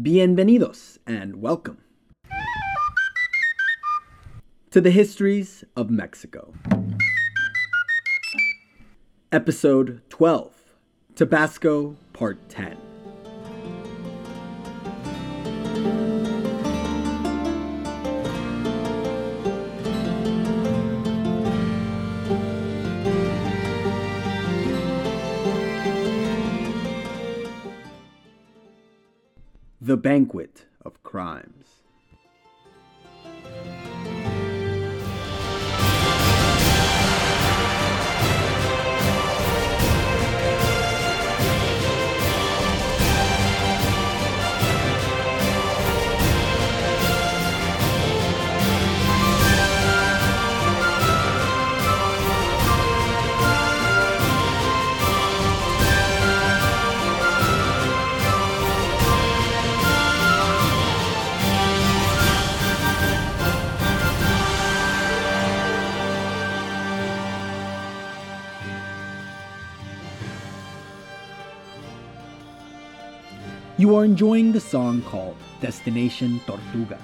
Bienvenidos and welcome to the Histories of Mexico. Episode 12 Tabasco, Part 10. The Banquet of Crimes. You are enjoying the song called Destination Tortuga,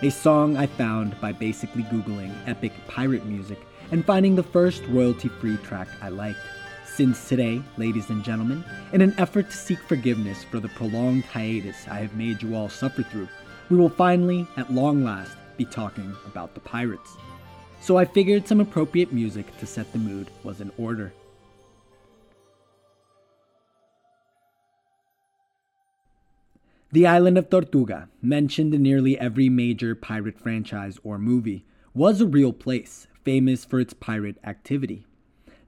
a song I found by basically Googling epic pirate music and finding the first royalty free track I liked. Since today, ladies and gentlemen, in an effort to seek forgiveness for the prolonged hiatus I have made you all suffer through, we will finally, at long last, be talking about the pirates. So I figured some appropriate music to set the mood was in order. The island of Tortuga, mentioned in nearly every major pirate franchise or movie, was a real place, famous for its pirate activity.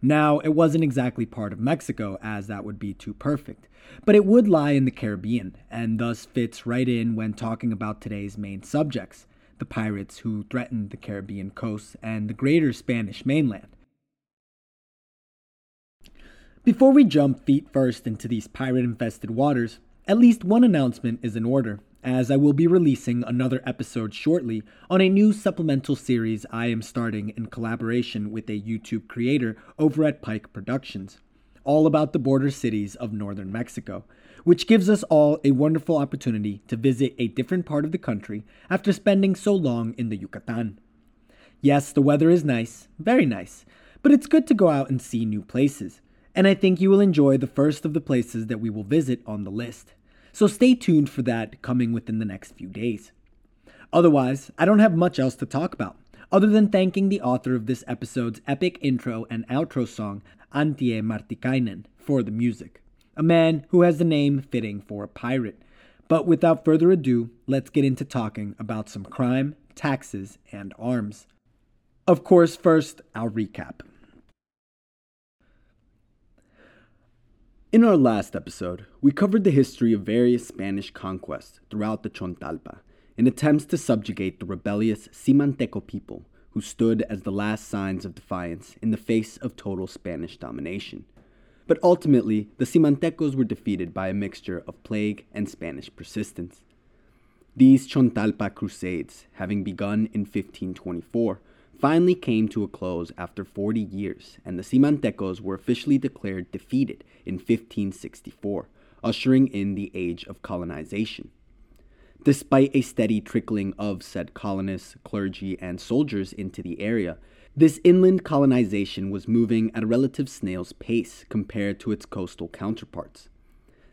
Now, it wasn't exactly part of Mexico, as that would be too perfect, but it would lie in the Caribbean, and thus fits right in when talking about today's main subjects the pirates who threatened the Caribbean coast and the greater Spanish mainland. Before we jump feet first into these pirate infested waters, at least one announcement is in order, as I will be releasing another episode shortly on a new supplemental series I am starting in collaboration with a YouTube creator over at Pike Productions, all about the border cities of northern Mexico, which gives us all a wonderful opportunity to visit a different part of the country after spending so long in the Yucatan. Yes, the weather is nice, very nice, but it's good to go out and see new places and I think you will enjoy the first of the places that we will visit on the list. So stay tuned for that coming within the next few days. Otherwise, I don't have much else to talk about, other than thanking the author of this episode's epic intro and outro song, Antti Martikainen, for the music. A man who has the name fitting for a pirate. But without further ado, let's get into talking about some crime, taxes, and arms. Of course, first, I'll recap. In our last episode, we covered the history of various Spanish conquests throughout the Chontalpa in attempts to subjugate the rebellious Simanteco people who stood as the last signs of defiance in the face of total Spanish domination. But ultimately, the Simantecos were defeated by a mixture of plague and Spanish persistence. These Chontalpa crusades, having begun in 1524, finally came to a close after 40 years, and the Simantecos were officially declared defeated in 1564, ushering in the age of colonization. Despite a steady trickling of said colonists, clergy, and soldiers into the area, this inland colonization was moving at a relative snail's pace compared to its coastal counterparts.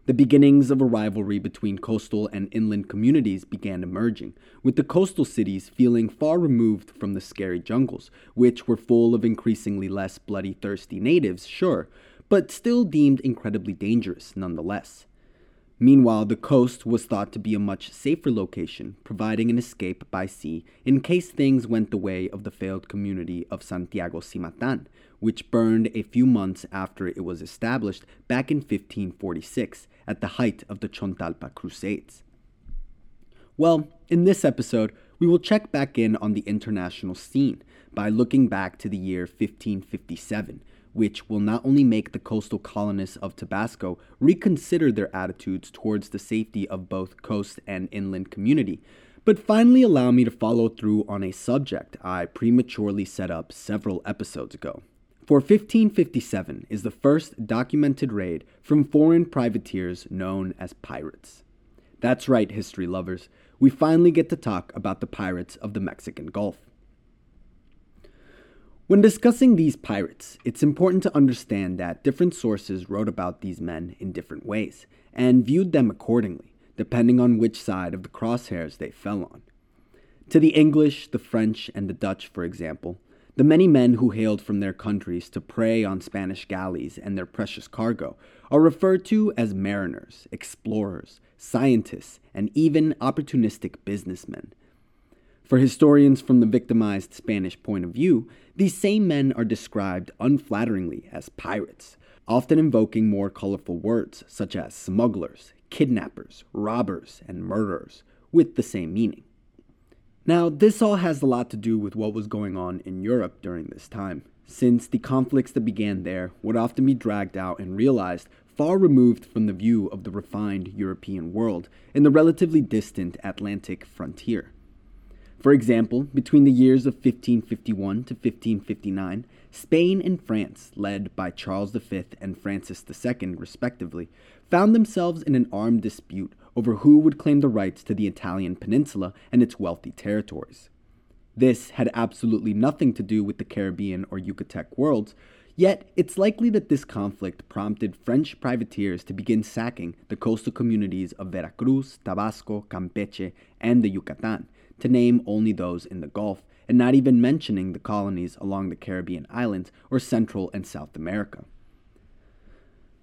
The beginnings of a rivalry between coastal and inland communities began emerging, with the coastal cities feeling far removed from the scary jungles, which were full of increasingly less bloody thirsty natives, sure, but still deemed incredibly dangerous nonetheless. Meanwhile, the coast was thought to be a much safer location, providing an escape by sea in case things went the way of the failed community of Santiago Simatan, which burned a few months after it was established back in 1546 at the height of the Chontalpa Crusades. Well, in this episode, we will check back in on the international scene by looking back to the year 1557, which will not only make the coastal colonists of Tabasco reconsider their attitudes towards the safety of both coast and inland community, but finally allow me to follow through on a subject I prematurely set up several episodes ago. For 1557 is the first documented raid from foreign privateers known as pirates. That's right, history lovers. We finally get to talk about the pirates of the Mexican Gulf. When discussing these pirates, it's important to understand that different sources wrote about these men in different ways and viewed them accordingly, depending on which side of the crosshairs they fell on. To the English, the French, and the Dutch, for example, the many men who hailed from their countries to prey on Spanish galleys and their precious cargo are referred to as mariners, explorers, scientists, and even opportunistic businessmen. For historians from the victimized Spanish point of view, these same men are described unflatteringly as pirates, often invoking more colorful words such as smugglers, kidnappers, robbers, and murderers, with the same meaning. Now, this all has a lot to do with what was going on in Europe during this time, since the conflicts that began there would often be dragged out and realized far removed from the view of the refined European world in the relatively distant Atlantic frontier. For example, between the years of 1551 to 1559, Spain and France, led by Charles V and Francis II respectively, found themselves in an armed dispute over who would claim the rights to the Italian peninsula and its wealthy territories. This had absolutely nothing to do with the Caribbean or Yucatec worlds, Yet, it's likely that this conflict prompted French privateers to begin sacking the coastal communities of Veracruz, Tabasco, Campeche, and the Yucatan, to name only those in the Gulf, and not even mentioning the colonies along the Caribbean islands or Central and South America.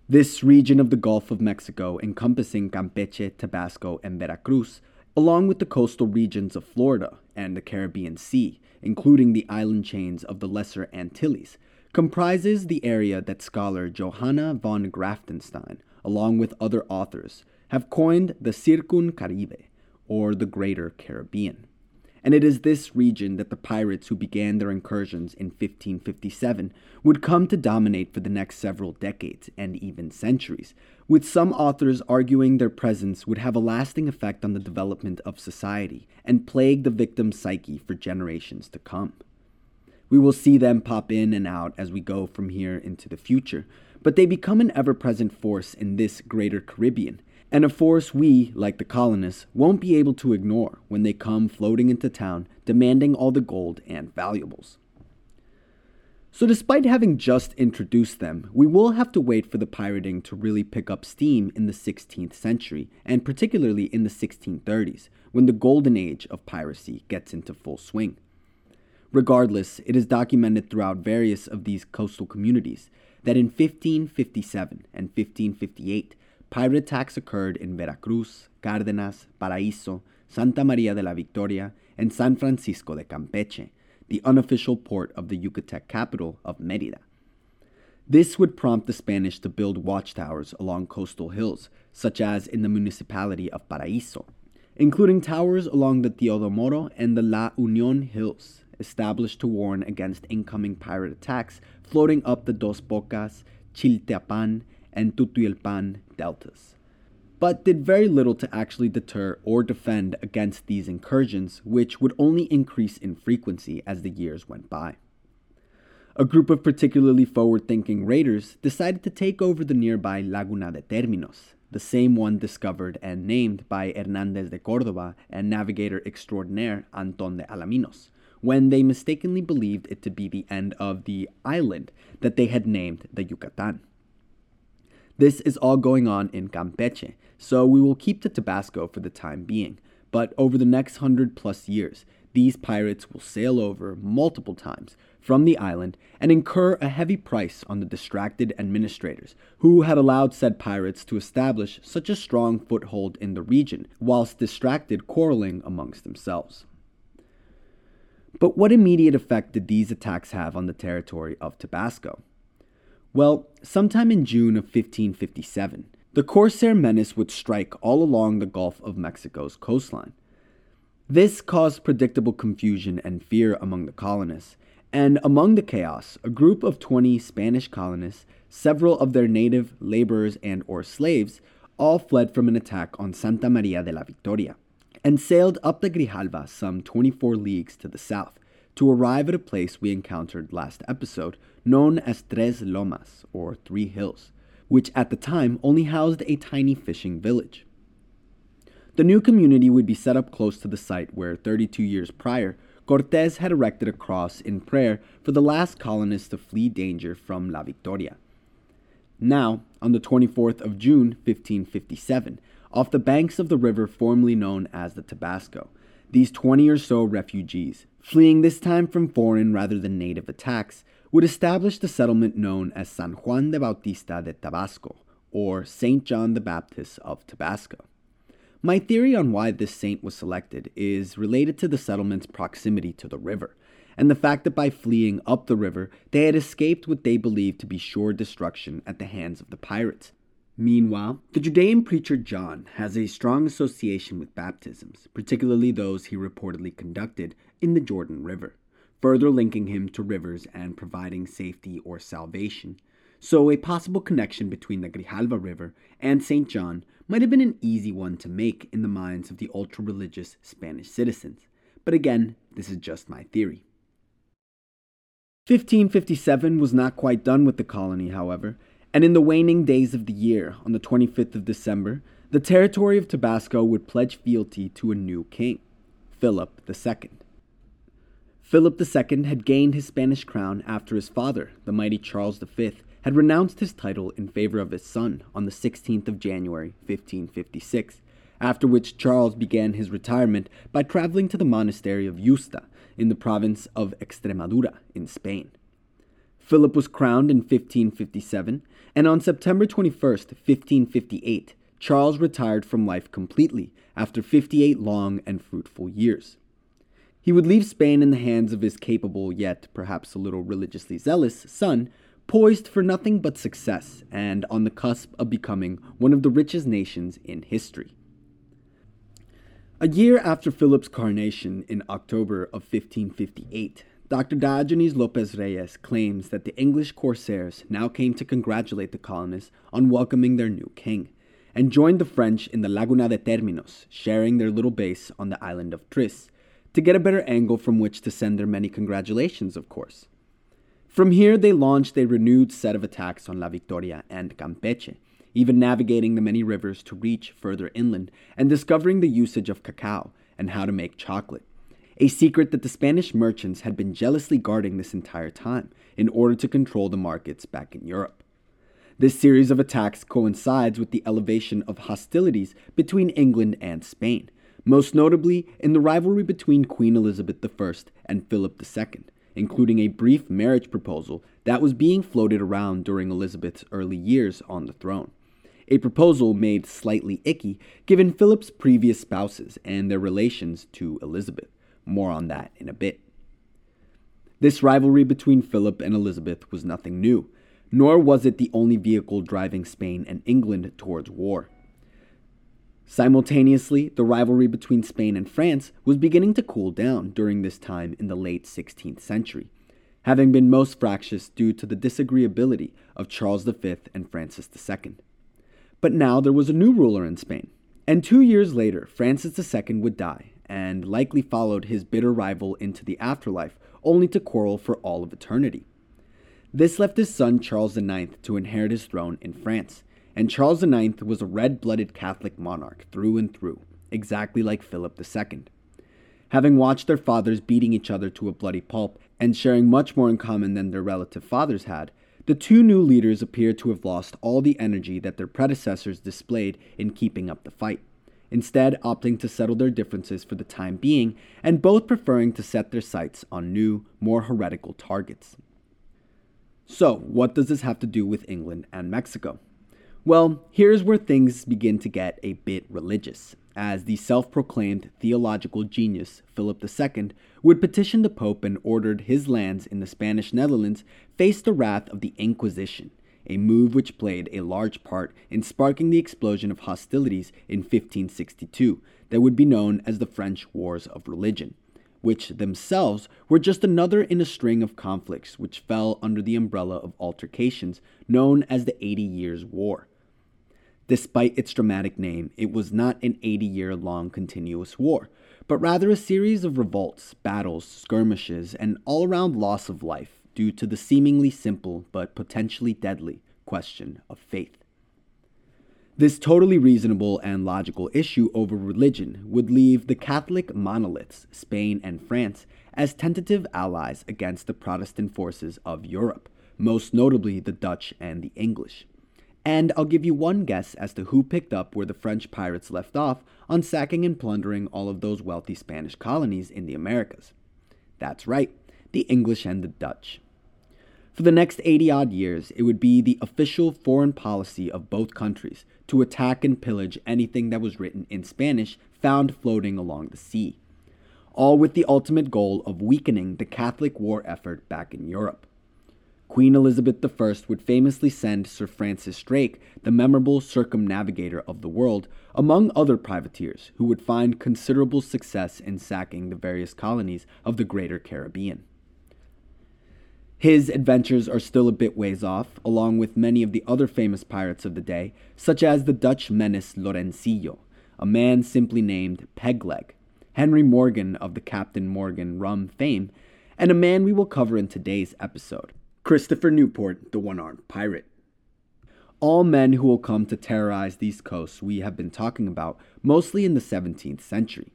This region of the Gulf of Mexico, encompassing Campeche, Tabasco, and Veracruz, along with the coastal regions of Florida and the Caribbean Sea, including the island chains of the Lesser Antilles, comprises the area that scholar Johanna von Grafenstein, along with other authors, have coined the Circum-Caribe, or the Greater Caribbean. And it is this region that the pirates who began their incursions in 1557 would come to dominate for the next several decades and even centuries, with some authors arguing their presence would have a lasting effect on the development of society and plague the victim's psyche for generations to come. We will see them pop in and out as we go from here into the future, but they become an ever present force in this greater Caribbean, and a force we, like the colonists, won't be able to ignore when they come floating into town demanding all the gold and valuables. So, despite having just introduced them, we will have to wait for the pirating to really pick up steam in the 16th century, and particularly in the 1630s, when the golden age of piracy gets into full swing. Regardless, it is documented throughout various of these coastal communities that in 1557 and 1558, pirate attacks occurred in Veracruz, Cárdenas, Paraíso, Santa Maria de la Victoria, and San Francisco de Campeche, the unofficial port of the Yucatec capital of Merida. This would prompt the Spanish to build watchtowers along coastal hills, such as in the municipality of Paraíso, including towers along the Teodomoro and the La Union hills, established to warn against incoming pirate attacks floating up the Dos Bocas, Chilteapan, and Tutuyelpan deltas, but did very little to actually deter or defend against these incursions, which would only increase in frequency as the years went by. A group of particularly forward thinking raiders decided to take over the nearby Laguna de Terminos, the same one discovered and named by Hernandez de Cordoba and navigator extraordinaire Anton de Alaminos, when they mistakenly believed it to be the end of the island that they had named the Yucatan. This is all going on in Campeche, so we will keep to Tabasco for the time being, but over the next hundred plus years, these pirates will sail over multiple times from the island and incur a heavy price on the distracted administrators who had allowed said pirates to establish such a strong foothold in the region, whilst distracted quarreling amongst themselves. But what immediate effect did these attacks have on the territory of Tabasco? Well, sometime in June of 1557, the Corsair menace would strike all along the Gulf of Mexico's coastline. This caused predictable confusion and fear among the colonists, and among the chaos, a group of 20 Spanish colonists, several of their native laborers and or slaves, all fled from an attack on Santa Maria de la Victoria and sailed up the Grijalva some 24 leagues to the south to arrive at a place we encountered last episode known as Tres Lomas, or Three Hills, which at the time only housed a tiny fishing village. The new community would be set up close to the site where 32 years prior, Cortes had erected a cross in prayer for the last colonists to flee danger from La Victoria. Now, on the 24th of June, 1557, off the banks of the river formerly known as the Tabasco, these 20 or so refugees, fleeing this time from foreign rather than native attacks, would establish the settlement known as San Juan de Bautista de Tabasco, or St. John the Baptist of Tabasco. My theory on why this saint was selected is related to the settlement's proximity to the river, and the fact that by fleeing up the river, they had escaped what they believed to be sure destruction at the hands of the pirates. Meanwhile, the Judean preacher John has a strong association with baptisms, particularly those he reportedly conducted in the Jordan River, further linking him to rivers and providing safety or salvation. So, a possible connection between the Grijalva River and St. John might have been an easy one to make in the minds of the ultra religious Spanish citizens. But again, this is just my theory. 1557 was not quite done with the colony, however, and in the waning days of the year, on the 25th of December, the territory of Tabasco would pledge fealty to a new king, Philip II. Philip II had gained his Spanish crown after his father, the mighty Charles V, had renounced his title in favor of his son on the 16th of January, 1556, after which Charles began his retirement by traveling to the monastery of Yuste in the province of Extremadura in Spain. Philip was crowned in 1557, and on September 21, 1558, Charles retired from life completely after 58 long and fruitful years. He would leave Spain in the hands of his capable, yet perhaps a little religiously zealous, son, poised for nothing but success and on the cusp of becoming one of the richest nations in history. A year after Philip's coronation in October of 1558, Dr. Diogenes Lopez Reyes claims that the English corsairs now came to congratulate the colonists on welcoming their new king, and joined the French in the Laguna de Terminos, sharing their little base on the island of Tris, to get a better angle from which to send their many congratulations, of course. From here, they launched a renewed set of attacks on La Victoria and Campeche, even navigating the many rivers to reach further inland and discovering the usage of cacao and how to make chocolate. A secret that the Spanish merchants had been jealously guarding this entire time in order to control the markets back in Europe. This series of attacks coincides with the elevation of hostilities between England and Spain, most notably in the rivalry between Queen Elizabeth I and Philip II, including a brief marriage proposal that was being floated around during Elizabeth's early years on the throne a proposal made slightly icky given Philip's previous spouses and their relations to Elizabeth. More on that in a bit. This rivalry between Philip and Elizabeth was nothing new, nor was it the only vehicle driving Spain and England towards war. Simultaneously, the rivalry between Spain and France was beginning to cool down during this time in the late 16th century, having been most fractious due to the disagreeability of Charles V and Francis II. But now there was a new ruler in Spain. And two years later, Francis II would die, and likely followed his bitter rival into the afterlife, only to quarrel for all of eternity. This left his son Charles IX to inherit his throne in France, and Charles IX was a red blooded Catholic monarch through and through, exactly like Philip II. Having watched their fathers beating each other to a bloody pulp and sharing much more in common than their relative fathers had, the two new leaders appear to have lost all the energy that their predecessors displayed in keeping up the fight, instead, opting to settle their differences for the time being, and both preferring to set their sights on new, more heretical targets. So, what does this have to do with England and Mexico? Well, here's where things begin to get a bit religious as the self proclaimed theological genius Philip II would petition the Pope and ordered his lands in the Spanish Netherlands face the wrath of the Inquisition, a move which played a large part in sparking the explosion of hostilities in 1562 that would be known as the French Wars of Religion, which themselves were just another in a string of conflicts which fell under the umbrella of altercations known as the Eighty Years' War. Despite its dramatic name, it was not an 80 year long continuous war, but rather a series of revolts, battles, skirmishes, and all around loss of life due to the seemingly simple but potentially deadly question of faith. This totally reasonable and logical issue over religion would leave the Catholic monoliths, Spain and France, as tentative allies against the Protestant forces of Europe, most notably the Dutch and the English. And I'll give you one guess as to who picked up where the French pirates left off on sacking and plundering all of those wealthy Spanish colonies in the Americas. That's right, the English and the Dutch. For the next 80 odd years, it would be the official foreign policy of both countries to attack and pillage anything that was written in Spanish found floating along the sea, all with the ultimate goal of weakening the Catholic war effort back in Europe. Queen Elizabeth I would famously send Sir Francis Drake, the memorable circumnavigator of the world, among other privateers who would find considerable success in sacking the various colonies of the greater Caribbean. His adventures are still a bit ways off, along with many of the other famous pirates of the day, such as the Dutch menace Lorencillo, a man simply named Pegleg, Henry Morgan of the Captain Morgan rum fame, and a man we will cover in today's episode, Christopher Newport, the one armed pirate. All men who will come to terrorize these coasts we have been talking about, mostly in the 17th century.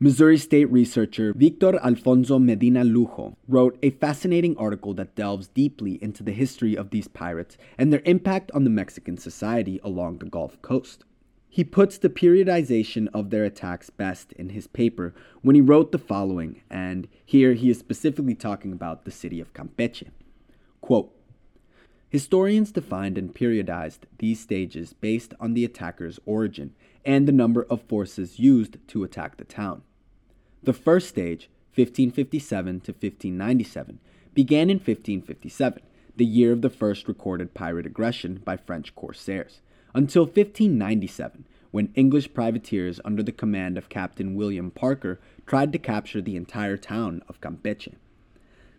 Missouri State researcher Victor Alfonso Medina Lujo wrote a fascinating article that delves deeply into the history of these pirates and their impact on the Mexican society along the Gulf Coast. He puts the periodization of their attacks best in his paper when he wrote the following, and here he is specifically talking about the city of Campeche. Quote, Historians defined and periodized these stages based on the attacker's origin and the number of forces used to attack the town. The first stage, 1557 to 1597, began in 1557, the year of the first recorded pirate aggression by French corsairs until 1597, when English privateers under the command of Captain William Parker tried to capture the entire town of Campeche.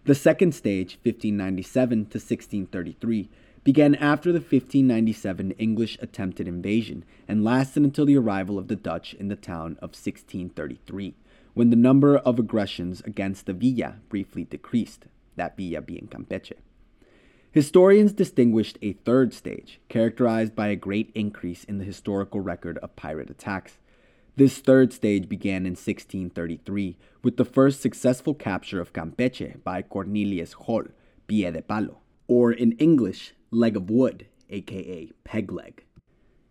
The second stage, 1597 to 1633, began after the 1597 English attempted invasion and lasted until the arrival of the Dutch in the town of 1633, when the number of aggressions against the villa briefly decreased, that villa being Campeche. Historians distinguished a third stage, characterized by a great increase in the historical record of pirate attacks. This third stage began in 1633 with the first successful capture of Campeche by Cornelius Joll, Pie de Palo, or in English, Leg of Wood, aka Peg Leg,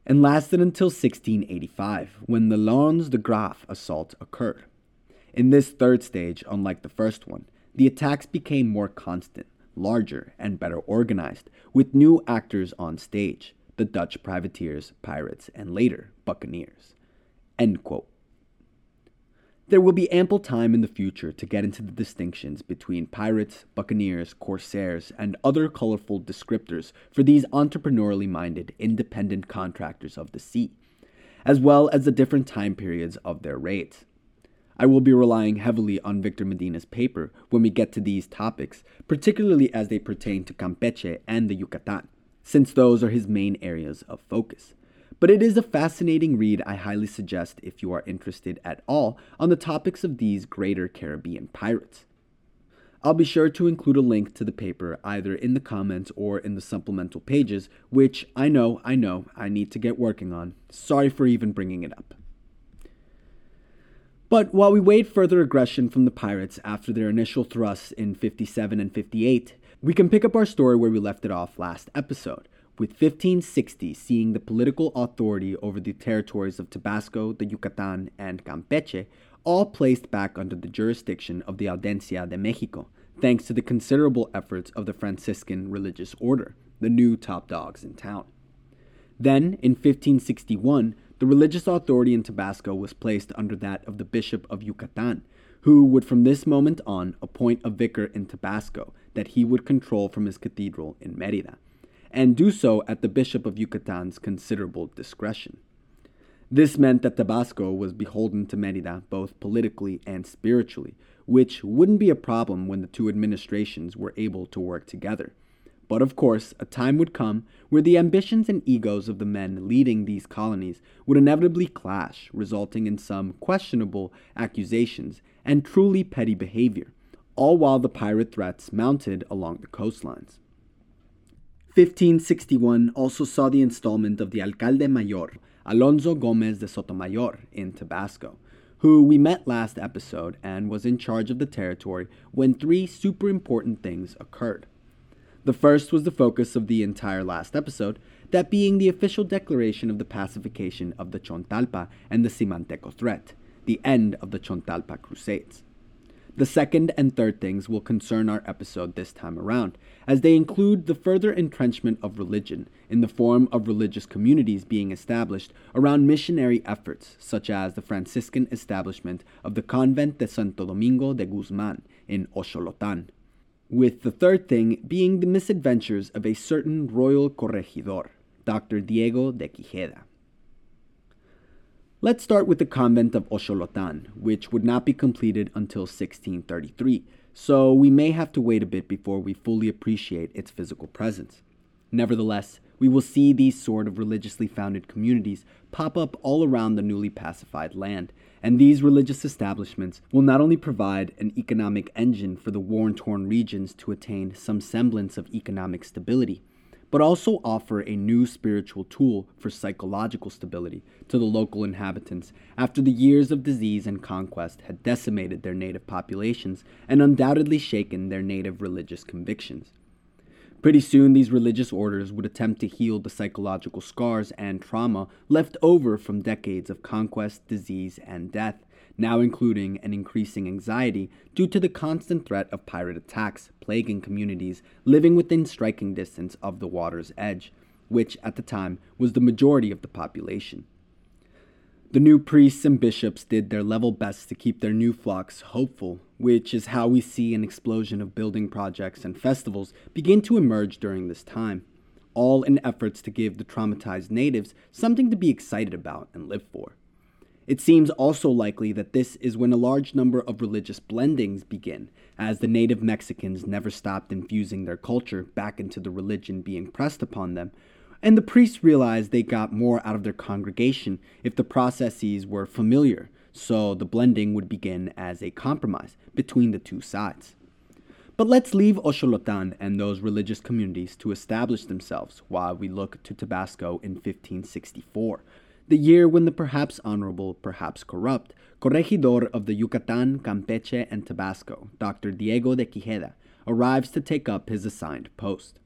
and lasted until 1685 when the Laurens de Graaf assault occurred. In this third stage, unlike the first one, the attacks became more constant larger, and better organized, with new actors on stage the Dutch privateers, pirates, and later buccaneers. There will be ample time in the future to get into the distinctions between pirates, buccaneers, corsairs, and other colorful descriptors for these entrepreneurially minded, independent contractors of the sea, as well as the different time periods of their raids. I will be relying heavily on Victor Medina's paper when we get to these topics, particularly as they pertain to Campeche and the Yucatan, since those are his main areas of focus. But it is a fascinating read I highly suggest if you are interested at all on the topics of these greater Caribbean pirates. I'll be sure to include a link to the paper either in the comments or in the supplemental pages, which I know, I know, I need to get working on. Sorry for even bringing it up. But while we wait further aggression from the pirates after their initial thrusts in 57 and 58, we can pick up our story where we left it off last episode, with 1560 seeing the political authority over the territories of Tabasco, the Yucatan, and Campeche all placed back under the jurisdiction of the Audiencia de Mexico, thanks to the considerable efforts of the Franciscan religious order, the new top dogs in town. Then, in 1561, the religious authority in Tabasco was placed under that of the Bishop of Yucatan, who would from this moment on appoint a vicar in Tabasco that he would control from his cathedral in Merida, and do so at the Bishop of Yucatan's considerable discretion. This meant that Tabasco was beholden to Merida both politically and spiritually, which wouldn't be a problem when the two administrations were able to work together. But of course, a time would come where the ambitions and egos of the men leading these colonies would inevitably clash, resulting in some questionable accusations and truly petty behavior, all while the pirate threats mounted along the coastlines. 1561 also saw the installment of the alcalde mayor, Alonso Gomez de Sotomayor, in Tabasco, who we met last episode and was in charge of the territory when three super important things occurred. The first was the focus of the entire last episode, that being the official declaration of the pacification of the Chontalpa and the Simanteco threat, the end of the Chontalpa Crusades. The second and third things will concern our episode this time around, as they include the further entrenchment of religion in the form of religious communities being established around missionary efforts, such as the Franciscan establishment of the Convent de Santo Domingo de Guzman in Oxolotan, with the third thing being the misadventures of a certain royal corregidor, Dr. Diego de Quijeda. Let's start with the convent of Oxolotan, which would not be completed until 1633, so we may have to wait a bit before we fully appreciate its physical presence. Nevertheless, we will see these sort of religiously founded communities pop up all around the newly pacified land, and these religious establishments will not only provide an economic engine for the war torn regions to attain some semblance of economic stability, but also offer a new spiritual tool for psychological stability to the local inhabitants after the years of disease and conquest had decimated their native populations and undoubtedly shaken their native religious convictions. Pretty soon, these religious orders would attempt to heal the psychological scars and trauma left over from decades of conquest, disease, and death, now including an increasing anxiety due to the constant threat of pirate attacks plaguing communities living within striking distance of the water's edge, which at the time was the majority of the population. The new priests and bishops did their level best to keep their new flocks hopeful, which is how we see an explosion of building projects and festivals begin to emerge during this time, all in efforts to give the traumatized natives something to be excited about and live for. It seems also likely that this is when a large number of religious blendings begin, as the native Mexicans never stopped infusing their culture back into the religion being pressed upon them, and the priests realized they got more out of their congregation if the processes were familiar, so the blending would begin as a compromise between the two sides. But let's leave Oxolotan and those religious communities to establish themselves while we look to Tabasco in 1564 the year when the perhaps honorable, perhaps corrupt, corregidor of the Yucatan, Campeche, and Tabasco, Dr. Diego de Quijeda, arrives to take up his assigned post.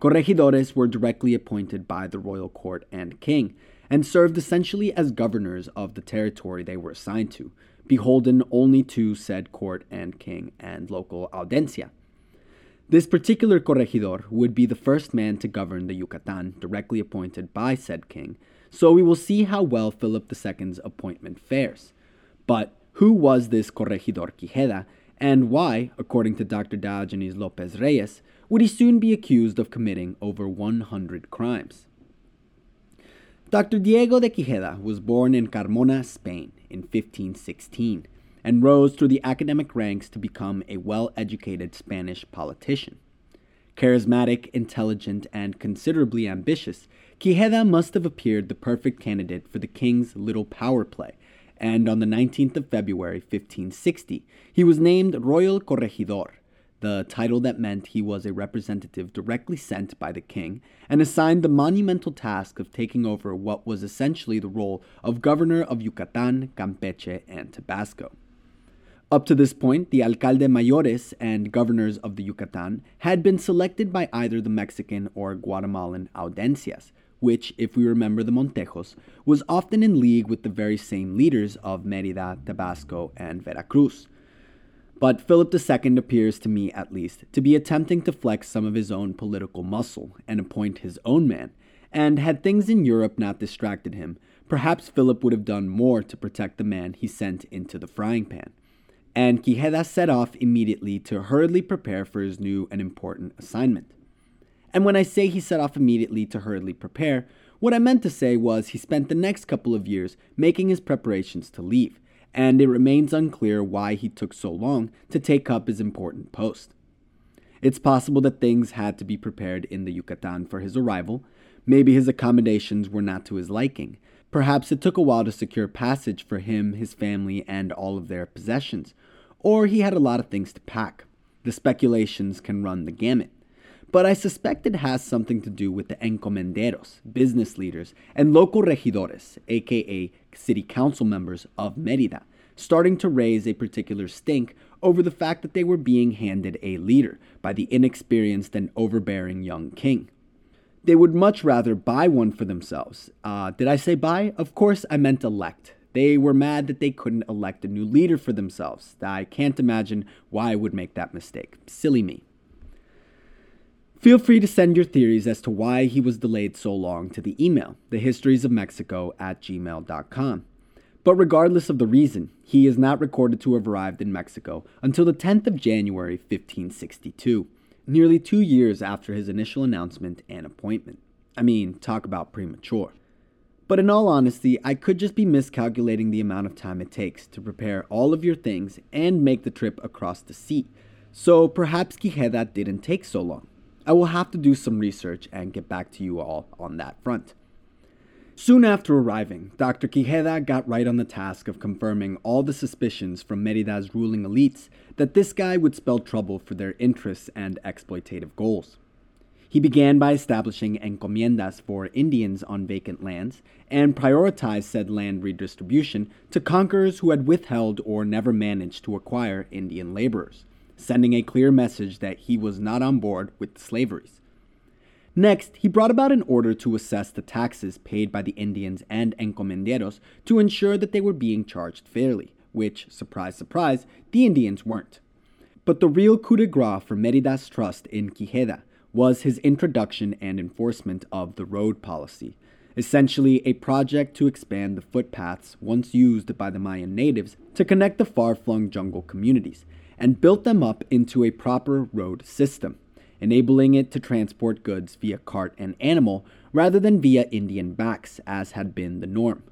Corregidores were directly appointed by the royal court and king, and served essentially as governors of the territory they were assigned to, beholden only to said court and king and local audiencia. This particular corregidor would be the first man to govern the Yucatan, directly appointed by said king, so we will see how well Philip II's appointment fares. But who was this Corregidor Quijeda, and why, according to Dr. Diogenes Lopez Reyes, would he soon be accused of committing over 100 crimes? Dr. Diego de Quijeda was born in Carmona, Spain, in 1516, and rose through the academic ranks to become a well educated Spanish politician. Charismatic, intelligent, and considerably ambitious, Quijeda must have appeared the perfect candidate for the king's little power play, and on the 19th of February 1560, he was named Royal Corregidor, the title that meant he was a representative directly sent by the king, and assigned the monumental task of taking over what was essentially the role of governor of Yucatan, Campeche, and Tabasco. Up to this point, the alcalde mayores and governors of the Yucatan had been selected by either the Mexican or Guatemalan audiencias, which, if we remember the Montejos, was often in league with the very same leaders of Merida, Tabasco, and Veracruz. But Philip II appears to me, at least, to be attempting to flex some of his own political muscle and appoint his own man, and had things in Europe not distracted him, perhaps Philip would have done more to protect the man he sent into the frying pan. And Quijeda set off immediately to hurriedly prepare for his new and important assignment. And when I say he set off immediately to hurriedly prepare, what I meant to say was he spent the next couple of years making his preparations to leave, and it remains unclear why he took so long to take up his important post. It's possible that things had to be prepared in the Yucatan for his arrival. Maybe his accommodations were not to his liking. Perhaps it took a while to secure passage for him, his family, and all of their possessions. Or he had a lot of things to pack. The speculations can run the gamut. But I suspect it has something to do with the encomenderos, business leaders, and local regidores, aka city council members of Merida, starting to raise a particular stink over the fact that they were being handed a leader by the inexperienced and overbearing young king. They would much rather buy one for themselves. Uh, did I say buy? Of course, I meant elect. They were mad that they couldn't elect a new leader for themselves. I can't imagine why I would make that mistake. Silly me. Feel free to send your theories as to why he was delayed so long to the email, thehistoriesofmexico at gmail.com. But regardless of the reason, he is not recorded to have arrived in Mexico until the 10th of January 1562, nearly two years after his initial announcement and appointment. I mean, talk about premature. But in all honesty, I could just be miscalculating the amount of time it takes to prepare all of your things and make the trip across the sea. So perhaps Quijeda didn't take so long. I will have to do some research and get back to you all on that front. Soon after arriving, Dr. Quijeda got right on the task of confirming all the suspicions from Merida's ruling elites that this guy would spell trouble for their interests and exploitative goals. He began by establishing encomiendas for Indians on vacant lands and prioritized said land redistribution to conquerors who had withheld or never managed to acquire Indian laborers sending a clear message that he was not on board with the slaveries. Next, he brought about an order to assess the taxes paid by the Indians and encomenderos to ensure that they were being charged fairly, which, surprise, surprise, the Indians weren't. But the real coup de grace for Merida's trust in Quijeda was his introduction and enforcement of the road policy, essentially a project to expand the footpaths once used by the Mayan natives to connect the far flung jungle communities, and built them up into a proper road system, enabling it to transport goods via cart and animal rather than via Indian backs, as had been the norm.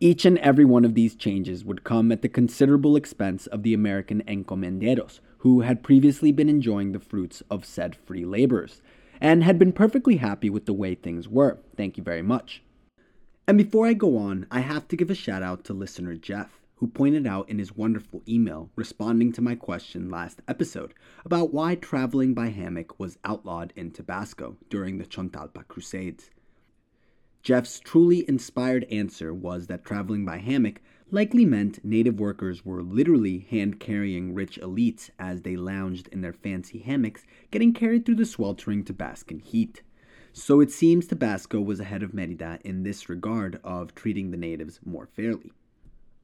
Each and every one of these changes would come at the considerable expense of the American encomenderos, who had previously been enjoying the fruits of said free laborers, and had been perfectly happy with the way things were. Thank you very much. And before I go on, I have to give a shout out to listener Jeff who pointed out in his wonderful email responding to my question last episode about why traveling by hammock was outlawed in Tabasco during the Chontalpa Crusades. Jeff's truly inspired answer was that traveling by hammock likely meant native workers were literally hand carrying rich elites as they lounged in their fancy hammocks, getting carried through the sweltering Tabascan heat. So it seems Tabasco was ahead of Merida in this regard of treating the natives more fairly.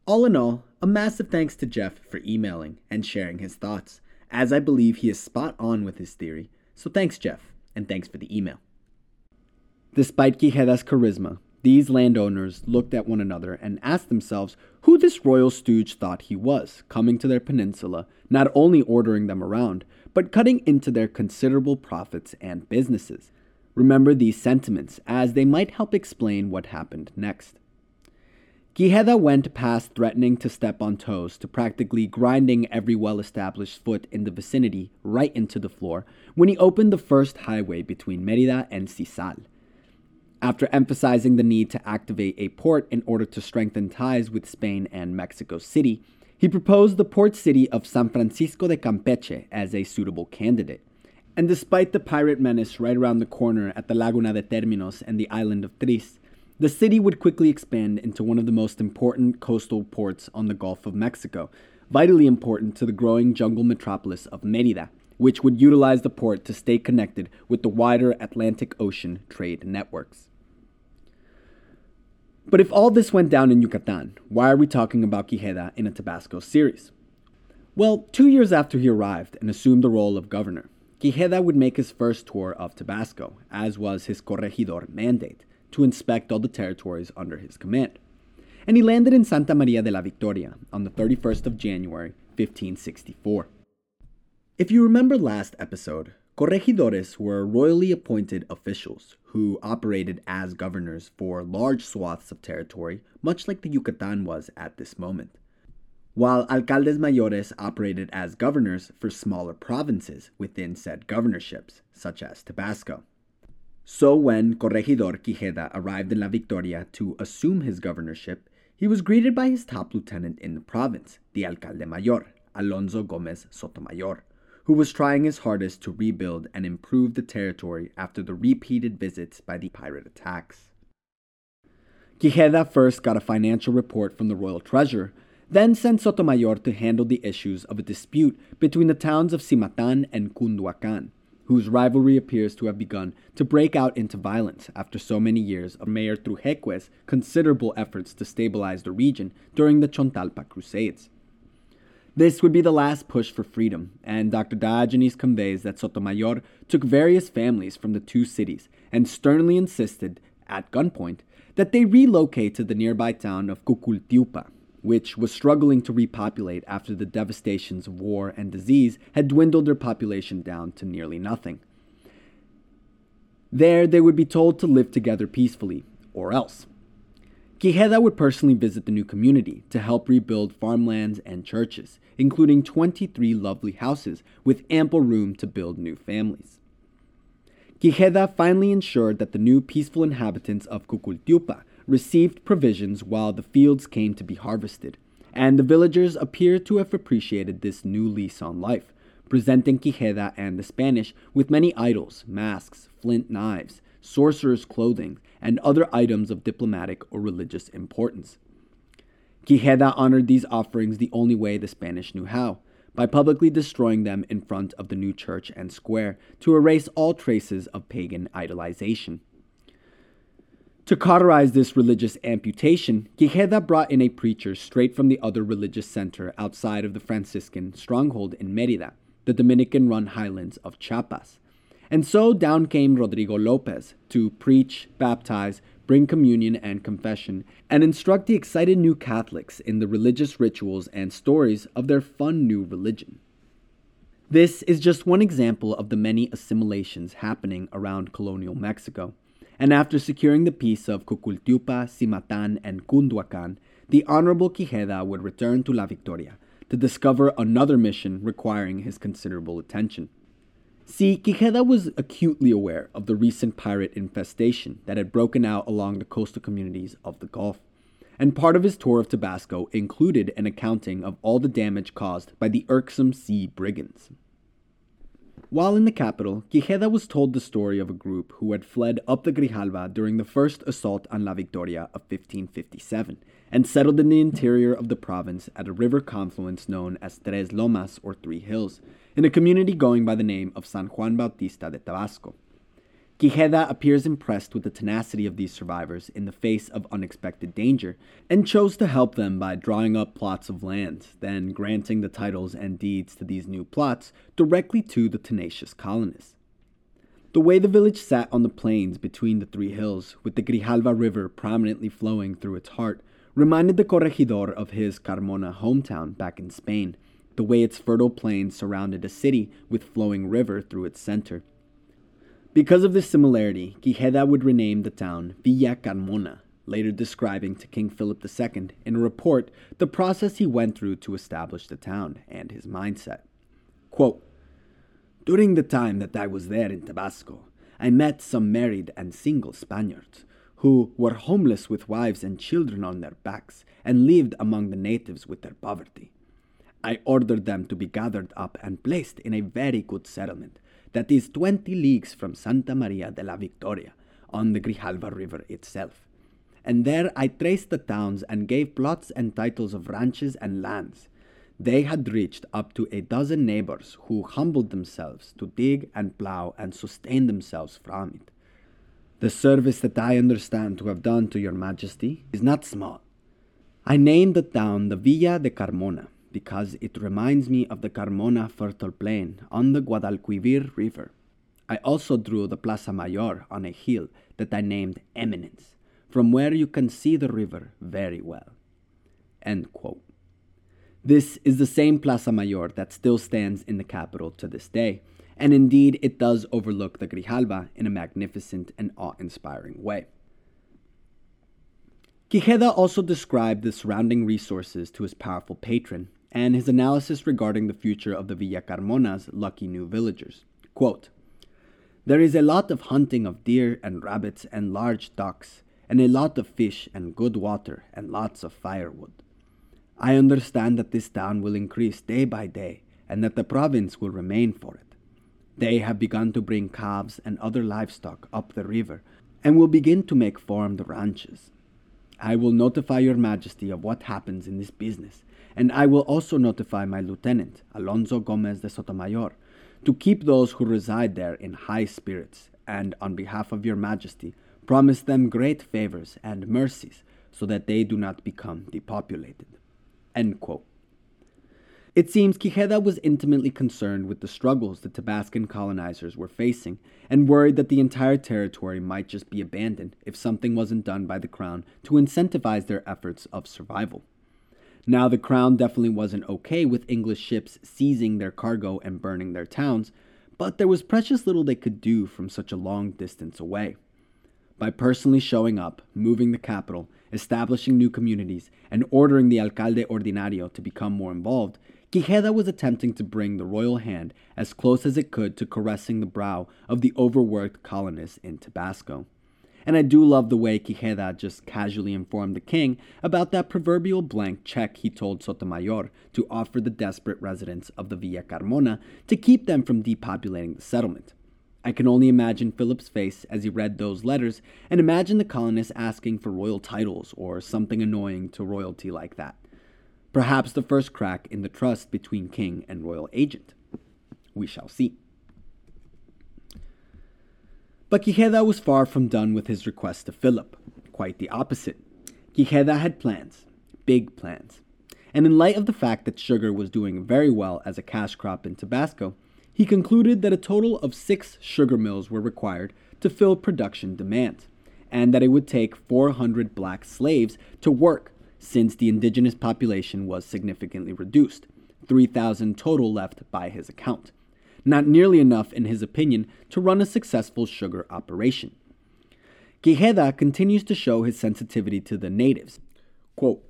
All in all, a massive thanks to Jeff for emailing and sharing his thoughts, as I believe he is spot on with his theory. So thanks, Jeff, and thanks for the email. Despite Quijeda's charisma, these landowners looked at one another and asked themselves who this royal stooge thought he was, coming to their peninsula, not only ordering them around, but cutting into their considerable profits and businesses. Remember these sentiments, as they might help explain what happened next. Quijeda went past threatening to step on toes to practically grinding every well established foot in the vicinity right into the floor when he opened the first highway between Merida and Sisal. After emphasizing the need to activate a port in order to strengthen ties with Spain and Mexico City, he proposed the port city of San Francisco de Campeche as a suitable candidate. And despite the pirate menace right around the corner at the Laguna de Terminos and the island of Tris, the city would quickly expand into one of the most important coastal ports on the Gulf of Mexico, vitally important to the growing jungle metropolis of Merida, which would utilize the port to stay connected with the wider Atlantic Ocean trade networks. But if all this went down in Yucatan, why are we talking about Quijeda in a Tabasco series? Well, two years after he arrived and assumed the role of governor, Quijeda would make his first tour of Tabasco, as was his corregidor mandate, to inspect all the territories under his command. And he landed in Santa Maria de la Victoria on the 31st of January, 1564. If you remember last episode, corregidores were royally appointed officials who operated as governors for large swaths of territory, much like the Yucatan was at this moment, while alcaldes mayores operated as governors for smaller provinces within said governorships, such as Tabasco. So when Corregidor Quijeda arrived in La Victoria to assume his governorship, he was greeted by his top lieutenant in the province, the alcalde mayor, Alonso Gomez Sotomayor, who was trying his hardest to rebuild and improve the territory after the repeated visits by the pirate attacks. Quijeda first got a financial report from the royal treasurer, then sent Sotomayor to handle the issues of a dispute between the towns of Cimatan and Cunduacan, whose rivalry appears to have begun to break out into violence after so many years of Mayor Trujeque's considerable efforts to stabilize the region during the Chontalpa Crusades. This would be the last push for freedom, and Dr. Diogenes conveys that Sotomayor took various families from the two cities and sternly insisted, at gunpoint, that they relocate to the nearby town of Cucultiupa, which was struggling to repopulate after the devastations of war and disease had dwindled their population down to nearly nothing. There, they would be told to live together peacefully, or else. Quijeda would personally visit the new community to help rebuild farmlands and churches, including 23 lovely houses with ample room to build new families. Quijeda finally ensured that the new peaceful inhabitants of Cucultiupa received provisions while the fields came to be harvested, and the villagers appear to have appreciated this new lease on life, presenting Quijeda and the Spanish with many idols, masks, flint knives, sorcerers' clothing, and other items of diplomatic or religious importance. Quijeda honored these offerings the only way the Spanish knew how, by publicly destroying them in front of the new church and square to erase all traces of pagan idolization. To cauterize this religious amputation, Quijeda brought in a preacher straight from the other religious center outside of the Franciscan stronghold in Merida, the Dominican run highlands of Chiapas. And so down came Rodrigo Lopez to preach, baptize, bring communion and confession, and instruct the excited new Catholics in the religious rituals and stories of their fun new religion. This is just one example of the many assimilations happening around colonial Mexico and after securing the peace of Cucultiupa, Simatan, and Cunduacan, the Honorable Quijeda would return to La Victoria to discover another mission requiring his considerable attention. See, Quijeda was acutely aware of the recent pirate infestation that had broken out along the coastal communities of the Gulf, and part of his tour of Tabasco included an accounting of all the damage caused by the irksome sea brigands. While in the capital, Quijeda was told the story of a group who had fled up the Grijalva during the first assault on La Victoria of 1557 and settled in the interior of the province at a river confluence known as Tres Lomas or Three Hills, in a community going by the name of San Juan Bautista de Tabasco. Quijeda appears impressed with the tenacity of these survivors in the face of unexpected danger and chose to help them by drawing up plots of land, then granting the titles and deeds to these new plots directly to the tenacious colonists. The way the village sat on the plains between the three hills, with the Grijalva River prominently flowing through its heart, reminded the corregidor of his Carmona hometown back in Spain, the way its fertile plains surrounded a city with flowing river through its center. Because of this similarity, Quijeda would rename the town Villa Carmona, later describing to King Philip II in a report the process he went through to establish the town and his mindset. Quote, During the time that I was there in Tabasco, I met some married and single Spaniards who were homeless with wives and children on their backs and lived among the natives with their poverty. I ordered them to be gathered up and placed in a very good settlement that is 20 leagues from Santa Maria de la Victoria on the Grijalva River itself. And there I traced the towns and gave plots and titles of ranches and lands. They had reached up to a dozen neighbors who humbled themselves to dig and plow and sustain themselves from it. The service that I understand to have done to your majesty is not small. I named the town the Villa de Carmona, because it reminds me of the Carmona fertile plain on the Guadalquivir River. I also drew the Plaza Mayor on a hill that I named Eminence, from where you can see the river very well. This is the same Plaza Mayor that still stands in the capital to this day, and indeed it does overlook the Grijalva in a magnificent and awe inspiring way. Quijeda also described the surrounding resources to his powerful patron, and his analysis regarding the future of the Villa Carmona's lucky new villagers. Quote, there is a lot of hunting of deer and rabbits and large ducks, and a lot of fish and good water and lots of firewood. I understand that this town will increase day by day, and that the province will remain for it. They have begun to bring calves and other livestock up the river, and will begin to make farm ranches. I will notify your majesty of what happens in this business, and I will also notify my lieutenant, Alonso Gomez de Sotomayor, to keep those who reside there in high spirits, and on behalf of your majesty, promise them great favors and mercies so that they do not become depopulated. It seems Quijeda was intimately concerned with the struggles the Tabascan colonizers were facing and worried that the entire territory might just be abandoned if something wasn't done by the crown to incentivize their efforts of survival. Now, the crown definitely wasn't okay with English ships seizing their cargo and burning their towns, but there was precious little they could do from such a long distance away. By personally showing up, moving the capital, establishing new communities, and ordering the alcalde ordinario to become more involved, Quijeda was attempting to bring the royal hand as close as it could to caressing the brow of the overworked colonists in Tabasco. And I do love the way Quijeda just casually informed the king about that proverbial blank check he told Sotomayor to offer the desperate residents of the Villa Carmona to keep them from depopulating the settlement. I can only imagine Philip's face as he read those letters and imagine the colonists asking for royal titles or something annoying to royalty like that. Perhaps the first crack in the trust between king and royal agent. We shall see. But Quijeda was far from done with his request to Philip. Quite the opposite. Quijeda had plans, big plans. And in light of the fact that sugar was doing very well as a cash crop in Tabasco, he concluded that a total of six sugar mills were required to fill production demand, and that it would take 400 black slaves to work since the indigenous population was significantly reduced, 3,000 total left by his account not nearly enough, in his opinion, to run a successful sugar operation. Quijeda continues to show his sensitivity to the natives. Quote,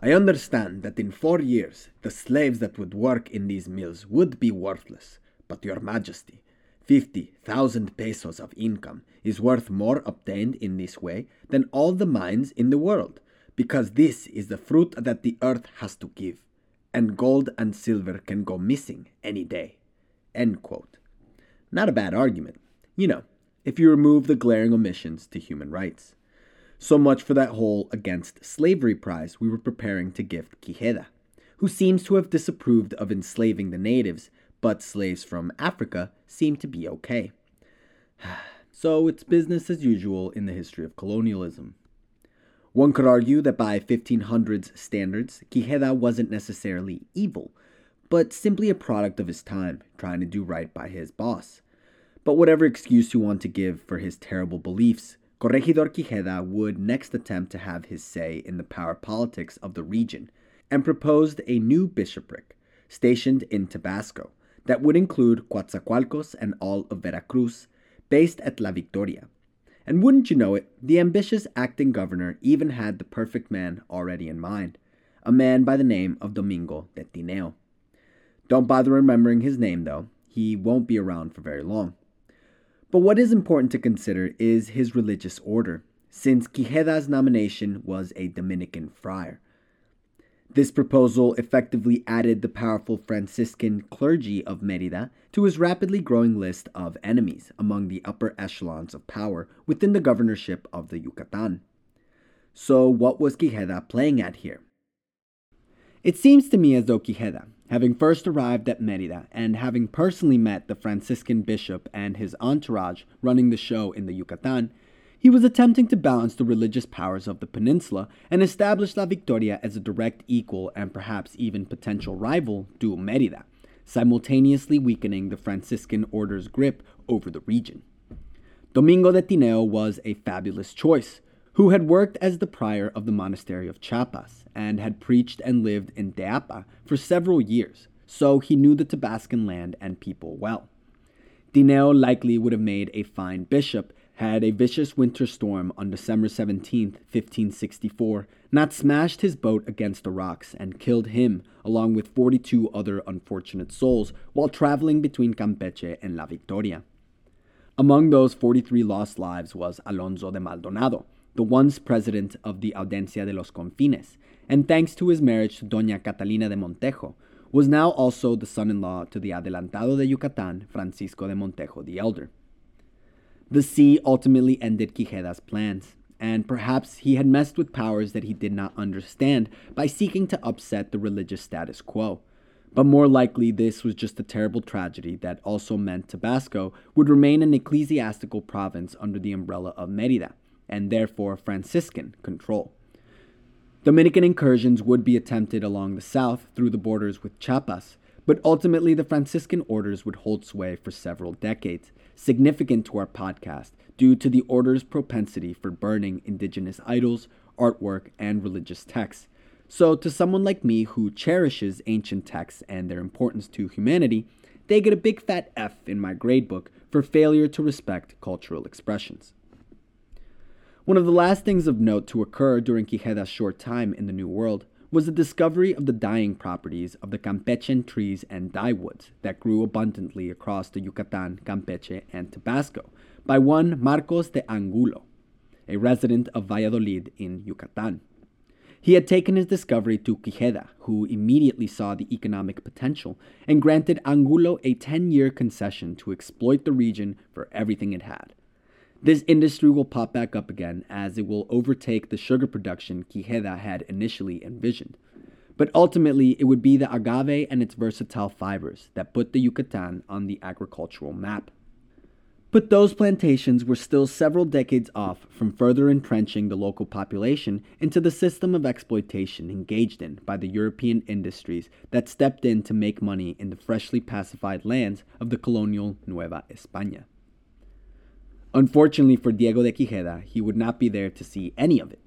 I understand that in four years the slaves that would work in these mills would be worthless, but your majesty, fifty thousand pesos of income is worth more obtained in this way than all the mines in the world, because this is the fruit that the earth has to give, and gold and silver can go missing any day. End quote. Not a bad argument. You know, if you remove the glaring omissions to human rights. So much for that whole against slavery prize we were preparing to gift Quijeda, who seems to have disapproved of enslaving the natives, but slaves from Africa seem to be okay. so it's business as usual in the history of colonialism. One could argue that by 1500s standards, Quijeda wasn't necessarily evil, but simply a product of his time, trying to do right by his boss. But whatever excuse you want to give for his terrible beliefs, Corregidor Quijeda would next attempt to have his say in the power politics of the region and proposed a new bishopric stationed in Tabasco that would include Coatzacoalcos and all of Veracruz, based at La Victoria. And wouldn't you know it, the ambitious acting governor even had the perfect man already in mind, a man by the name of Domingo de Tineo. Don't bother remembering his name, though. He won't be around for very long. But what is important to consider is his religious order, since Quijeda's nomination was a Dominican friar. This proposal effectively added the powerful Franciscan clergy of Merida to his rapidly growing list of enemies among the upper echelons of power within the governorship of the Yucatan. So, what was Quijeda playing at here? It seems to me as though Quijeda, having first arrived at Merida and having personally met the Franciscan bishop and his entourage running the show in the Yucatan, he was attempting to balance the religious powers of the peninsula and establish La Victoria as a direct equal and perhaps even potential rival to Merida, simultaneously weakening the Franciscan order's grip over the region. Domingo de Tineo was a fabulous choice, who had worked as the prior of the monastery of Chiapas and had preached and lived in Teapa for several years, so he knew the Tabascan land and people well. Tineo likely would have made a fine bishop had a vicious winter storm on December 17, 1564, not smashed his boat against the rocks and killed him along with 42 other unfortunate souls while traveling between Campeche and La Victoria. Among those 43 lost lives was Alonso de Maldonado, the once president of the Audiencia de los Confines, and thanks to his marriage to Doña Catalina de Montejo, was now also the son in law to the Adelantado de Yucatan, Francisco de Montejo the Elder. The sea ultimately ended Quijeda's plans, and perhaps he had messed with powers that he did not understand by seeking to upset the religious status quo. But more likely, this was just a terrible tragedy that also meant Tabasco would remain an ecclesiastical province under the umbrella of Merida, and therefore Franciscan control. Dominican incursions would be attempted along the south through the borders with Chiapas, but ultimately the Franciscan orders would hold sway for several decades, significant to our podcast due to the order's propensity for burning indigenous idols, artwork, and religious texts. So, to someone like me who cherishes ancient texts and their importance to humanity, they get a big fat F in my gradebook for failure to respect cultural expressions. One of the last things of note to occur during Quijeda's short time in the New World was the discovery of the dyeing properties of the Campechen trees and dyewoods that grew abundantly across the Yucatan, Campeche, and Tabasco by one Marcos de Angulo, a resident of Valladolid in Yucatan. He had taken his discovery to Quijeda, who immediately saw the economic potential and granted Angulo a 10 year concession to exploit the region for everything it had. This industry will pop back up again as it will overtake the sugar production Quijeda had initially envisioned. But ultimately, it would be the agave and its versatile fibers that put the Yucatan on the agricultural map. But those plantations were still several decades off from further entrenching the local population into the system of exploitation engaged in by the European industries that stepped in to make money in the freshly pacified lands of the colonial Nueva España. Unfortunately for Diego de Quijeda, he would not be there to see any of it.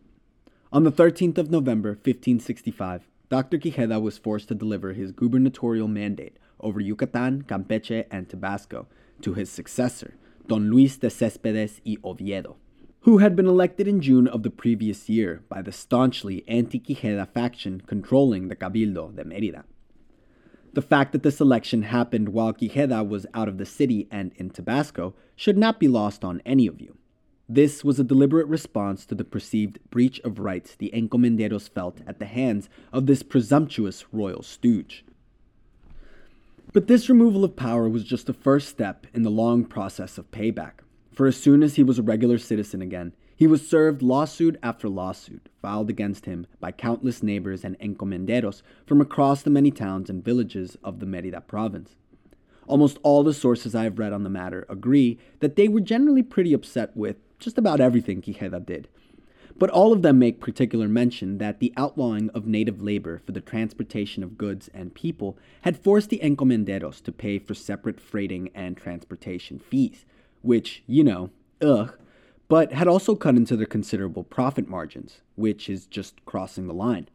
On the 13th of November, 1565, Dr. Quijeda was forced to deliver his gubernatorial mandate over Yucatan, Campeche, and Tabasco to his successor, Don Luis de Céspedes y Oviedo, who had been elected in June of the previous year by the staunchly anti Quijeda faction controlling the Cabildo de Mérida. The fact that this election happened while Quijeda was out of the city and in Tabasco should not be lost on any of you. This was a deliberate response to the perceived breach of rights the encomenderos felt at the hands of this presumptuous royal stooge. But this removal of power was just the first step in the long process of payback. For as soon as he was a regular citizen again, he was served lawsuit after lawsuit filed against him by countless neighbors and encomenderos from across the many towns and villages of the Merida province. Almost all the sources I have read on the matter agree that they were generally pretty upset with just about everything Quijeda did, but all of them make particular mention that the outlawing of native labor for the transportation of goods and people had forced the encomenderos to pay for separate freighting and transportation fees, which, you know, ugh, but had also cut into their considerable profit margins, which is just crossing the line.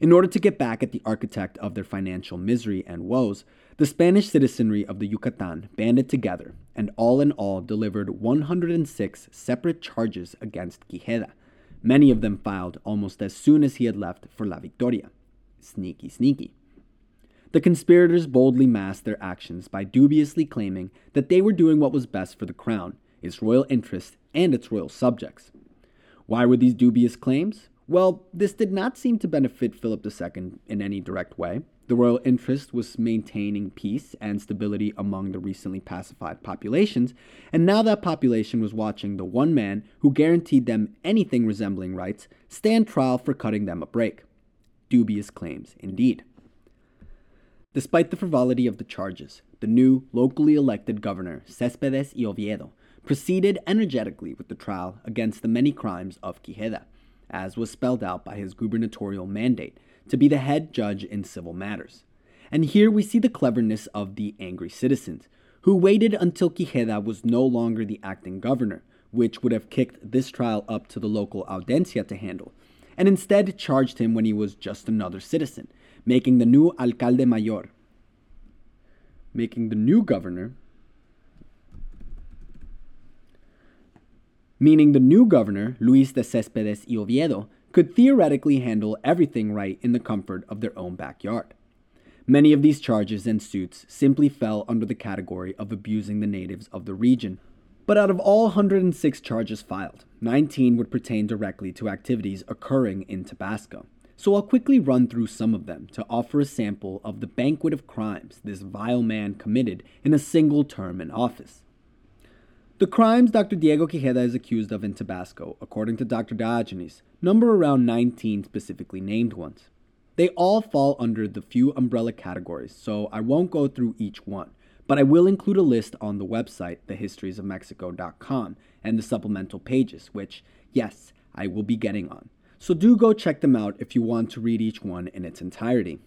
In order to get back at the architect of their financial misery and woes, the Spanish citizenry of the Yucatan banded together and all in all delivered 106 separate charges against Quijeda, many of them filed almost as soon as he had left for La Victoria. Sneaky, sneaky. The conspirators boldly masked their actions by dubiously claiming that they were doing what was best for the crown, its royal interests, and its royal subjects. Why were these dubious claims? Well, this did not seem to benefit Philip II in any direct way. The royal interest was maintaining peace and stability among the recently pacified populations, and now that population was watching the one man who guaranteed them anything resembling rights stand trial for cutting them a break. Dubious claims, indeed. Despite the frivolity of the charges, the new locally elected governor, Céspedes y Oviedo, proceeded energetically with the trial against the many crimes of Quijeda, as was spelled out by his gubernatorial mandate to be the head judge in civil matters. And here we see the cleverness of the angry citizens, who waited until Quijeda was no longer the acting governor, which would have kicked this trial up to the local audiencia to handle, and instead charged him when he was just another citizen, making the new alcalde mayor, making the new governor, meaning the new governor, Luis de Céspedes y Oviedo, could theoretically handle everything right in the comfort of their own backyard. Many of these charges and suits simply fell under the category of abusing the natives of the region. But out of all 106 charges filed, 19 would pertain directly to activities occurring in Tabasco, So I'll quickly run through some of them to offer a sample of the banquet of crimes this vile man committed in a single term in office. The crimes Dr. Diego Quijeda is accused of in Tabasco, according to Dr. Diogenes, number around 19 specifically named ones. They all fall under the few umbrella categories, so I won't go through each one, but I will include a list on the website, thehistoriesofmexico.com, and the supplemental pages, which, yes, I will be getting on. So do go check them out if you want to read each one in its entirety.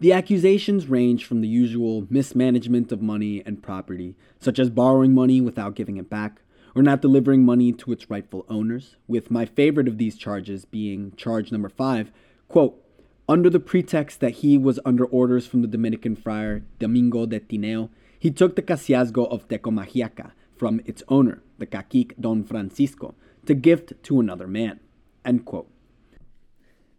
The accusations range from the usual mismanagement of money and property, such as borrowing money without giving it back, or not delivering money to its rightful owners, with my favorite of these charges being charge number five, quote, under the pretext that he was under orders from the Dominican friar Domingo de Tineo, he took the cacicazgo of Tecomajiaca from its owner, the cacique Don Francisco, to gift to another man.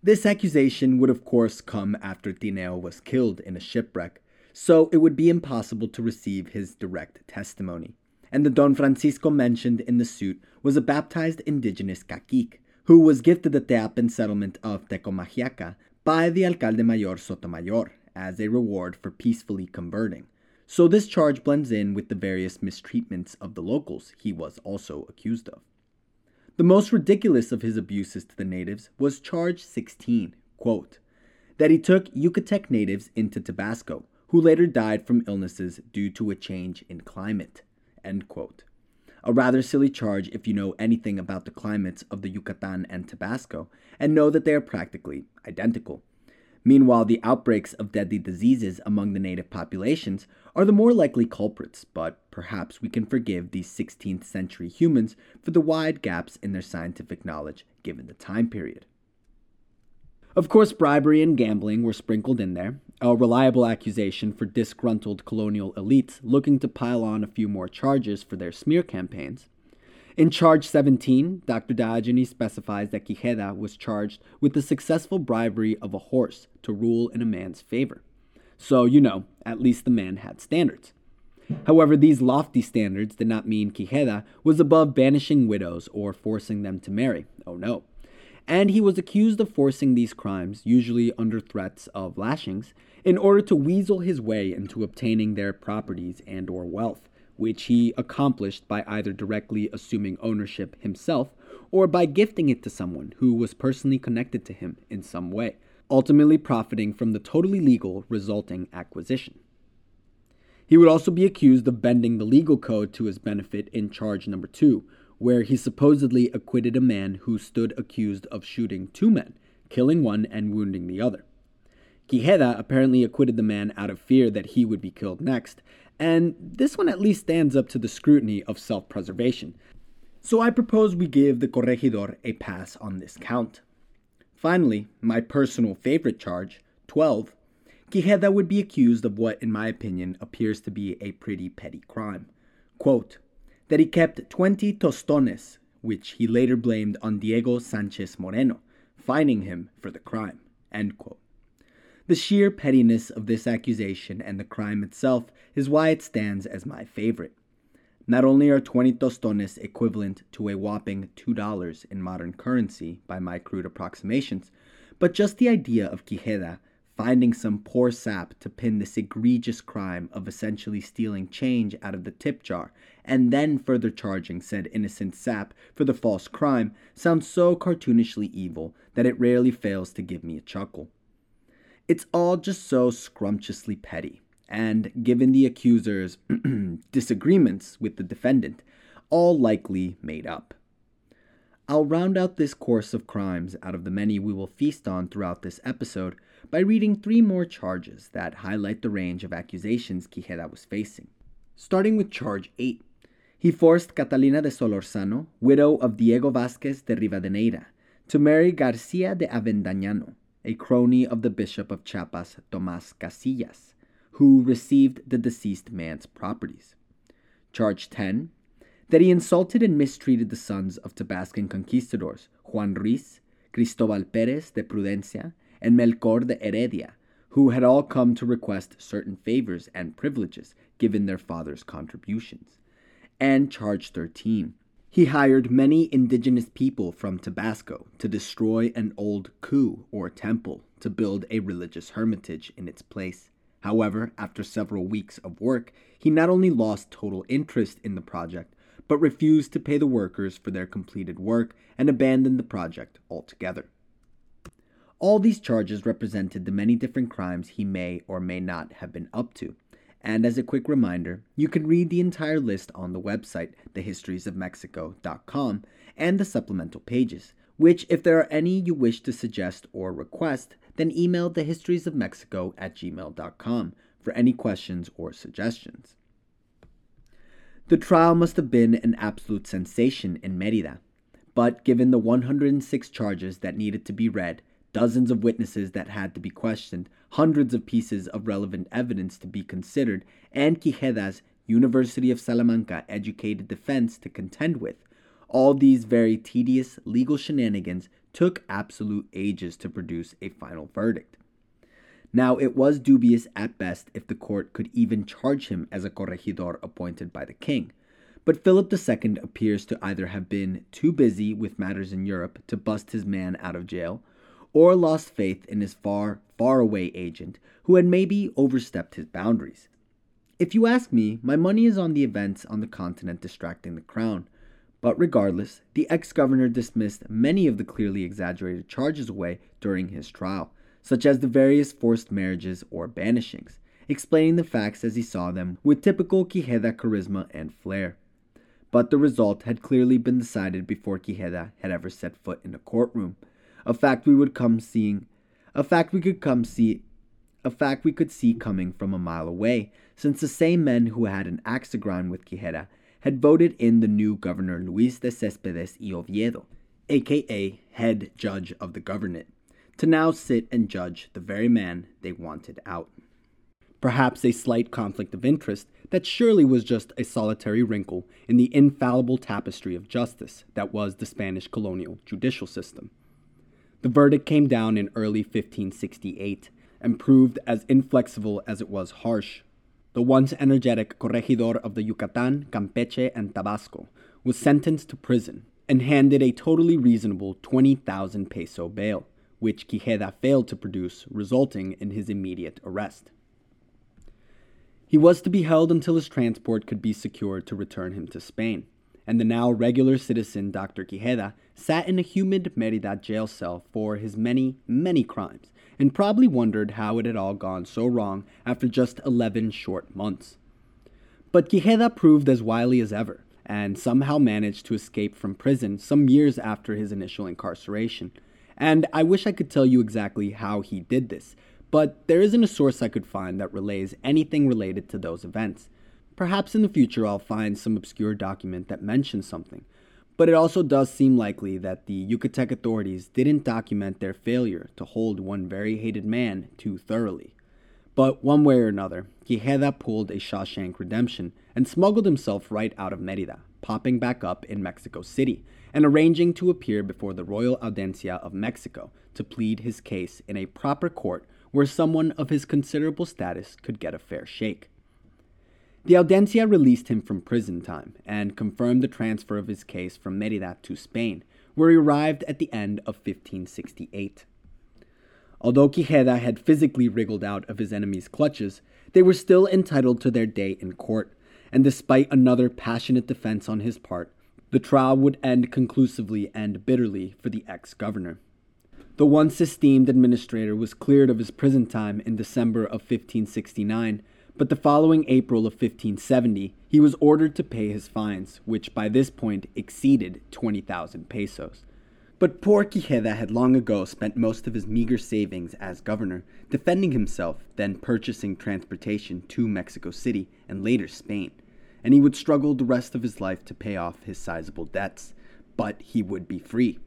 This accusation would, of course, come after Tineo was killed in a shipwreck, so it would be impossible to receive his direct testimony. And the Don Francisco mentioned in the suit was a baptized indigenous cacique who was gifted the Teapan settlement of Tecomajiaca by the Alcalde Mayor Sotomayor as a reward for peacefully converting. So this charge blends in with the various mistreatments of the locals he was also accused of. The most ridiculous of his abuses to the natives was charge 16, quote, that he took Yucatec natives into Tabasco, who later died from illnesses due to a change in climate, end quote. A rather silly charge if you know anything about the climates of the Yucatan and Tabasco and know that they are practically identical. Meanwhile, the outbreaks of deadly diseases among the native populations are the more likely culprits, but perhaps we can forgive these 16th century humans for the wide gaps in their scientific knowledge given the time period. Of course, bribery and gambling were sprinkled in there, a reliable accusation for disgruntled colonial elites looking to pile on a few more charges for their smear campaigns. In charge 17, Dr. Diogenes specifies that Quijeda was charged with the successful bribery of a horse to rule in a man's favor. So, you know, at least the man had standards. However, these lofty standards did not mean Quijeda was above banishing widows or forcing them to marry. Oh no and he was accused of forcing these crimes, usually under threats of lashings, in order to weasel his way into obtaining their properties and or wealth, which he accomplished by either directly assuming ownership himself or by gifting it to someone who was personally connected to him in some way, ultimately profiting from the totally legal resulting acquisition. He would also be accused of bending the legal code to his benefit in charge number 2, where he supposedly acquitted a man who stood accused of shooting two men, killing one and wounding the other. Quijeda apparently acquitted the man out of fear that he would be killed next, and this one at least stands up to the scrutiny of self preservation. So I propose we give the corregidor a pass on this count. Finally, my personal favorite charge, 12, Quijeda would be accused of what, in my opinion, appears to be a pretty petty crime. Quote, that he kept 20 tostones, which he later blamed on Diego Sanchez Moreno, fining him for the crime. The sheer pettiness of this accusation and the crime itself is why it stands as my favorite. Not only are 20 tostones equivalent to a whopping $2 in modern currency by my crude approximations, but just the idea of Quijeda finding some poor sap to pin this egregious crime of essentially stealing change out of the tip jar and then further charging said innocent sap for the false crime sounds so cartoonishly evil that it rarely fails to give me a chuckle. It's all just so scrumptiously petty, and given the accuser's disagreements with the defendant, all likely made up. I'll round out this course of crimes out of the many we will feast on throughout this episode by reading three more charges that highlight the range of accusations Quijeda was facing. Starting with charge 8, he forced Catalina de Solorzano, widow of Diego Vázquez de Rivadeneira, to marry Garcia de Avendañano, a crony of the Bishop of Chiapas, Tomas Casillas, who received the deceased man's properties. Charge 10, that he insulted and mistreated the sons of Tabascan conquistadors Juan Ruiz, Cristobal Perez de Prudencia, and Melchor de Heredia, who had all come to request certain favors and privileges given their father's contributions. And charge 13 He hired many indigenous people from Tabasco to destroy an old ku or temple to build a religious hermitage in its place. However, after several weeks of work, he not only lost total interest in the project, but refused to pay the workers for their completed work and abandoned the project altogether. All these charges represented the many different crimes he may or may not have been up to. And as a quick reminder, you can read the entire list on the website, thehistoriesofmexico.com, and the supplemental pages, which, if there are any you wish to suggest or request, then email thehistoriesofmexico at gmail.com for any questions or suggestions. The trial must have been an absolute sensation in Merida, but given the 106 charges that needed to be read, dozens of witnesses that had to be questioned, hundreds of pieces of relevant evidence to be considered, and Quijeda's University of Salamanca educated defense to contend with. All these very tedious legal shenanigans took absolute ages to produce a final verdict. Now, it was dubious at best if the court could even charge him as a corregidor appointed by the king. But Philip II appears to either have been too busy with matters in Europe to bust his man out of jail, or lost faith in his far, far away agent, who had maybe overstepped his boundaries. If you ask me, my money is on the events on the continent distracting the crown. But regardless, the ex governor dismissed many of the clearly exaggerated charges away during his trial, such as the various forced marriages or banishings, explaining the facts as he saw them with typical Quijeda charisma and flair. But the result had clearly been decided before Quijeda had ever set foot in a courtroom, a fact we would come seeing, a fact we could come see, a fact we could see coming from a mile away, since the same men who had an axe to grind with Quijeda had voted in the new governor Luis de Cespedes y Oviedo, aka head judge of the governorate, to now sit and judge the very man they wanted out. Perhaps a slight conflict of interest that surely was just a solitary wrinkle in the infallible tapestry of justice that was the Spanish colonial judicial system. The verdict came down in early 1568 and proved as inflexible as it was harsh. The once energetic corregidor of the Yucatan, Campeche, and Tabasco was sentenced to prison and handed a totally reasonable 20,000 peso bail, which Quijeda failed to produce, resulting in his immediate arrest. He was to be held until his transport could be secured to return him to Spain and the now regular citizen Dr. Quijeda sat in a humid Merida jail cell for his many, many crimes, and probably wondered how it had all gone so wrong after just 11 short months. But Quijeda proved as wily as ever, and somehow managed to escape from prison some years after his initial incarceration. And I wish I could tell you exactly how he did this, but there isn't a source I could find that relays anything related to those events. Perhaps in the future I'll find some obscure document that mentions something, but it also does seem likely that the Yucatec authorities didn't document their failure to hold one very hated man too thoroughly. But one way or another, Quijeda pulled a Shawshank redemption and smuggled himself right out of Merida, popping back up in Mexico City and arranging to appear before the Royal Audiencia of Mexico to plead his case in a proper court where someone of his considerable status could get a fair shake. The Audiencia released him from prison time and confirmed the transfer of his case from Merida to Spain, where he arrived at the end of 1568. Although Quijeda had physically wriggled out of his enemy's clutches, they were still entitled to their day in court, and despite another passionate defense on his part, the trial would end conclusively and bitterly for the ex governor. The once esteemed administrator was cleared of his prison time in December of 1569 but the following April of 1570, he was ordered to pay his fines, which by this point exceeded 20,000 pesos. But poor Quijeda had long ago spent most of his meager savings as governor defending himself, then purchasing transportation to Mexico City and later Spain, and he would struggle the rest of his life to pay off his sizable debts. But he would be free.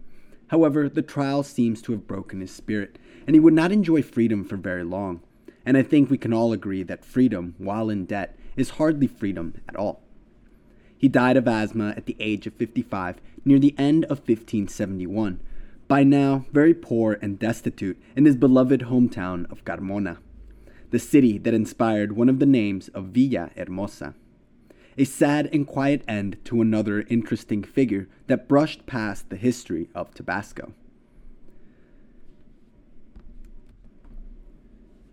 However, the trial seems to have broken his spirit, and he would not enjoy freedom for very long and I think we can all agree that freedom, while in debt, is hardly freedom at all. He died of asthma at the age of 55 near the end of 1571, by now very poor and destitute in his beloved hometown of Carmona, the city that inspired one of the names of Villa Hermosa. a sad and quiet end to another interesting figure that brushed past the history of Tabasco.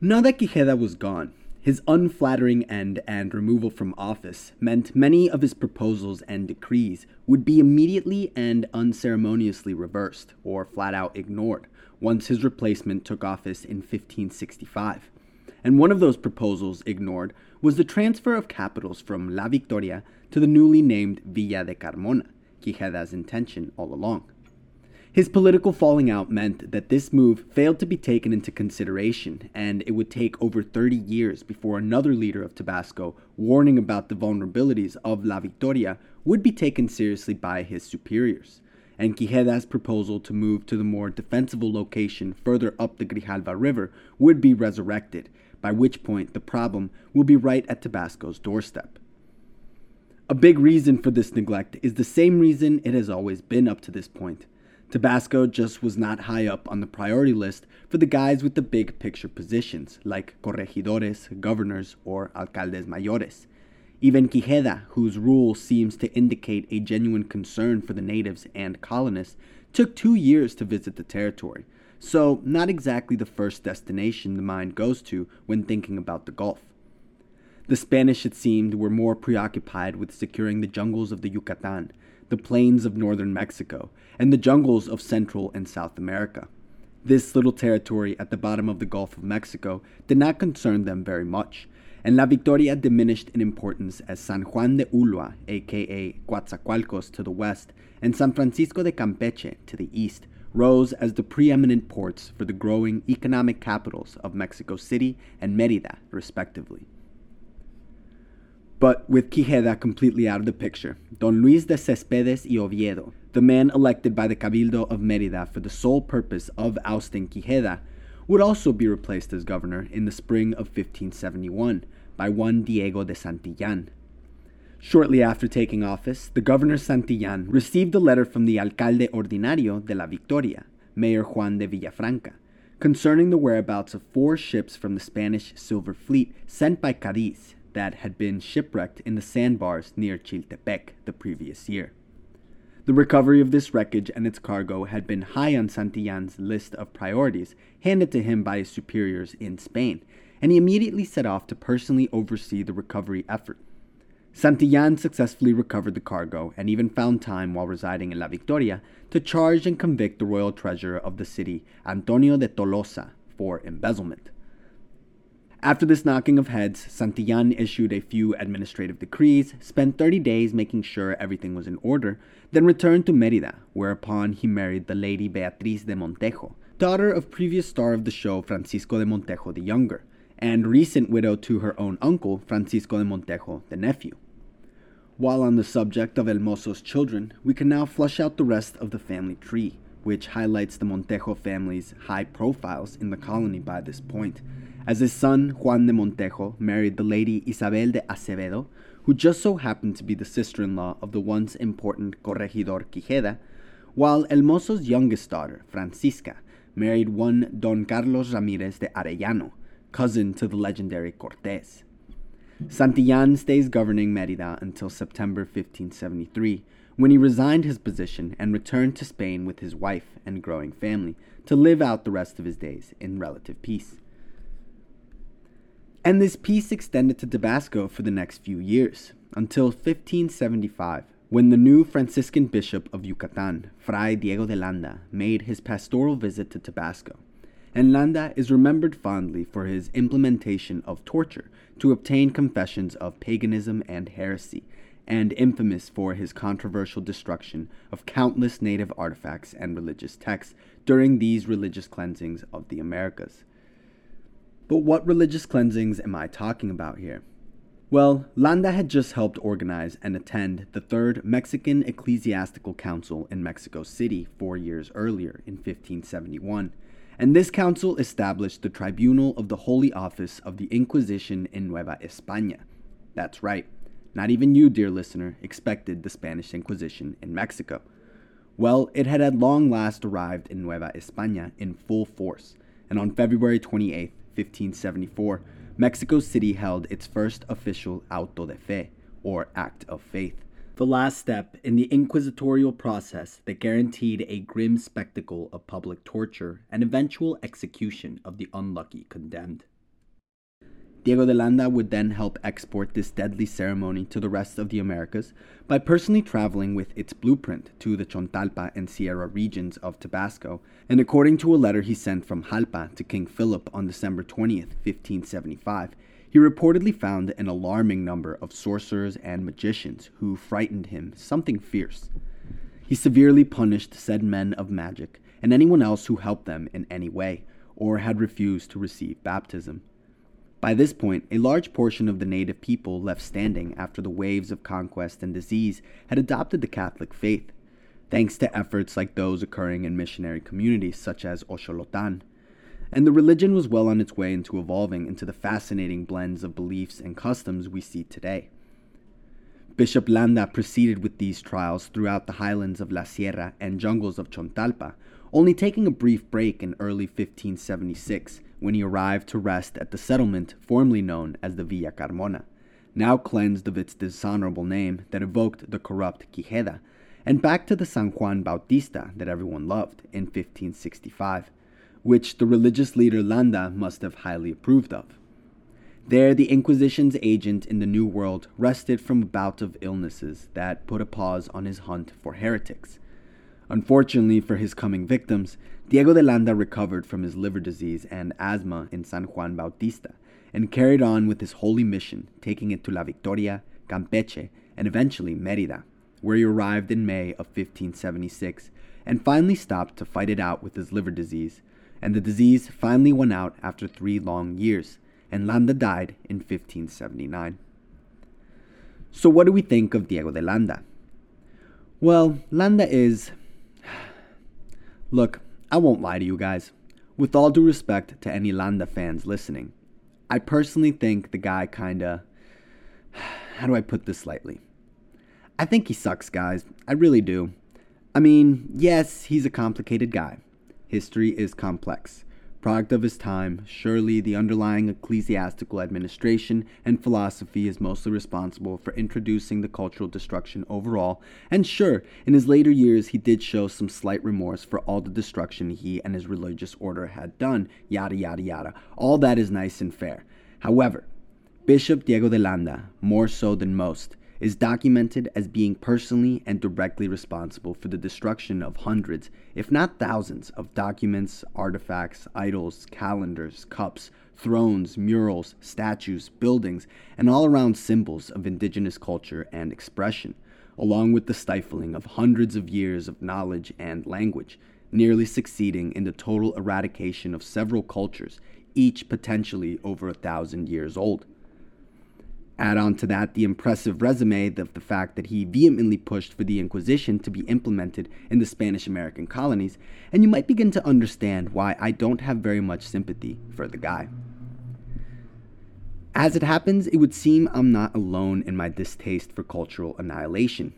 Now that Quijeda was gone, his unflattering end and removal from office meant many of his proposals and decrees would be immediately and unceremoniously reversed or flat out ignored once his replacement took office in 1565. And one of those proposals ignored was the transfer of capitals from La Victoria to the newly named Villa de Carmona, Quijeda's intention all along. His political falling out meant that this move failed to be taken into consideration, and it would take over 30 years before another leader of Tabasco, warning about the vulnerabilities of La Victoria, would be taken seriously by his superiors. And Quijeda's proposal to move to the more defensible location further up the Grijalva River would be resurrected, by which point the problem will be right at Tabasco's doorstep. A big reason for this neglect is the same reason it has always been up to this point Tabasco just was not high up on the priority list for the guys with the big picture positions, like corregidores, governors, or alcaldes mayores. Even Quijeda, whose rule seems to indicate a genuine concern for the natives and colonists, took two years to visit the territory, so not exactly the first destination the mind goes to when thinking about the Gulf. The Spanish, it seemed, were more preoccupied with securing the jungles of the Yucatan the plains of northern Mexico, and the jungles of Central and South America. This little territory at the bottom of the Gulf of Mexico did not concern them very much, and La Victoria diminished in importance as San Juan de Ulua, aka Coatzacoalcos, to the west, and San Francisco de Campeche to the east, rose as the preeminent ports for the growing economic capitals of Mexico City and Merida, respectively. But with Quijeda completely out of the picture, Don Luis de Cespedes y Oviedo, the man elected by the Cabildo of Merida for the sole purpose of ousting Quijeda, would also be replaced as governor in the spring of 1571 by one Diego de Santillan. Shortly after taking office, the governor Santillan received a letter from the alcalde ordinario de la Victoria, Mayor Juan de Villafranca, concerning the whereabouts of four ships from the Spanish silver fleet sent by Cadiz that had been shipwrecked in the sandbars near Chiltepec the previous year. The recovery of this wreckage and its cargo had been high on Santillan's list of priorities handed to him by his superiors in Spain, and he immediately set off to personally oversee the recovery effort. Santillan successfully recovered the cargo and even found time while residing in La Victoria to charge and convict the royal treasurer of the city, Antonio de Tolosa, for embezzlement. After this knocking of heads, Santillan issued a few administrative decrees, spent 30 days making sure everything was in order, then returned to Merida, whereupon he married the lady Beatriz de Montejo, daughter of previous star of the show Francisco de Montejo the Younger, and recent widow to her own uncle, Francisco de Montejo the nephew. While on the subject of El Mozo's children, we can now flush out the rest of the family tree, which highlights the Montejo family's high profiles in the colony by this point as his son Juan de Montejo married the lady Isabel de Acevedo, who just so happened to be the sister in law of the once important Corregidor Quijeda, while El Mozo's youngest daughter, Francisca, married one Don Carlos Ramirez de Arellano, cousin to the legendary Cortes. Santillan stays governing Merida until September 1573, when he resigned his position and returned to Spain with his wife and growing family to live out the rest of his days in relative peace. And this peace extended to Tabasco for the next few years, until 1575, when the new Franciscan bishop of Yucatan, Fray Diego de Landa, made his pastoral visit to Tabasco. And Landa is remembered fondly for his implementation of torture to obtain confessions of paganism and heresy, and infamous for his controversial destruction of countless native artifacts and religious texts during these religious cleansings of the Americas. But what religious cleansings am I talking about here? Well, Landa had just helped organize and attend the Third Mexican Ecclesiastical Council in Mexico City four years earlier in 1571, and this council established the Tribunal of the Holy Office of the Inquisition in Nueva España. That's right, not even you, dear listener, expected the Spanish Inquisition in Mexico. Well, it had at long last arrived in Nueva España in full force, and on February 28, 1574, Mexico City held its first official auto de fe, or act of faith. The last step in the inquisitorial process that guaranteed a grim spectacle of public torture and eventual execution of the unlucky condemned. Diego de Landa would then help export this deadly ceremony to the rest of the Americas by personally traveling with its blueprint to the Chontalpa and Sierra regions of Tabasco, and according to a letter he sent from Jalpa to King Philip on December 20th, 1575, he reportedly found an alarming number of sorcerers and magicians who frightened him something fierce. He severely punished said men of magic and anyone else who helped them in any way, or had refused to receive baptism. By this point, a large portion of the native people left standing after the waves of conquest and disease had adopted the Catholic faith, thanks to efforts like those occurring in missionary communities such as Oxolotan. And the religion was well on its way into evolving into the fascinating blends of beliefs and customs we see today. Bishop Landa proceeded with these trials throughout the highlands of La Sierra and jungles of Chontalpa, only taking a brief break in early 1576 when he arrived to rest at the settlement formerly known as the Villa Carmona, now cleansed of its dishonorable name that evoked the corrupt Quijeda, and back to the San Juan Bautista that everyone loved in 1565, which the religious leader Landa must have highly approved of. There, the Inquisition's agent in the New World rested from a bout of illnesses that put a pause on his hunt for heretics Unfortunately for his coming victims, Diego de Landa recovered from his liver disease and asthma in San Juan Bautista and carried on with his holy mission, taking it to La Victoria, Campeche, and eventually Merida, where he arrived in May of 1576 and finally stopped to fight it out with his liver disease. And the disease finally won out after three long years, and Landa died in 1579. So, what do we think of Diego de Landa? Well, Landa is, Look, I won't lie to you guys. With all due respect to any Landa fans listening, I personally think the guy kinda. How do I put this slightly? I think he sucks, guys. I really do. I mean, yes, he's a complicated guy. History is complex product of his time, surely the underlying ecclesiastical administration and philosophy is mostly responsible for introducing the cultural destruction overall, and sure, in his later years he did show some slight remorse for all the destruction he and his religious order had done, yada yada yada. All that is nice and fair. However, Bishop Diego de Landa, more so than most, is documented as being personally and directly responsible for the destruction of hundreds, if not thousands, of documents, artifacts, idols, calendars, cups, thrones, murals, statues, buildings, and all around symbols of indigenous culture and expression, along with the stifling of hundreds of years of knowledge and language, nearly succeeding in the total eradication of several cultures, each potentially over a thousand years old. Add on to that the impressive resume of the fact that he vehemently pushed for the Inquisition to be implemented in the Spanish American colonies, and you might begin to understand why I don't have very much sympathy for the guy. As it happens, it would seem I'm not alone in my distaste for cultural annihilation.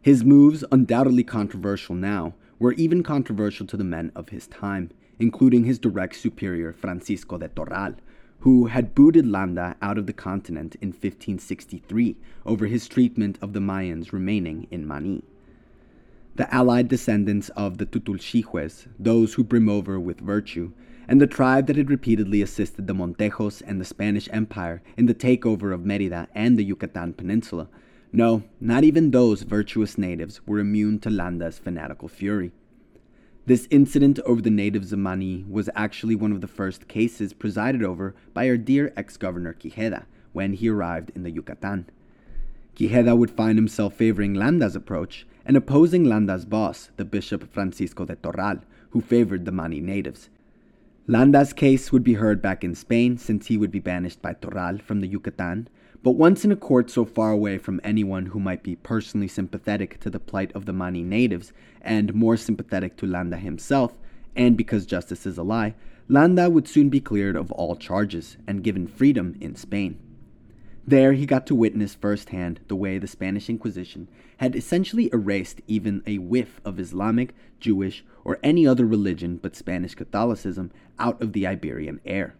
His moves, undoubtedly controversial now, were even controversial to the men of his time, including his direct superior Francisco de Toral, who had booted Landa out of the continent in 1563 over his treatment of the Mayans remaining in Mani. The allied descendants of the Tutulxihues, those who brim over with virtue, and the tribe that had repeatedly assisted the Montejos and the Spanish Empire in the takeover of Merida and the Yucatan Peninsula, no, not even those virtuous natives were immune to Landa's fanatical fury. This incident over the natives of Mani was actually one of the first cases presided over by our dear ex governor Quijeda when he arrived in the Yucatan. Quijeda would find himself favoring Landa's approach and opposing Landa's boss, the Bishop Francisco de Toral, who favored the Mani natives. Landa's case would be heard back in Spain since he would be banished by Toral from the Yucatan, but once in a court so far away from anyone who might be personally sympathetic to the plight of the Mani natives, and more sympathetic to Landa himself, and because justice is a lie, Landa would soon be cleared of all charges and given freedom in Spain. There he got to witness firsthand the way the Spanish Inquisition had essentially erased even a whiff of Islamic, Jewish, or any other religion but Spanish Catholicism out of the Iberian air.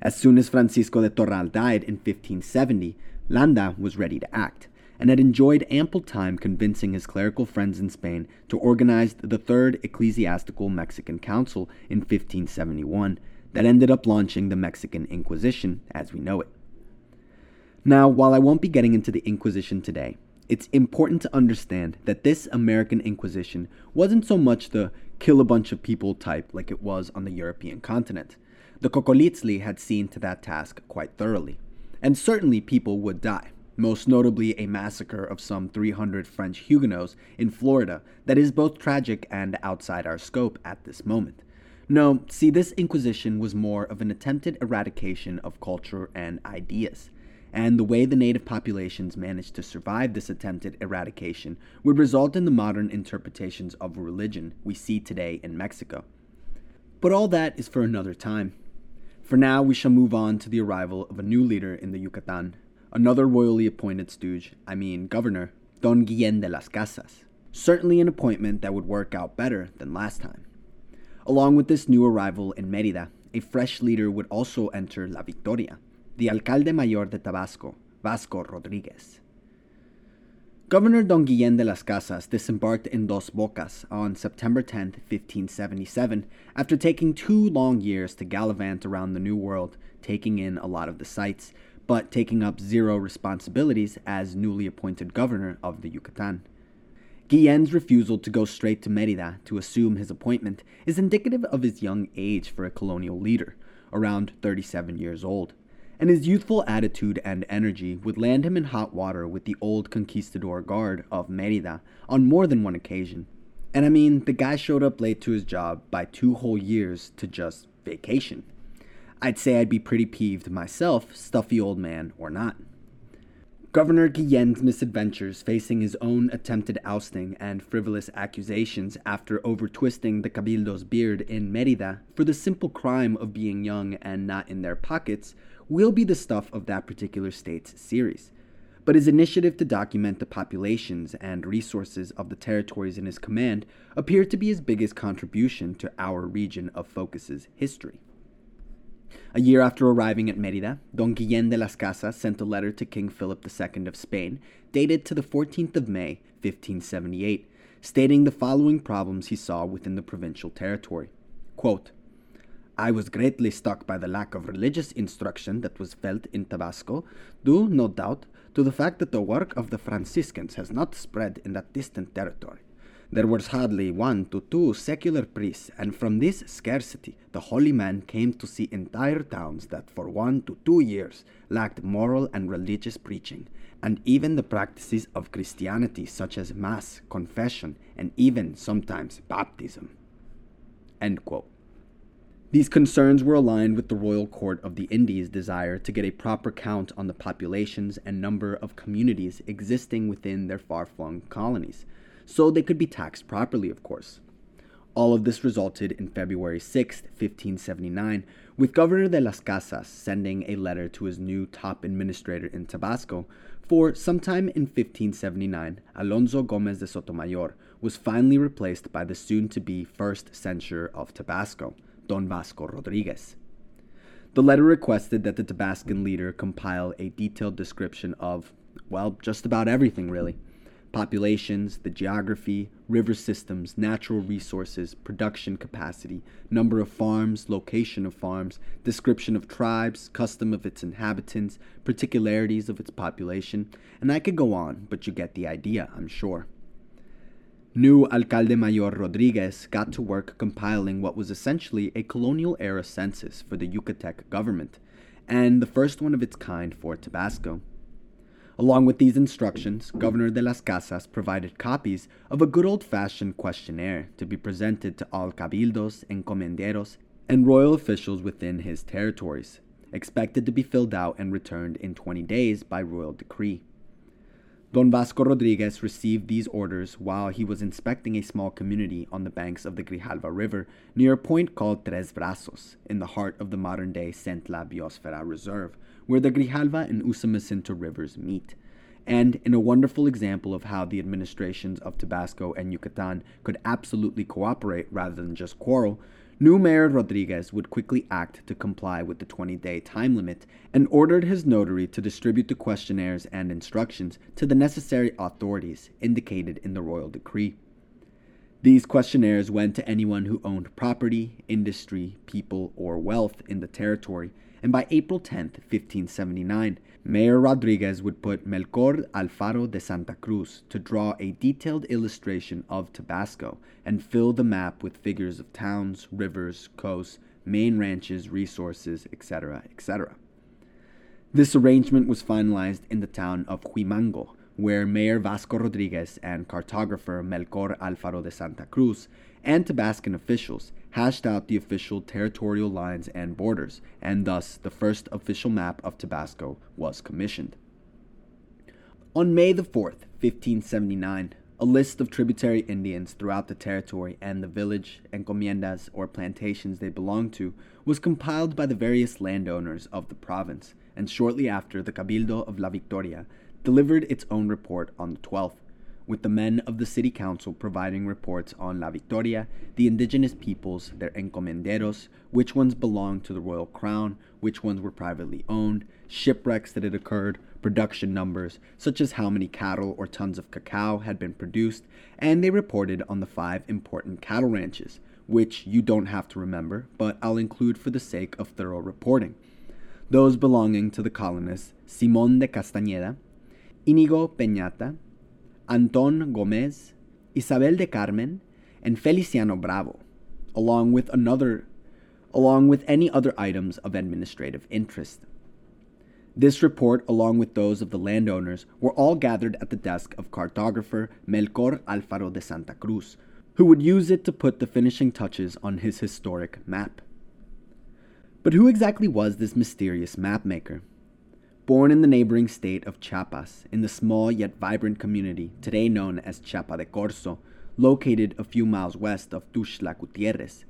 As soon as Francisco de Toral died in 1570, Landa was ready to act, and had enjoyed ample time convincing his clerical friends in Spain to organize the Third Ecclesiastical Mexican Council in 1571 that ended up launching the Mexican Inquisition as we know it. Now, while I won't be getting into the Inquisition today, it's important to understand that this American Inquisition wasn't so much the kill a bunch of people type like it was on the European continent. The Cocoliztli had seen to that task quite thoroughly, and certainly people would die most notably a massacre of some 300 French Huguenots in Florida that is both tragic and outside our scope at this moment. No, see, this Inquisition was more of an attempted eradication of culture and ideas. And the way the native populations managed to survive this attempted eradication would result in the modern interpretations of religion we see today in Mexico. But all that is for another time. For now, we shall move on to the arrival of a new leader in the Yucatan, another royally appointed stooge, I mean governor, Don Guillen de las Casas. Certainly an appointment that would work out better than last time. Along with this new arrival in Merida, a fresh leader would also enter La Victoria, the alcalde mayor de Tabasco, Vasco Rodriguez. Governor Don Guillen de las Casas disembarked in Dos Bocas on September 10, 1577, after taking two long years to gallivant around the New World, taking in a lot of the sights, but taking up zero responsibilities as newly appointed governor of the Yucatan. Guillen's refusal to go straight to Merida to assume his appointment is indicative of his young age for a colonial leader, around 37 years old, and his youthful attitude and energy would land him in hot water with the old conquistador guard of Merida on more than one occasion. And I mean, the guy showed up late to his job by two whole years to just vacation. I'd say I'd be pretty peeved myself, stuffy old man or not. Governor Guillen's misadventures facing his own attempted ousting and frivolous accusations after overtwisting the Cabildo's beard in Merida for the simple crime of being young and not in their pockets will be the stuff of that particular state's series. But his initiative to document the populations and resources of the territories in his command appeared to be his biggest contribution to our region of focus's history. A year after arriving at Merida, Don Guillen de las Casas sent a letter to King Philip II of Spain, dated to the 14th of May, 1578, stating the following problems he saw within the provincial territory. Quote, I was greatly struck by the lack of religious instruction that was felt in Tabasco, due, no doubt, to the fact that the work of the Franciscans has not spread in that distant territory. There was hardly one to two secular priests, and from this scarcity the holy man came to see entire towns that for one to two years lacked moral and religious preaching, and even the practices of Christianity, such as Mass, confession, and even sometimes baptism. These concerns were aligned with the royal court of the Indies' desire to get a proper count on the populations and number of communities existing within their far flung colonies so they could be taxed properly, of course. All of this resulted in February 6, 1579, with Governor de las Casas sending a letter to his new top administrator in Tabasco, for sometime in 1579, Alonso Gomez de Sotomayor was finally replaced by the soon to be first censor of Tabasco, Don Vasco Rodriguez. The letter requested that the Tabascan leader compile a detailed description of, well, just about everything, really populations, the geography, river systems, natural resources, production capacity, number of farms, location of farms, description of tribes, custom of its inhabitants, particularities of its population, and I could go on, but you get the idea, I'm sure. New Alcalde Mayor Rodriguez got to work compiling what was essentially a colonial era census for the Yucatec government, and the first one of its kind for Tabasco. Along with these instructions, Governor de las Casas provided copies of a good old fashioned questionnaire to be presented to all cabildos, encomenderos, and royal officials within his territories, expected to be filled out and returned in 20 days by royal decree. Don Vasco Rodriguez received these orders while he was inspecting a small community on the banks of the Grijalva River near a point called Tres Brazos, in the heart of the modern day Centla Biosfera Reserve, where the Grijalva and Usumacinta rivers meet. And in a wonderful example of how the administrations of Tabasco and Yucatan could absolutely cooperate rather than just quarrel, New Mayor Rodriguez would quickly act to comply with the 20 day time limit and ordered his notary to distribute the questionnaires and instructions to the necessary authorities indicated in the royal decree. These questionnaires went to anyone who owned property, industry, people, or wealth in the territory, and by April 10, 1579, Mayor Rodriguez would put Melchor Alfaro de Santa Cruz to draw a detailed illustration of Tabasco and fill the map with figures of towns, rivers, coasts, main ranches, resources, etc., etc. This arrangement was finalized in the town of Huimango, where Mayor Vasco Rodriguez and cartographer Melchor Alfaro de Santa Cruz and Tabascan officials hashed out the official territorial lines and borders, and thus the first official map of Tabasco was commissioned. On May the 4th, 1579, a list of tributary Indians throughout the territory and the village, encomiendas, or plantations they belonged to was compiled by the various landowners of the province, and shortly after the Cabildo of La Victoria delivered its own report on the 12th, with the men of the city council providing reports on La Victoria, the indigenous peoples, their encomenderos, which ones belonged to the royal crown, which ones were privately owned, shipwrecks that had occurred, production numbers, such as how many cattle or tons of cacao had been produced, and they reported on the five important cattle ranches, which you don't have to remember, but I'll include for the sake of thorough reporting. Those belonging to the colonists Simón de Castañeda, Inigo Peñata, Anton Gomez, Isabel de Carmen, and Feliciano Bravo, along with another along with any other items of administrative interest. This report, along with those of the landowners, were all gathered at the desk of cartographer Melchor Alfaro de Santa Cruz, who would use it to put the finishing touches on his historic map. But who exactly was this mysterious mapmaker? Born in the neighboring state of Chiapas, in the small yet vibrant community today known as Chiapa de Corzo, located a few miles west of Tuxtla Gutierrez,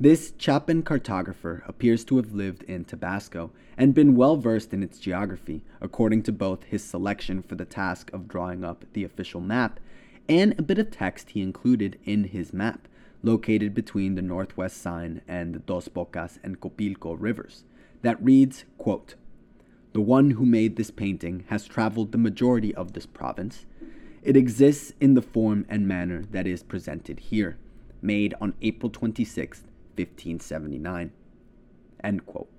this Chapin cartographer appears to have lived in Tabasco and been well versed in its geography, according to both his selection for the task of drawing up the official map and a bit of text he included in his map, located between the northwest sign and the Dos Bocas and Copilco rivers, that reads, quote, the one who made this painting has traveled the majority of this province. It exists in the form and manner that is presented here, made on April 26, 1579. End quote.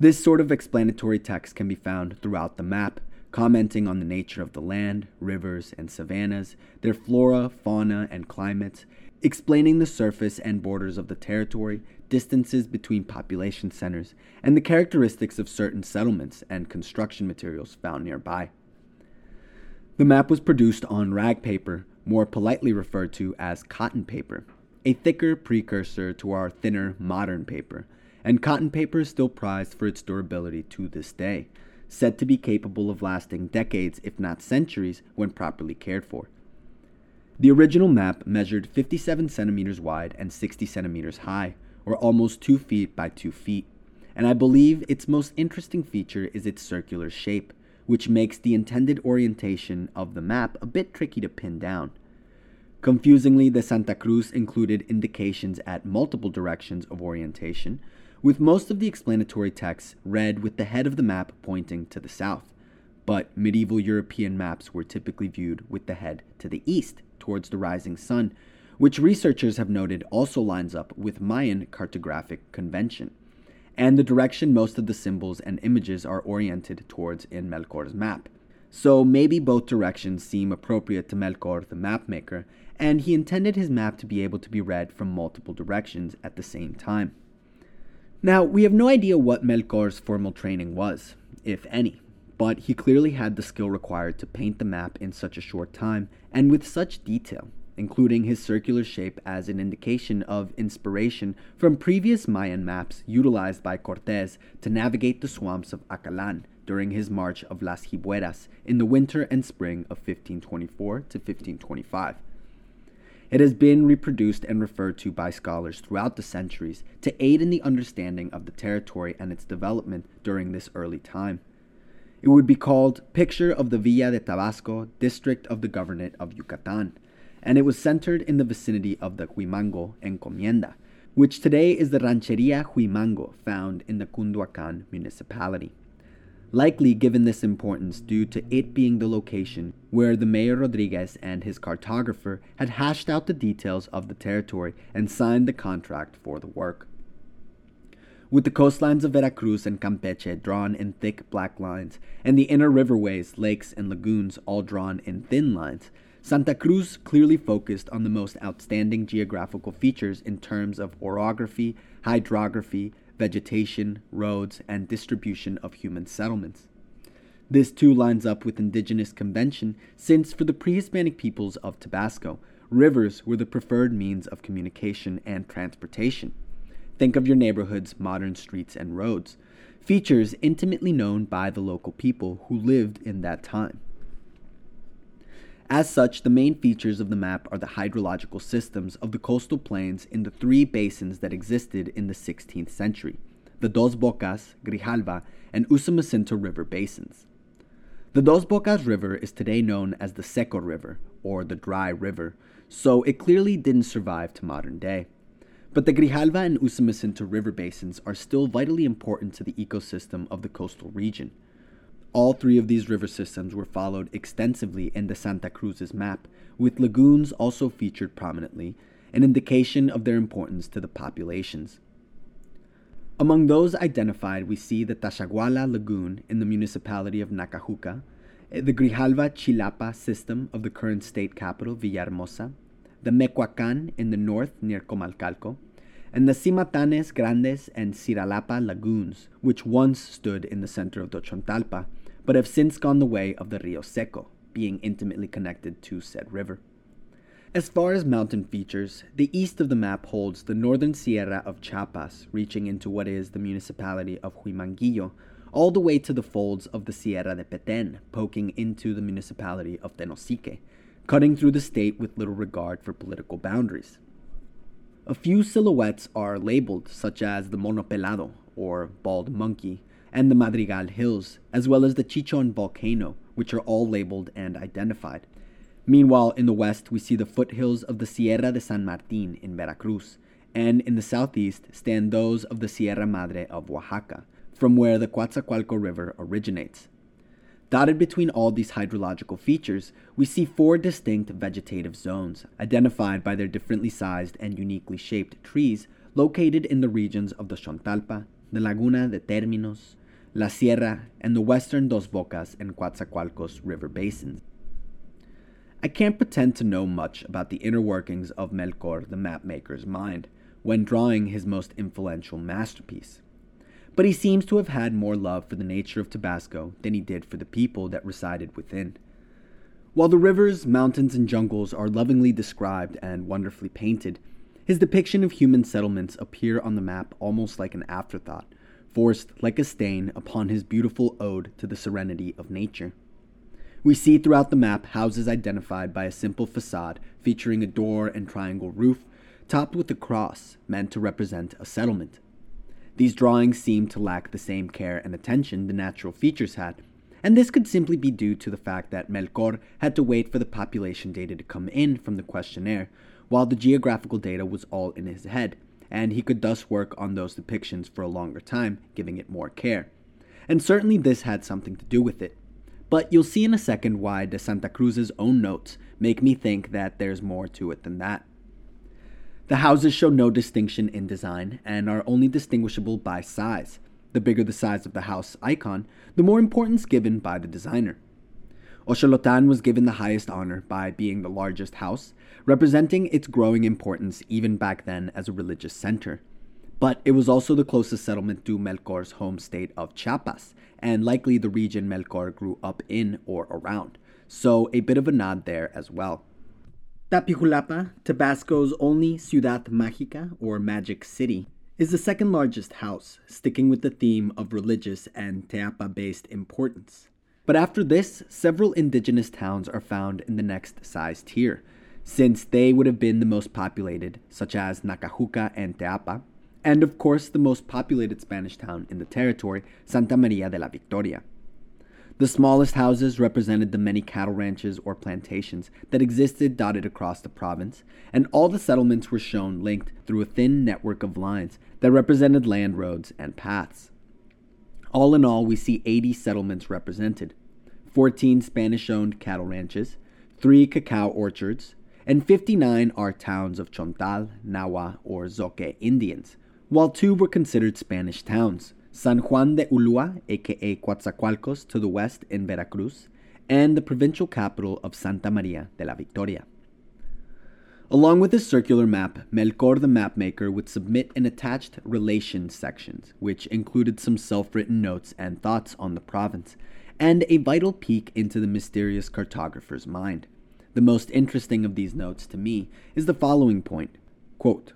This sort of explanatory text can be found throughout the map, commenting on the nature of the land, rivers, and savannas, their flora, fauna, and climates, explaining the surface and borders of the territory, distances between population centers, and the characteristics of certain settlements and construction materials found nearby. The map was produced on rag paper, more politely referred to as cotton paper, a thicker precursor to our thinner modern paper, and cotton paper is still prized for its durability to this day, said to be capable of lasting decades, if not centuries, when properly cared for. The original map measured 57 centimeters wide and 60 centimeters high, or almost 2 feet by 2 feet, and I believe its most interesting feature is its circular shape, which makes the intended orientation of the map a bit tricky to pin down. Confusingly, the Santa Cruz included indications at multiple directions of orientation, with most of the explanatory text read with the head of the map pointing to the south. But medieval European maps were typically viewed with the head to the east, towards the rising sun, which researchers have noted also lines up with Mayan cartographic convention, and the direction most of the symbols and images are oriented towards in Melchor's map. So maybe both directions seem appropriate to Melchor the mapmaker, and he intended his map to be able to be read from multiple directions at the same time. Now, we have no idea what Melchor's formal training was, if any, but he clearly had the skill required to paint the map in such a short time and with such detail including his circular shape as an indication of inspiration from previous Mayan maps utilized by Cortes to navigate the swamps of Acalan during his march of Las Hibueras in the winter and spring of 1524 to 1525. It has been reproduced and referred to by scholars throughout the centuries to aid in the understanding of the territory and its development during this early time. It would be called Picture of the Villa de Tabasco, District of the Governorate of Yucatan, and it was centered in the vicinity of the Huimango Encomienda, which today is the Rancheria Huimango found in the Cunduacan municipality. Likely given this importance due to it being the location where the Mayor Rodriguez and his cartographer had hashed out the details of the territory and signed the contract for the work. With the coastlines of Veracruz and Campeche drawn in thick black lines, and the inner riverways, lakes, and lagoons all drawn in thin lines, Santa Cruz clearly focused on the most outstanding geographical features in terms of orography, hydrography, vegetation, roads, and distribution of human settlements. This too lines up with indigenous convention, since for the pre Hispanic peoples of Tabasco, rivers were the preferred means of communication and transportation. Think of your neighborhood's modern streets and roads, features intimately known by the local people who lived in that time. As such, the main features of the map are the hydrological systems of the coastal plains in the three basins that existed in the 16th century the Dos Bocas, Grijalva, and Usumacinta River basins. The Dos Bocas River is today known as the Seco River, or the Dry River, so it clearly didn't survive to modern day. But the Grijalva and Usumacinta river basins are still vitally important to the ecosystem of the coastal region. All three of these river systems were followed extensively in the Santa Cruz's map, with lagoons also featured prominently, an indication of their importance to the populations. Among those identified, we see the Tashaguala Lagoon in the municipality of Nacajuca, the Grijalva Chilapa system of the current state capital, Villahermosa, the Mecuacan in the north near Comalcalco, and the Cimatanes Grandes and Ciralapa lagoons, which once stood in the center of the Chontalpa but have since gone the way of the Rio Seco, being intimately connected to said river. As far as mountain features, the east of the map holds the northern Sierra of Chiapas, reaching into what is the municipality of Huimanguillo, all the way to the folds of the Sierra de Petén, poking into the municipality of Tenosique, cutting through the state with little regard for political boundaries. A few silhouettes are labeled, such as the Mono Pelado, or Bald Monkey, and the Madrigal Hills, as well as the Chichon volcano, which are all labeled and identified. Meanwhile, in the west, we see the foothills of the Sierra de San Martin in Veracruz, and in the southeast stand those of the Sierra Madre of Oaxaca, from where the Coatzacoalco River originates. Dotted between all these hydrological features, we see four distinct vegetative zones, identified by their differently sized and uniquely shaped trees located in the regions of the Chontalpa, the Laguna de Terminos, La Sierra, and the western Dos Bocas and Coatzacoalcos river basins. I can't pretend to know much about the inner workings of Melchor the mapmaker's mind when drawing his most influential masterpiece. But he seems to have had more love for the nature of Tabasco than he did for the people that resided within. While the rivers, mountains, and jungles are lovingly described and wonderfully painted, his depiction of human settlements appear on the map almost like an afterthought, forced like a stain upon his beautiful ode to the serenity of nature. We see throughout the map houses identified by a simple facade featuring a door and triangle roof, topped with a cross meant to represent a settlement. These drawings seem to lack the same care and attention the natural features had, and this could simply be due to the fact that Melchor had to wait for the population data to come in from the questionnaire, while the geographical data was all in his head, and he could thus work on those depictions for a longer time, giving it more care. And certainly this had something to do with it. But you'll see in a second why de Santa Cruz's own notes make me think that there's more to it than that. The houses show no distinction in design and are only distinguishable by size. The bigger the size of the house icon, the more importance given by the designer. Oxolotan was given the highest honor by being the largest house, representing its growing importance even back then as a religious center. But it was also the closest settlement to Melchor's home state of Chiapas, and likely the region Melchor grew up in or around, so a bit of a nod there as well. Tapijulapa, Tabasco's only Ciudad Mágica, or Magic City, is the second largest house, sticking with the theme of religious and Teapa based importance. But after this, several indigenous towns are found in the next size tier, since they would have been the most populated, such as Nacajuca and Teapa, and of course the most populated Spanish town in the territory, Santa Maria de la Victoria. The smallest houses represented the many cattle ranches or plantations that existed dotted across the province, and all the settlements were shown linked through a thin network of lines that represented land roads and paths. All in all, we see 80 settlements represented 14 Spanish owned cattle ranches, 3 cacao orchards, and 59 are towns of Chontal, Nahua, or Zoque Indians, while two were considered Spanish towns San Juan de Ulua, aka Coatzacoalcos, to the west in Veracruz, and the provincial capital of Santa Maria de la Victoria. Along with this circular map, Melchor the mapmaker would submit an attached relation section, which included some self written notes and thoughts on the province, and a vital peek into the mysterious cartographer's mind. The most interesting of these notes to me is the following point Quote,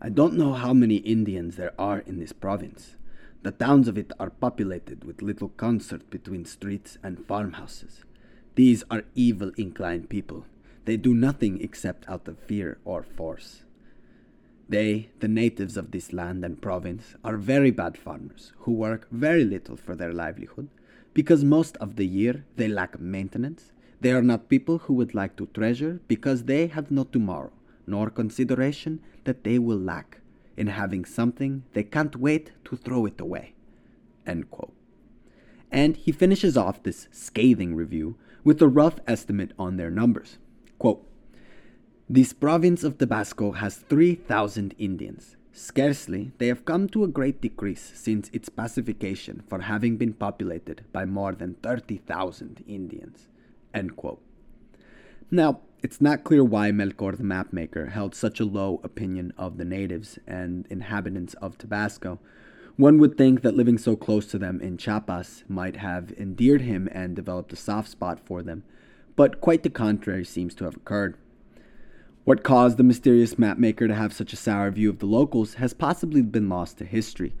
I don't know how many Indians there are in this province. The towns of it are populated with little concert between streets and farmhouses. These are evil inclined people. They do nothing except out of fear or force. They, the natives of this land and province, are very bad farmers who work very little for their livelihood because most of the year they lack maintenance. They are not people who would like to treasure because they have no tomorrow, nor consideration that they will lack in having something they can't wait to throw it away. And he finishes off this scathing review with a rough estimate on their numbers. Quote, this province of Tabasco has 3,000 Indians. Scarcely they have come to a great decrease since its pacification for having been populated by more than 30,000 Indians. Now, it's not clear why Melchor the mapmaker held such a low opinion of the natives and inhabitants of Tabasco. One would think that living so close to them in Chiapas might have endeared him and developed a soft spot for them, but quite the contrary seems to have occurred. What caused the mysterious mapmaker to have such a sour view of the locals has possibly been lost to history.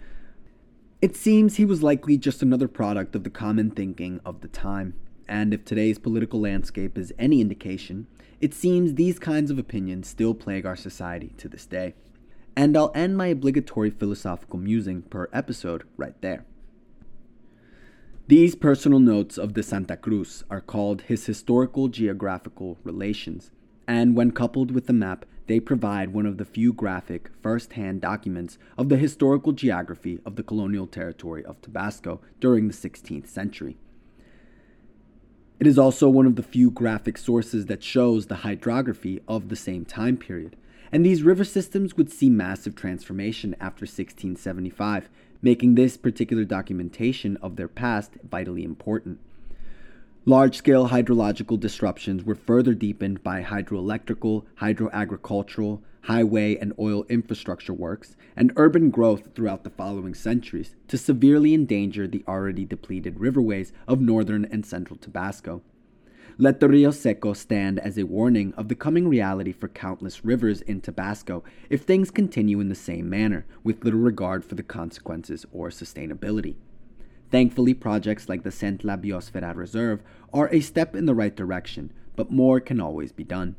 It seems he was likely just another product of the common thinking of the time, and if today's political landscape is any indication, it seems these kinds of opinions still plague our society to this day. And I'll end my obligatory philosophical musing per episode right there. These personal notes of de Santa Cruz are called his historical geographical relations, and when coupled with the map, they provide one of the few graphic, first hand documents of the historical geography of the colonial territory of Tabasco during the 16th century. It is also one of the few graphic sources that shows the hydrography of the same time period, and these river systems would see massive transformation after 1675, making this particular documentation of their past vitally important. Large scale hydrological disruptions were further deepened by hydroelectrical, hydroagricultural, highway and oil infrastructure works, and urban growth throughout the following centuries to severely endanger the already depleted riverways of northern and central Tabasco. Let the Rio Seco stand as a warning of the coming reality for countless rivers in Tabasco if things continue in the same manner, with little regard for the consequences or sustainability. Thankfully, projects like the Centla Biosfera Reserve are a step in the right direction, but more can always be done.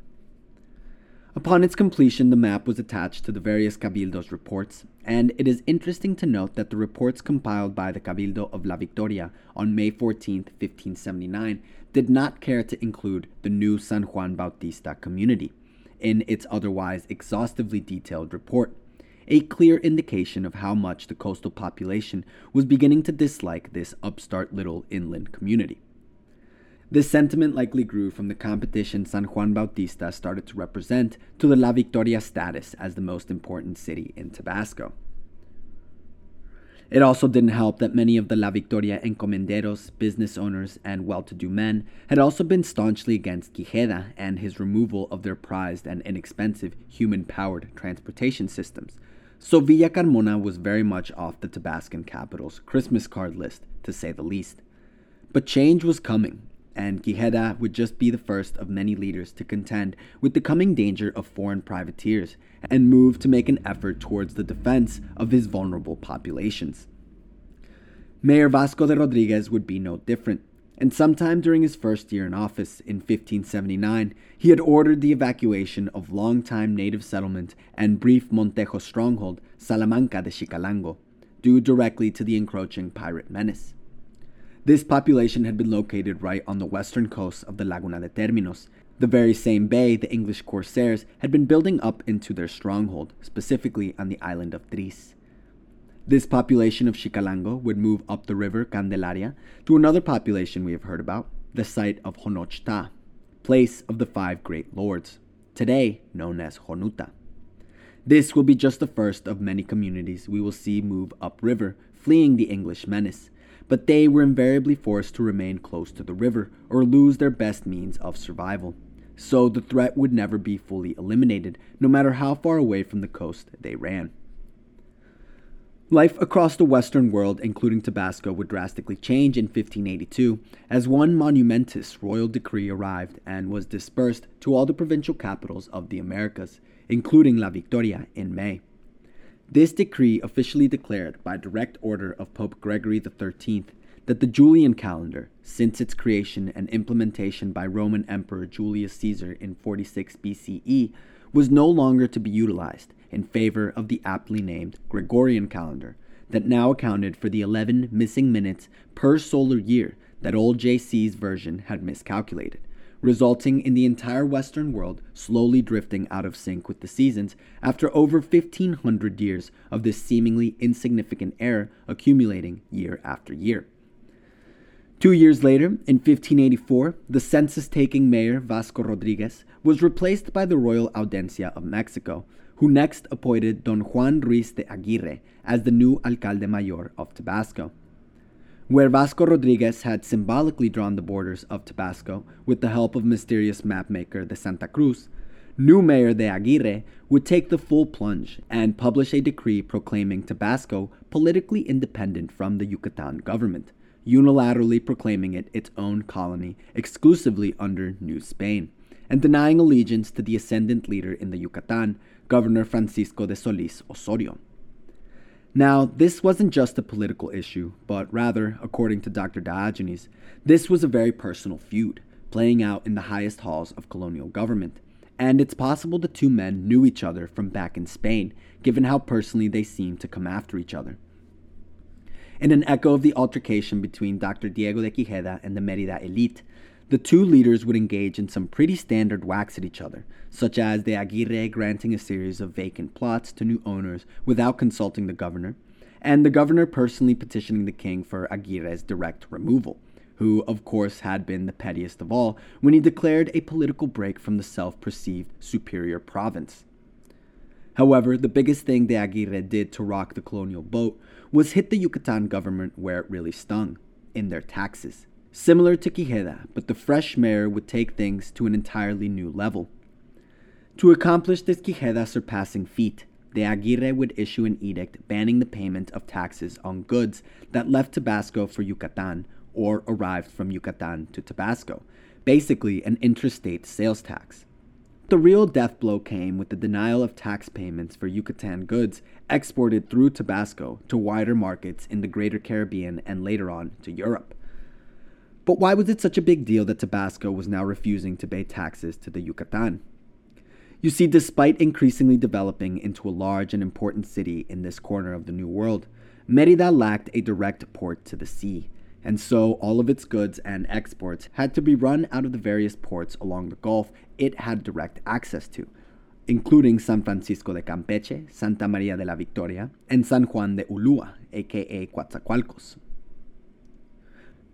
Upon its completion, the map was attached to the various Cabildos reports, and it is interesting to note that the reports compiled by the Cabildo of La Victoria on May 14, 1579, did not care to include the new San Juan Bautista community in its otherwise exhaustively detailed report, a clear indication of how much the coastal population was beginning to dislike this upstart little inland community. This sentiment likely grew from the competition San Juan Bautista started to represent to the La Victoria status as the most important city in Tabasco. It also didn't help that many of the La Victoria encomenderos, business owners, and well to do men had also been staunchly against Quijeda and his removal of their prized and inexpensive human powered transportation systems. So Villa Carmona was very much off the Tabascan capital's Christmas card list, to say the least. But change was coming, and Quijeda would just be the first of many leaders to contend with the coming danger of foreign privateers and move to make an effort towards the defense of his vulnerable populations. Mayor Vasco de Rodriguez would be no different, and sometime during his first year in office in 1579, he had ordered the evacuation of longtime native settlement and brief Montejo stronghold, Salamanca de Chicalango, due directly to the encroaching pirate menace. This population had been located right on the western coast of the Laguna de Terminos, the very same bay the English corsairs had been building up into their stronghold, specifically on the island of Tris. This population of Chicalango would move up the river Candelaria to another population we have heard about, the site of Honochta, place of the five great lords, today known as Jonuta. This will be just the first of many communities we will see move upriver, fleeing the English menace, but they were invariably forced to remain close to the river or lose their best means of survival so the threat would never be fully eliminated, no matter how far away from the coast they ran. Life across the Western world, including Tabasco, would drastically change in 1582 as one monumentous royal decree arrived and was dispersed to all the provincial capitals of the Americas, including La Victoria in May. This decree officially declared, by direct order of Pope Gregory XIII, that the Julian calendar, since its creation and implementation by Roman Emperor Julius Caesar in 46 BCE, was no longer to be utilized in favor of the aptly named Gregorian calendar that now accounted for the 11 missing minutes per solar year that old JC's version had miscalculated, resulting in the entire Western world slowly drifting out of sync with the seasons after over 1500 years of this seemingly insignificant error accumulating year after year. Two years later, in 1584, the census taking mayor Vasco Rodriguez was replaced by the Royal Audiencia of Mexico, who next appointed Don Juan Ruiz de Aguirre as the new alcalde mayor of Tabasco. Where Vasco Rodriguez had symbolically drawn the borders of Tabasco with the help of mysterious mapmaker de Santa Cruz, new mayor de Aguirre would take the full plunge and publish a decree proclaiming Tabasco politically independent from the Yucatan government unilaterally proclaiming it its own colony exclusively under New Spain, and denying allegiance to the ascendant leader in the Yucatan, Governor Francisco de Solis Osorio. Now, this wasn't just a political issue, but rather, according to Dr. Diogenes, this was a very personal feud, playing out in the highest halls of colonial government. And it's possible the two men knew each other from back in Spain, given how personally they seemed to come after each other. In an echo of the altercation between Dr. Diego de Quijeda and the Merida elite, the two leaders would engage in some pretty standard whacks at each other, such as de Aguirre granting a series of vacant plots to new owners without consulting the governor, and the governor personally petitioning the king for Aguirre's direct removal, who, of course, had been the pettiest of all when he declared a political break from the self perceived superior province. However, the biggest thing de Aguirre did to rock the colonial boat was hit the Yucatan government where it really stung in their taxes. Similar to Quijeda, but the fresh mayor would take things to an entirely new level. To accomplish this Quijeda surpassing feat, de Aguirre would issue an edict banning the payment of taxes on goods that left Tabasco for Yucatan or arrived from Yucatan to Tabasco, basically an interstate sales tax. The real death blow came with the denial of tax payments for Yucatan goods exported through Tabasco to wider markets in the greater Caribbean and later on to Europe. But why was it such a big deal that Tabasco was now refusing to pay taxes to the Yucatan? You see, despite increasingly developing into a large and important city in this corner of the New World, Merida lacked a direct port to the sea, and so all of its goods and exports had to be run out of the various ports along the Gulf it had direct access to, including San Francisco de Campeche, Santa Maria de la Victoria, and San Juan de Ulua, aka Coatzacoalcos.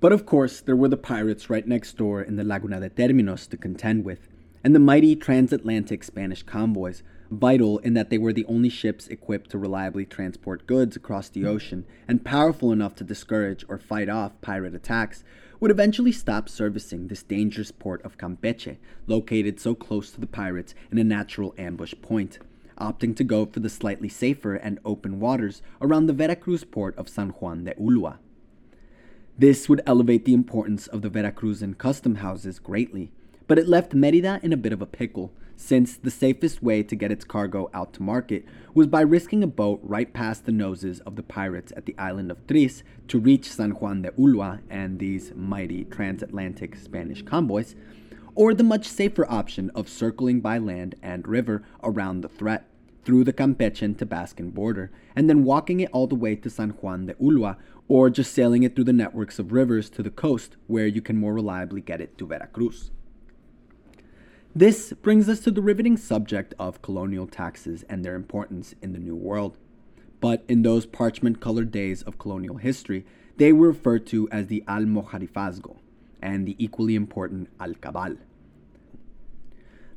But of course, there were the pirates right next door in the Laguna de Terminos to contend with, and the mighty transatlantic Spanish convoys vital in that they were the only ships equipped to reliably transport goods across the ocean and powerful enough to discourage or fight off pirate attacks, would eventually stop servicing this dangerous port of Campeche, located so close to the pirates in a natural ambush point, opting to go for the slightly safer and open waters around the Veracruz port of San Juan de Ulua. This would elevate the importance of the Veracruzan custom houses greatly, but it left Merida in a bit of a pickle since the safest way to get its cargo out to market was by risking a boat right past the noses of the pirates at the island of Tris to reach San Juan de Ulua and these mighty transatlantic Spanish convoys, or the much safer option of circling by land and river around the threat, through the Campeche to Tabascan border, and then walking it all the way to San Juan de Ulua, or just sailing it through the networks of rivers to the coast, where you can more reliably get it to Veracruz. This brings us to the riveting subject of colonial taxes and their importance in the New World. But in those parchment colored days of colonial history, they were referred to as the Almojarifazgo and the equally important Alcabal.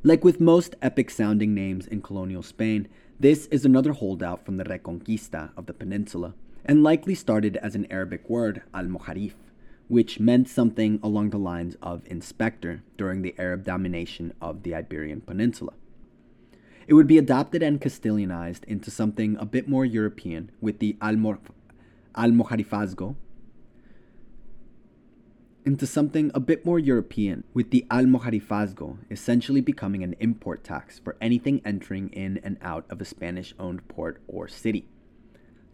Like with most epic sounding names in colonial Spain, this is another holdout from the Reconquista of the peninsula, and likely started as an Arabic word, Almojarif, which meant something along the lines of inspector during the Arab domination of the Iberian Peninsula. It would be adopted and Castilianized into something a bit more European with the Almojarifazgo, into something a bit more European, with the Almojarifazgo essentially becoming an import tax for anything entering in and out of a Spanish owned port or city.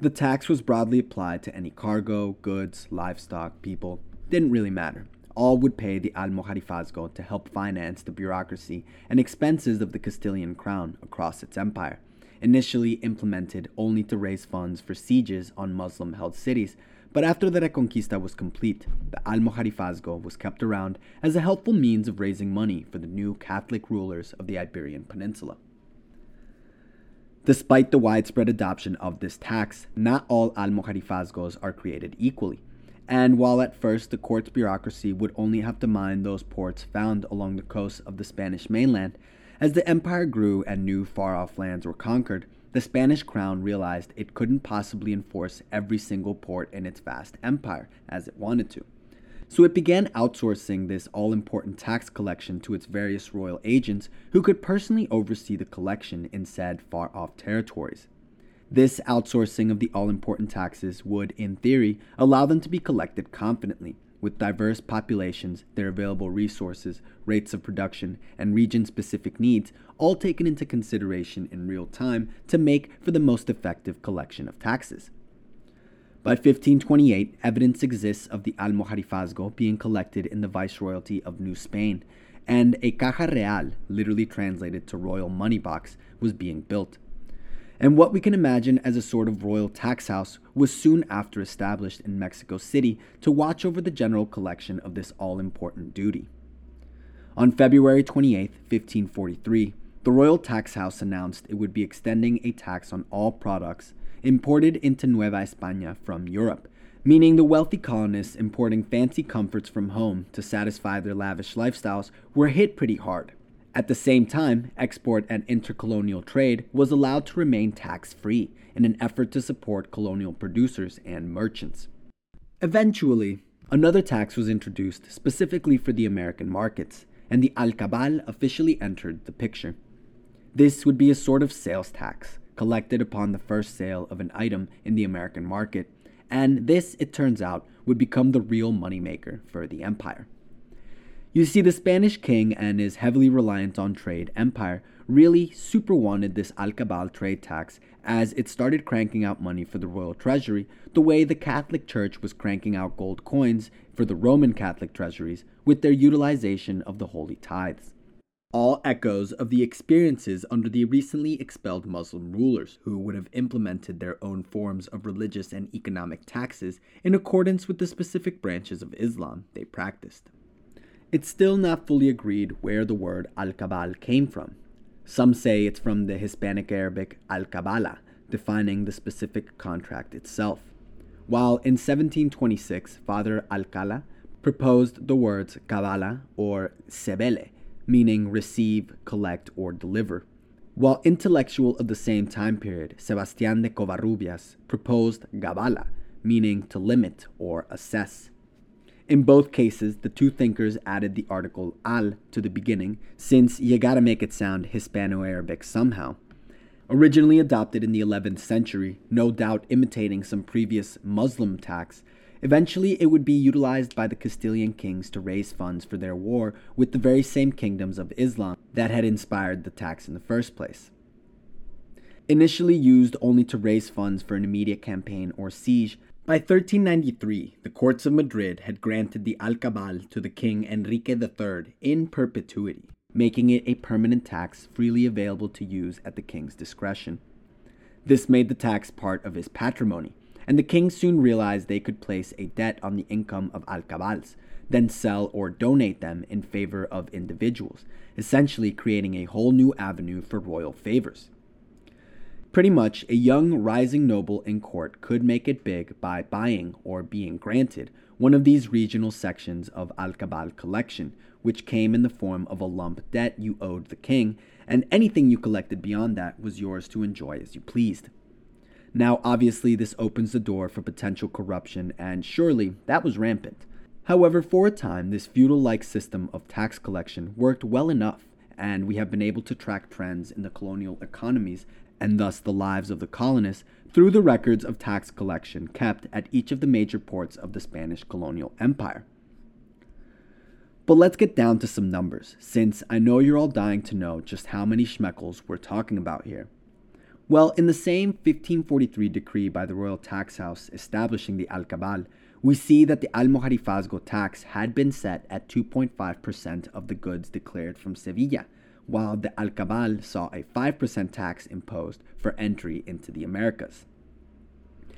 The tax was broadly applied to any cargo, goods, livestock, people. Didn't really matter. All would pay the Almojarifazgo to help finance the bureaucracy and expenses of the Castilian crown across its empire. Initially implemented only to raise funds for sieges on Muslim held cities, but after the Reconquista was complete, the Almojarifazgo was kept around as a helpful means of raising money for the new Catholic rulers of the Iberian Peninsula. Despite the widespread adoption of this tax, not all almojarifazgos are created equally. And while at first the court's bureaucracy would only have to mind those ports found along the coasts of the Spanish mainland, as the empire grew and new far off lands were conquered, the Spanish crown realized it couldn't possibly enforce every single port in its vast empire as it wanted to. So it began outsourcing this all important tax collection to its various royal agents who could personally oversee the collection in said far off territories. This outsourcing of the all important taxes would, in theory, allow them to be collected confidently, with diverse populations, their available resources, rates of production, and region specific needs all taken into consideration in real time to make for the most effective collection of taxes. By 1528, evidence exists of the Almojarifazgo being collected in the Viceroyalty of New Spain, and a caja real, literally translated to royal money box, was being built. And what we can imagine as a sort of royal tax house was soon after established in Mexico City to watch over the general collection of this all important duty. On February 28, 1543, the Royal Tax House announced it would be extending a tax on all products imported into Nueva España from Europe, meaning the wealthy colonists importing fancy comforts from home to satisfy their lavish lifestyles were hit pretty hard. At the same time, export and intercolonial trade was allowed to remain tax free in an effort to support colonial producers and merchants. Eventually, another tax was introduced specifically for the American markets, and the alcabal officially entered the picture. This would be a sort of sales tax, collected upon the first sale of an item in the American market, and this, it turns out, would become the real moneymaker for the empire. You see, the Spanish king and his heavily reliant on trade empire really super wanted this alcabal trade tax as it started cranking out money for the royal treasury the way the Catholic Church was cranking out gold coins for the Roman Catholic treasuries with their utilization of the holy tithes all echoes of the experiences under the recently expelled Muslim rulers, who would have implemented their own forms of religious and economic taxes in accordance with the specific branches of Islam they practiced. It's still not fully agreed where the word al-Kabal came from. Some say it's from the Hispanic Arabic al-Kabala, defining the specific contract itself. While in 1726, Father Alcala proposed the words Kabala or Sebele, meaning receive, collect, or deliver. While intellectual of the same time period, Sebastián de Covarrubias proposed Gabala, meaning to limit or assess. In both cases, the two thinkers added the article al to the beginning, since you gotta make it sound Hispano Arabic somehow. Originally adopted in the 11th century, no doubt imitating some previous Muslim tax, Eventually, it would be utilized by the Castilian kings to raise funds for their war with the very same kingdoms of Islam that had inspired the tax in the first place. Initially used only to raise funds for an immediate campaign or siege, by 1393, the courts of Madrid had granted the alcabal to the king Enrique III in perpetuity. making it a permanent tax freely available to use at the king's discretion. This made the tax part of his patrimony, and the king soon realized they could place a debt on the income of alcabals, then sell or donate them in favor of individuals, essentially creating a whole new avenue for royal favors. Pretty much, a young rising noble in court could make it big by buying or being granted one of these regional sections of Alcabal collection, which came in the form of a lump debt you owed the king, and anything you collected beyond that was yours to enjoy as you pleased. Now, obviously, this opens the door for potential corruption, and surely that was rampant. However, for a time, this feudal like system of tax collection worked well enough, and we have been able to track trends in the colonial economies and thus the lives of the colonists through the records of tax collection kept at each of the major ports of the Spanish colonial empire. But let's get down to some numbers, since I know you're all dying to know just how many schmeckles we're talking about here. Well, in the same 1543 decree by the Royal Tax House establishing the Alcabal, we see that the Almojarifazgo tax had been set at 2.5% of the goods declared from Sevilla, while the Alcabal saw a 5% tax imposed for entry into the Americas.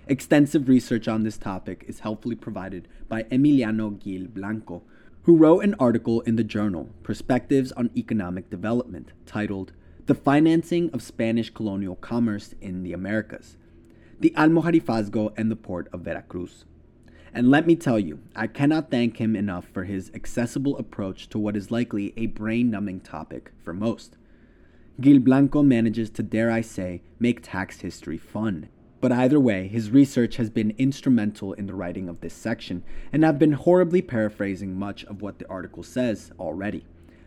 Extensive research on this topic is helpfully provided by Emiliano Gil Blanco, who wrote an article in the journal Perspectives on Economic Development titled The Financing of Spanish Colonial Commerce in the Americas, the Almojarifazgo and the Port of Veracruz. And let me tell you, I cannot thank him enough for his accessible approach to what is likely a brain numbing topic for most. Gil Blanco manages to, dare I say, make tax history fun but either way, his research has been instrumental in the writing of this section, and I've been horribly paraphrasing much of what the article says already.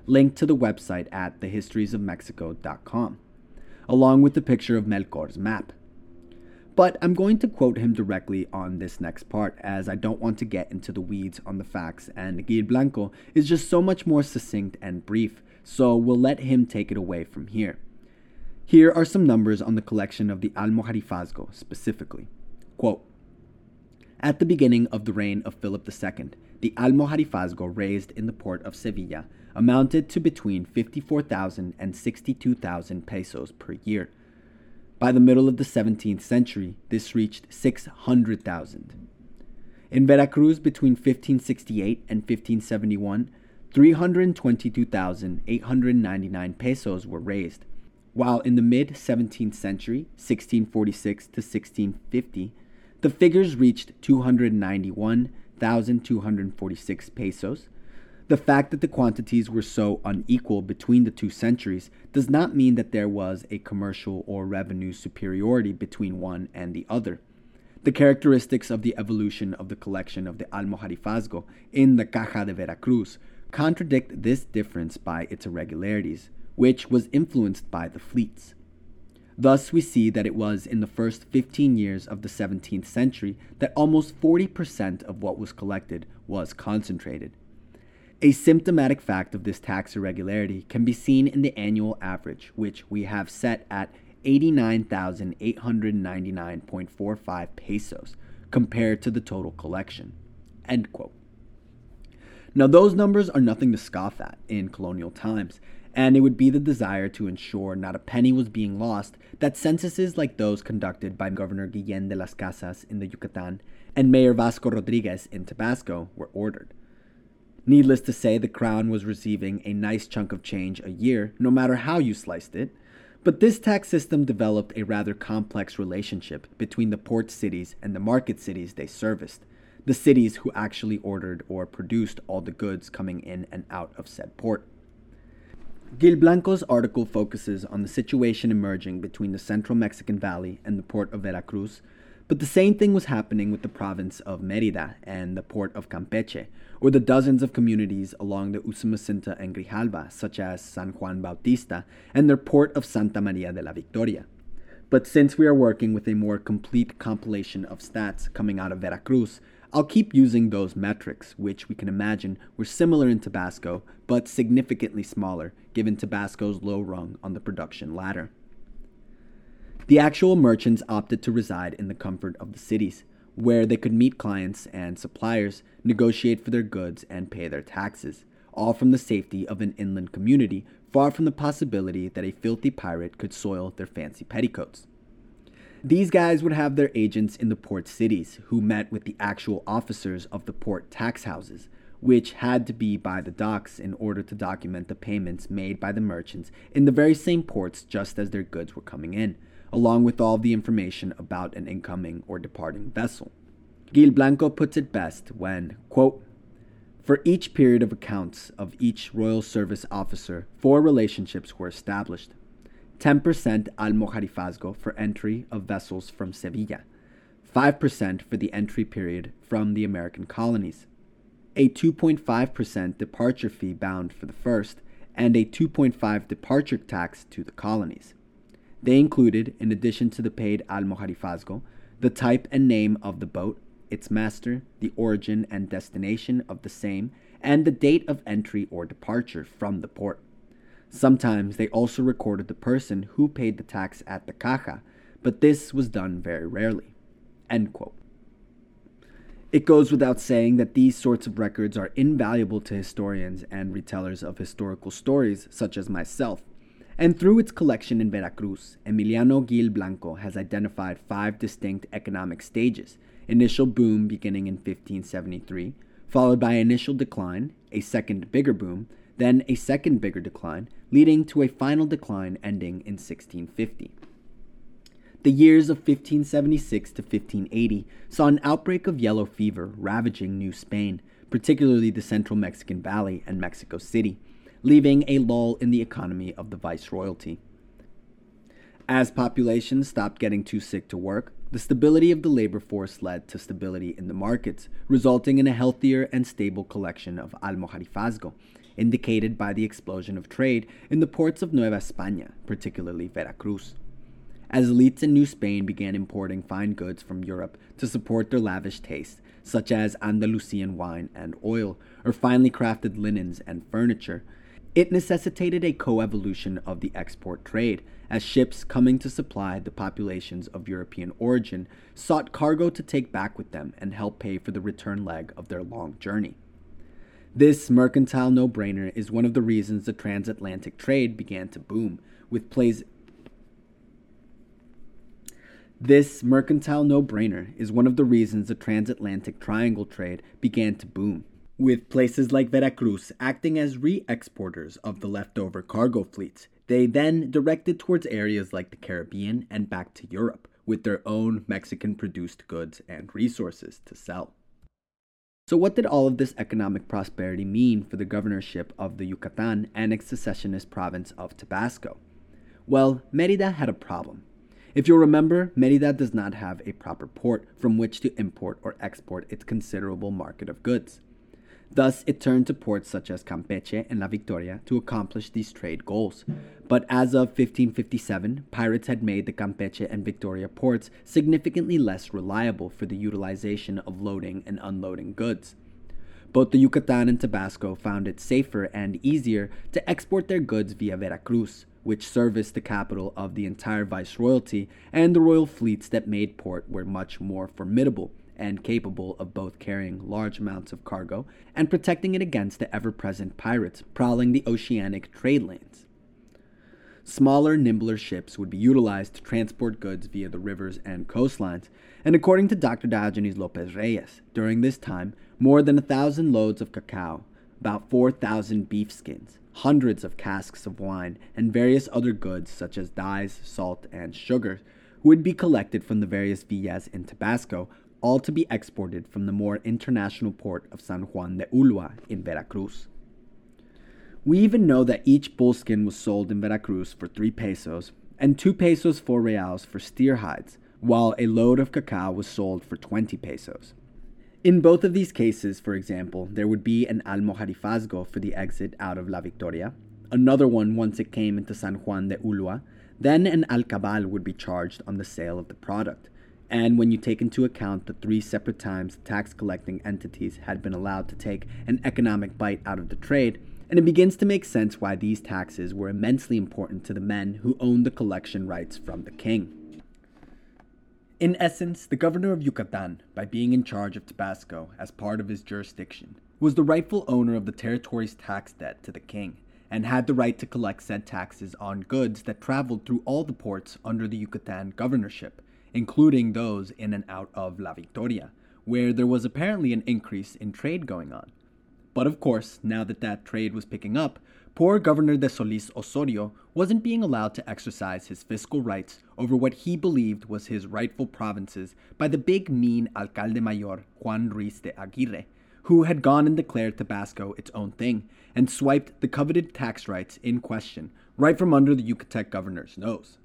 Linked to the website at thehistoriesofmexico.com, along with the picture of Melchor's map. But I'm going to quote him directly on this next part, as I don't want to get into the weeds on the facts, and Gil Blanco is just so much more succinct and brief, so we'll let him take it away from here. Here are some numbers on the collection of the Almojarifazgo specifically. Quote, At the beginning of the reign of Philip II, the Almojarifazgo raised in the port of Sevilla amounted to between 54,000 and 62,000 pesos per year. By the middle of the 17th century, this reached 600,000. In Veracruz between 1568 and 1571, 322,899 pesos were raised while in the mid 17th century, 1646 to 1650, the figures reached 291,246 pesos. The fact that the quantities were so unequal between the two centuries does not mean that there was a commercial or revenue superiority between one and the other. The characteristics of the evolution of the collection of the Almojarifazgo in the Caja de Veracruz contradict this difference by its irregularities which was influenced by the fleets. Thus, we see that it was in the first 15 years of the 17th century that almost 40% of what was collected was concentrated. A symptomatic fact of this tax irregularity can be seen in the annual average, which we have set at 89,899.45 pesos compared to the total collection. Now, those numbers are nothing to scoff at in colonial times, and it would be the desire to ensure not a penny was being lost that censuses like those conducted by Governor Guillen de las Casas in the Yucatan and Mayor Vasco Rodriguez in Tabasco were ordered. Needless to say, the crown was receiving a nice chunk of change a year, no matter how you sliced it. But this tax system developed a rather complex relationship between the port cities and the market cities they serviced, the cities who actually ordered or produced all the goods coming in and out of said port. Gil Blanco's article focuses on the situation emerging between the central Mexican valley and the port of Veracruz, but the same thing was happening with the province of Merida and the port of Campeche, or the dozens of communities along the Usumacinta and Grijalva, such as San Juan Bautista and their port of Santa Maria de la Victoria. But since we are working with a more complete compilation of stats coming out of Veracruz, I'll keep using those metrics, which we can imagine were similar in Tabasco, but significantly smaller, given Tabasco's low rung on the production ladder. The actual merchants opted to reside in the comfort of the cities, where they could meet clients and suppliers, negotiate for their goods, and pay their taxes, all from the safety of an inland community, far from the possibility that a filthy pirate could soil their fancy petticoats. These guys would have their agents in the port cities, who met with the actual officers of the port tax houses, which had to be by the docks in order to document the payments made by the merchants in the very same ports just as their goods were coming in, along with all the information about an incoming or departing vessel. Gil Blanco puts it best when, quote, for each period of accounts of each Royal Service officer, four relationships were established. 10% almojarifazgo for entry of vessels from Sevilla, 5% for the entry period from the American colonies, a 2.5% departure fee bound for the first, and a 2.5 departure tax to the colonies. They included, in addition to the paid almojarifazgo, the type and name of the boat, its master, the origin and destination of the same, and the date of entry or departure from the port. Sometimes they also recorded the person who paid the tax at the caja, but this was done very rarely. It goes without saying that these sorts of records are invaluable to historians and retellers of historical stories, such as myself. And through its collection in Veracruz, Emiliano Gil Blanco has identified five distinct economic stages initial boom beginning in 1573, followed by initial decline, a second bigger boom, then a second bigger decline, leading to a final decline ending in 1650. The years of 1576 to 1580 saw an outbreak of yellow fever ravaging New Spain, particularly the central Mexican Valley and Mexico City, leaving a lull in the economy of the viceroyalty. As populations stopped getting too sick to work, the stability of the labor force led to stability in the markets, resulting in a healthier and stable collection of almojarifazgo, indicated by the explosion of trade in the ports of Nueva España, particularly Veracruz. As elites in New Spain began importing fine goods from Europe to support their lavish tastes, such as Andalusian wine and oil, or finely crafted linens and furniture, it necessitated a coevolution of the export trade, as ships coming to supply the populations of European origin sought cargo to take back with them and help pay for the return leg of their long journey. This mercantile no brainer is one of the reasons the transatlantic trade began to boom, with plays. This mercantile no brainer is one of the reasons the transatlantic triangle trade began to boom, with places like Veracruz acting as re exporters of the leftover cargo fleets. They then directed towards areas like the Caribbean and back to Europe with their own Mexican produced goods and resources to sell. So, what did all of this economic prosperity mean for the governorship of the Yucatan annexed secessionist province of Tabasco? Well, Merida had a problem. If you'll remember, Merida does not have a proper port from which to import or export its considerable market of goods. Thus, it turned to ports such as Campeche and La Victoria to accomplish these trade goals. But as of 1557, pirates had made the Campeche and Victoria ports significantly less reliable for the utilization of loading and unloading goods. Both the Yucatan and Tabasco found it safer and easier to export their goods via Veracruz, which serviced the capital of the entire viceroyalty, and the royal fleets that made port were much more formidable and capable of both carrying large amounts of cargo and protecting it against the ever present pirates prowling the oceanic trade lanes. Smaller, nimbler ships would be utilized to transport goods via the rivers and coastlines, and according to Dr. Diogenes Lopez Reyes, during this time, more than a thousand loads of cacao, about 4,000 beef skins, hundreds of casks of wine, and various other goods such as dyes, salt, and sugar would be collected from the various villas in Tabasco all to be exported from the more international port of San Juan de Ulua in Veracruz. We even know that each bullskin was sold in Veracruz for 3 pesos and 2 pesos 4 reals for steer hides, while a load of cacao was sold for 20 pesos. In both of these cases, for example, there would be an almojarifazgo for the exit out of La Victoria, another one once it came into San Juan de Ulua, then an alcabal would be charged on the sale of the product, and when you take into account the three separate times tax collecting entities had been allowed to take an economic bite out of the trade, and it begins to make sense why these taxes were immensely important to the men who owned the collection rights from the king. In essence, the governor of Yucatan, by being in charge of Tabasco as part of his jurisdiction, was the rightful owner of the territory's tax debt to the king, and had the right to collect said taxes on goods that traveled through all the ports under the Yucatan governorship, including those in and out of La Victoria, where there was apparently an increase in trade going on. But of course, now that that trade was picking up, poor Governor de Solis Osorio wasn't being allowed to exercise his fiscal rights over what he believed was his rightful provinces by the big mean alcalde mayor Juan Ruiz de Aguirre, who had gone and declared Tabasco its own thing and swiped the coveted tax rights in question right from under the Yucatec governor's nose.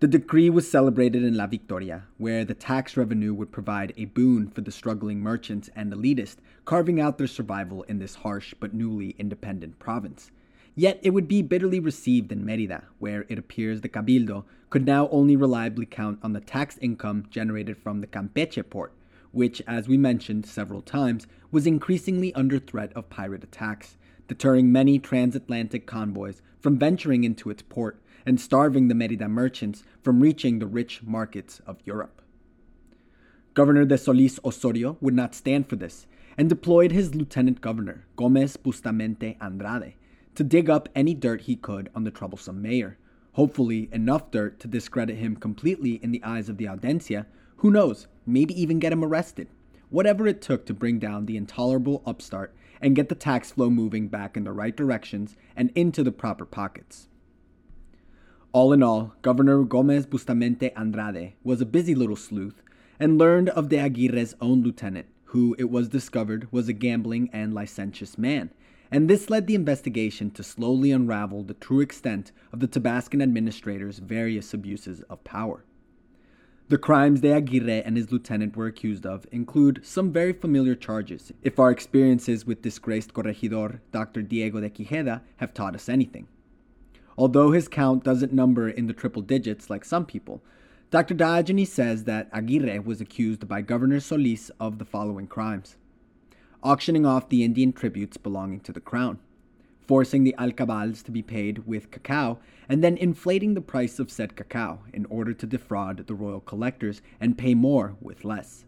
The decree was celebrated in La Victoria, where the tax revenue would provide a boon for the struggling merchants and elitists carving out their survival in this harsh but newly independent province. Yet it would be bitterly received in Merida, where it appears the Cabildo could now only reliably count on the tax income generated from the Campeche port, which, as we mentioned several times, was increasingly under threat of pirate attacks, deterring many transatlantic convoys from venturing into its port and starving the Merida merchants from reaching the rich markets of Europe. Governor de Solis Osorio would not stand for this and deployed his lieutenant governor, Gomez Bustamente Andrade, to dig up any dirt he could on the troublesome mayor, hopefully enough dirt to discredit him completely in the eyes of the Audiencia, who knows, maybe even get him arrested. Whatever it took to bring down the intolerable upstart and get the tax flow moving back in the right directions and into the proper pockets. All in all, Governor Gomez Bustamente Andrade was a busy little sleuth and learned of de Aguirre's own lieutenant, who it was discovered was a gambling and licentious man, and this led the investigation to slowly unravel the true extent of the Tabascan administrator's various abuses of power. The crimes de Aguirre and his lieutenant were accused of include some very familiar charges, if our experiences with disgraced corregidor Dr. Diego de Quijeda have taught us anything. Although his count doesn't number in the triple digits like some people, Dr. Diogenes says that Aguirre was accused by Governor Solis of the following crimes auctioning off the Indian tributes belonging to the crown, forcing the alcabals to be paid with cacao, and then inflating the price of said cacao in order to defraud the royal collectors and pay more with less,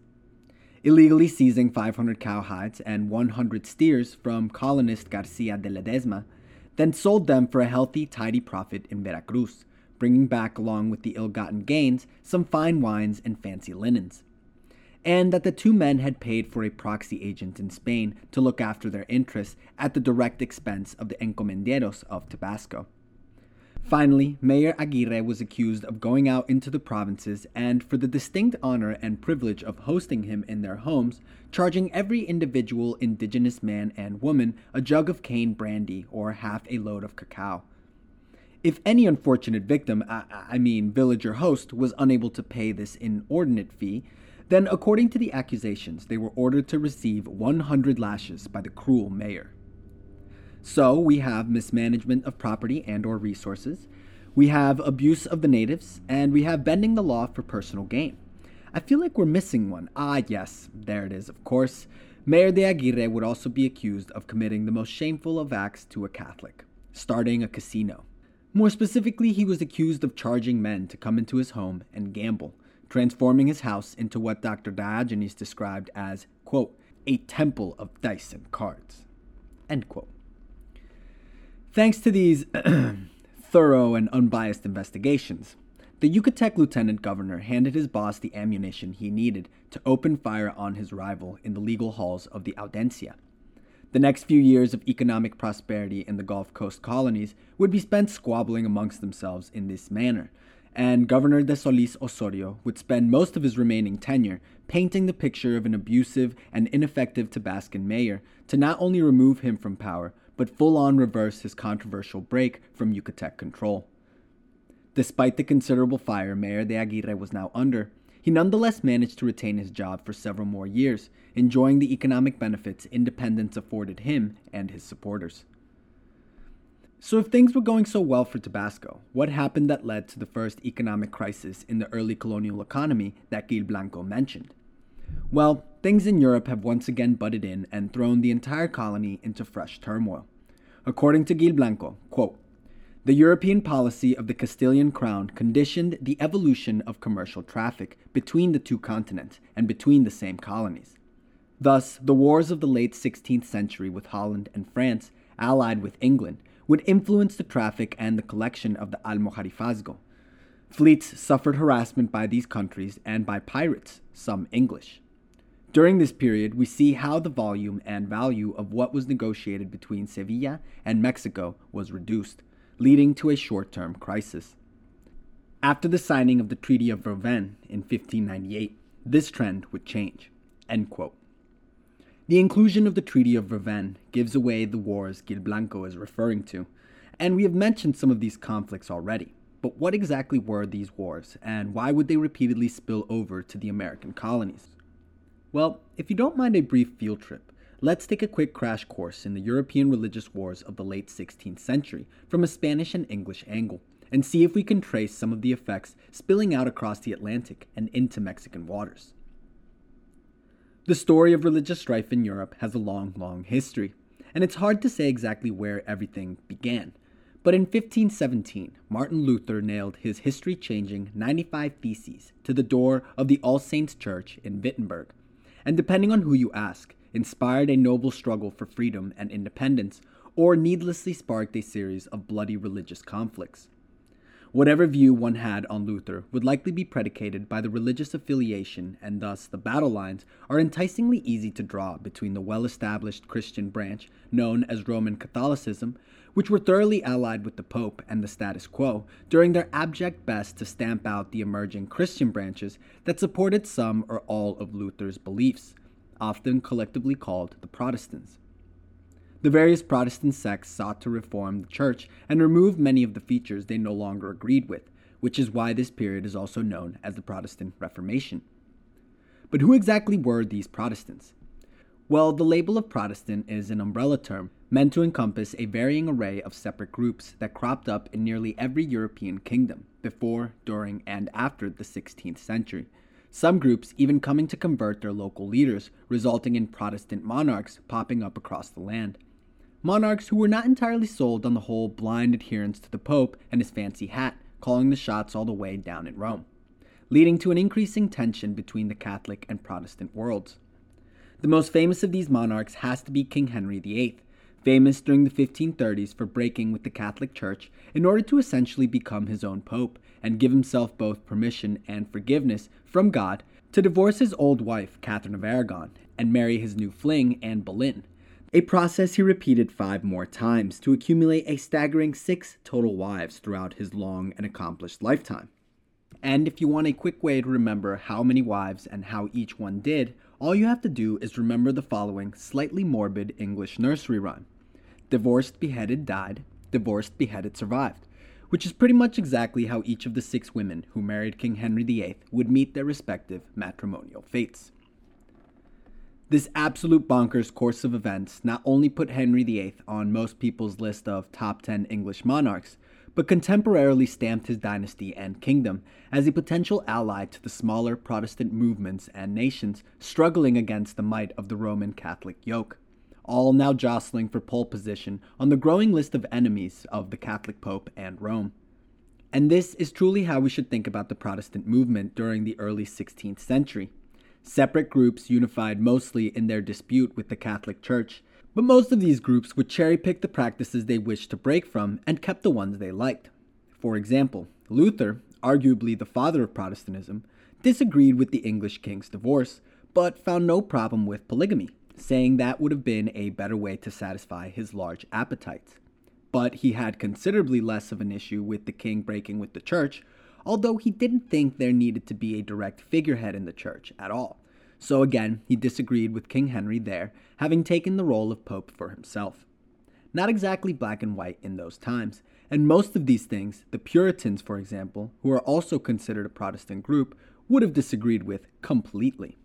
illegally seizing 500 cowhides and 100 steers from colonist Garcia de Ledesma then sold them for a healthy, tidy profit in Veracruz, bringing back along with the ill gotten gains some fine wines and fancy linens. And that the two men had paid for a proxy agent in Spain to look after their interests at the direct expense of the encomenderos of Tabasco. Finally, Mayor Aguirre was accused of going out into the provinces and, for the distinct honor and privilege of hosting him in their homes, charging every individual indigenous man and woman a jug of cane brandy or half a load of cacao. If any unfortunate victim, I, I mean villager host, was unable to pay this inordinate fee, then according to the accusations, they were ordered to receive 100 lashes by the cruel mayor. So we have mismanagement of property and or resources, we have abuse of the natives, and we have bending the law for personal gain. I feel like we're missing one. Ah, yes, there it is, of course. Mayor de Aguirre would also be accused of committing the most shameful of acts to a Catholic, starting a casino. More specifically, he was accused of charging men to come into his home and gamble, transforming his house into what Dr. Diogenes described as, quote, a temple of dice and cards, end quote. Thanks to these thorough and unbiased investigations, the Yucatec lieutenant governor handed his boss the ammunition he needed to open fire on his rival in the legal halls of the Audiencia. The next few years of economic prosperity in the Gulf Coast colonies would be spent squabbling amongst themselves in this manner, and Governor de Solis Osorio would spend most of his remaining tenure painting the picture of an abusive and ineffective Tabascan mayor to not only remove him from power, but full on reverse his controversial break from Yucatec control. Despite the considerable fire Mayor de Aguirre was now under, he nonetheless managed to retain his job for several more years, enjoying the economic benefits independence afforded him and his supporters. So, if things were going so well for Tabasco, what happened that led to the first economic crisis in the early colonial economy that Gil Blanco mentioned? Well, things in Europe have once again butted in and thrown the entire colony into fresh turmoil. According to Gil Blanco, quote, The European policy of the Castilian crown conditioned the evolution of commercial traffic between the two continents and between the same colonies. Thus, the wars of the late 16th century with Holland and France, allied with England, would influence the traffic and the collection of the Almojarifazgo. Fleets suffered harassment by these countries and by pirates, some English. During this period, we see how the volume and value of what was negotiated between Sevilla and Mexico was reduced leading to a short term crisis. After the signing of the Treaty of Rovenne in 1598, this trend would change. The inclusion of the Treaty of Rovenne gives away the wars Gil Blanco is referring to, and we have mentioned some of these conflicts already. But what exactly were these wars, and why would they repeatedly spill over to the American colonies? Well, if you don't mind a brief field trip, Let's take a quick crash course in the European religious wars of the late 16th century from a Spanish and English angle, and see if we can trace some of the effects spilling out across the Atlantic and into Mexican waters. The story of religious strife in Europe has a long, long history, and it's hard to say exactly where everything began. But in 1517, Martin Luther nailed his history changing 95 Theses to the door of the All Saints Church in Wittenberg. And depending on who you ask, inspired a noble struggle for freedom and independence, or needlessly sparked a series of bloody religious conflicts. Whatever view one had on Luther would likely be predicated by the religious affiliation, and thus the battle lines are enticingly easy to draw between the well established Christian branch known as Roman Catholicism, which were thoroughly allied with the Pope and the status quo, doing their abject best to stamp out the emerging Christian branches that supported some or all of Luther's beliefs often collectively called the Protestants. The various Protestant sects sought to reform the church and remove many of the features they no longer agreed with, which is why this period is also known as the Protestant Reformation. But who exactly were these Protestants? Well, the label of Protestant is an umbrella term meant to encompass a varying array of separate groups that cropped up in nearly every European kingdom before, during, and after the 16th century some groups even coming to convert their local leaders, resulting in Protestant monarchs popping up across the land. Monarchs who were not entirely sold on the whole blind adherence to the Pope and his fancy hat, calling the shots all the way down in Rome, leading to an increasing tension between the Catholic and Protestant worlds. The most famous of these monarchs has to be King Henry VIII, famous during the 1530s for breaking with the Catholic Church in order to essentially become his own pope and give himself both permission and forgiveness from God to divorce his old wife, Catherine of Aragon, and marry his new fling, Anne Boleyn, a process he repeated five more times to accumulate a staggering six total wives throughout his long and accomplished lifetime. And if you want a quick way to remember how many wives and how each one did, all you have to do is remember the following slightly morbid English nursery rhyme Divorced, beheaded, died. Divorced, beheaded, survived. Which is pretty much exactly how each of the six women who married King Henry VIII would meet their respective matrimonial fates. This absolute bonkers course of events not only put Henry VIII on most people's list of top 10 English monarchs, but contemporarily stamped his dynasty and kingdom as a potential ally to the smaller Protestant movements and nations struggling against the might of the Roman Catholic yoke all now jostling for pole position on the growing list of enemies of the Catholic Pope and Rome. And this is truly how we should think about the Protestant movement during the early 16th century. Separate groups unified mostly in their dispute with the Catholic Church, but most of these groups would cherry pick the practices they wished to break from and kept the ones they liked. For example, Luther, arguably the father of Protestantism, disagreed with the English king's divorce, but found no problem with polygamy saying that would have been a better way to satisfy his large appetites. But he had considerably less of an issue with the king breaking with the church, although he didn't think there needed to be a direct figurehead in the church at all. So again, he disagreed with King Henry there, having taken the role of pope for himself. Not exactly black and white in those times, and most of these things, the Puritans, for example, who are also considered a Protestant group, would have disagreed with completely.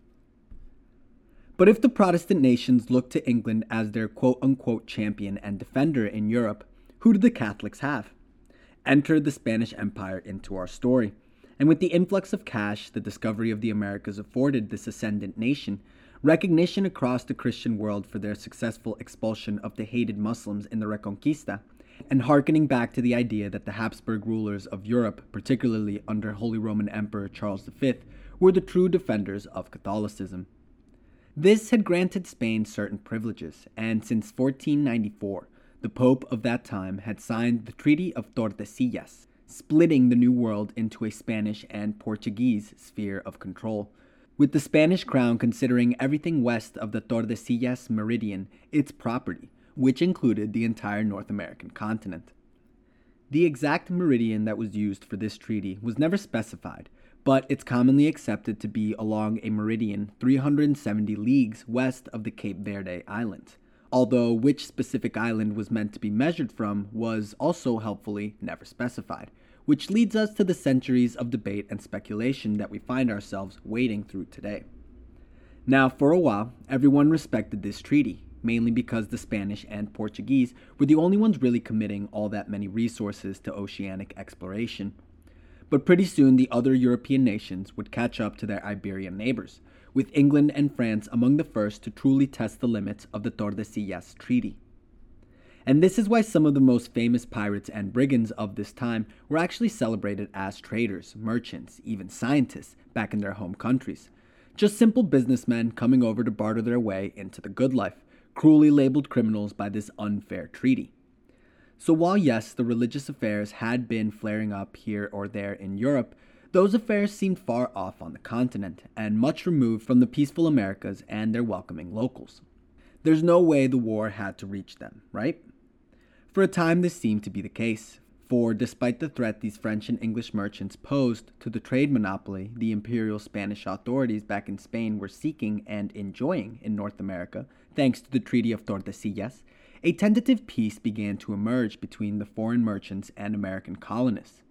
But if the Protestant nations looked to England as their quote unquote champion and defender in Europe, who did the Catholics have? Enter the Spanish Empire into our story. And with the influx of cash the discovery of the Americas afforded this ascendant nation, recognition across the Christian world for their successful expulsion of the hated Muslims in the Reconquista, and harkening back to the idea that the Habsburg rulers of Europe, particularly under Holy Roman Emperor Charles V, were the true defenders of Catholicism. This had granted Spain certain privileges, and since 1494, the Pope of that time had signed the Treaty of Tordesillas, splitting the New World into a Spanish and Portuguese sphere of control, with the Spanish crown considering everything west of the Tordesillas meridian its property, which included the entire North American continent. The exact meridian that was used for this treaty was never specified, but it's commonly accepted to be along a meridian 370 leagues west of the Cape Verde Islands, although which specific island was meant to be measured from was also helpfully never specified, which leads us to the centuries of debate and speculation that we find ourselves wading through today. Now, for a while, everyone respected this treaty, mainly because the Spanish and Portuguese were the only ones really committing all that many resources to oceanic exploration. But pretty soon the other European nations would catch up to their Iberian neighbors, with England and France among the first to truly test the limits of the Tordesillas Treaty. And this is why some of the most famous pirates and brigands of this time were actually celebrated as traders, merchants, even scientists back in their home countries. Just simple businessmen coming over to barter their way into the good life, cruelly labeled criminals by this unfair treaty. So while yes, the religious affairs had been flaring up here or there in Europe, those affairs seemed far off on the continent and much removed from the peaceful Americas and their welcoming locals. There's no way the war had to reach them, right? For a time, this seemed to be the case, for despite the threat these French and English merchants posed to the trade monopoly the imperial Spanish authorities back in Spain were seeking and enjoying in North America, thanks to the Treaty of Tordesillas, a tentative peace began to emerge between the foreign merchants and American colonists.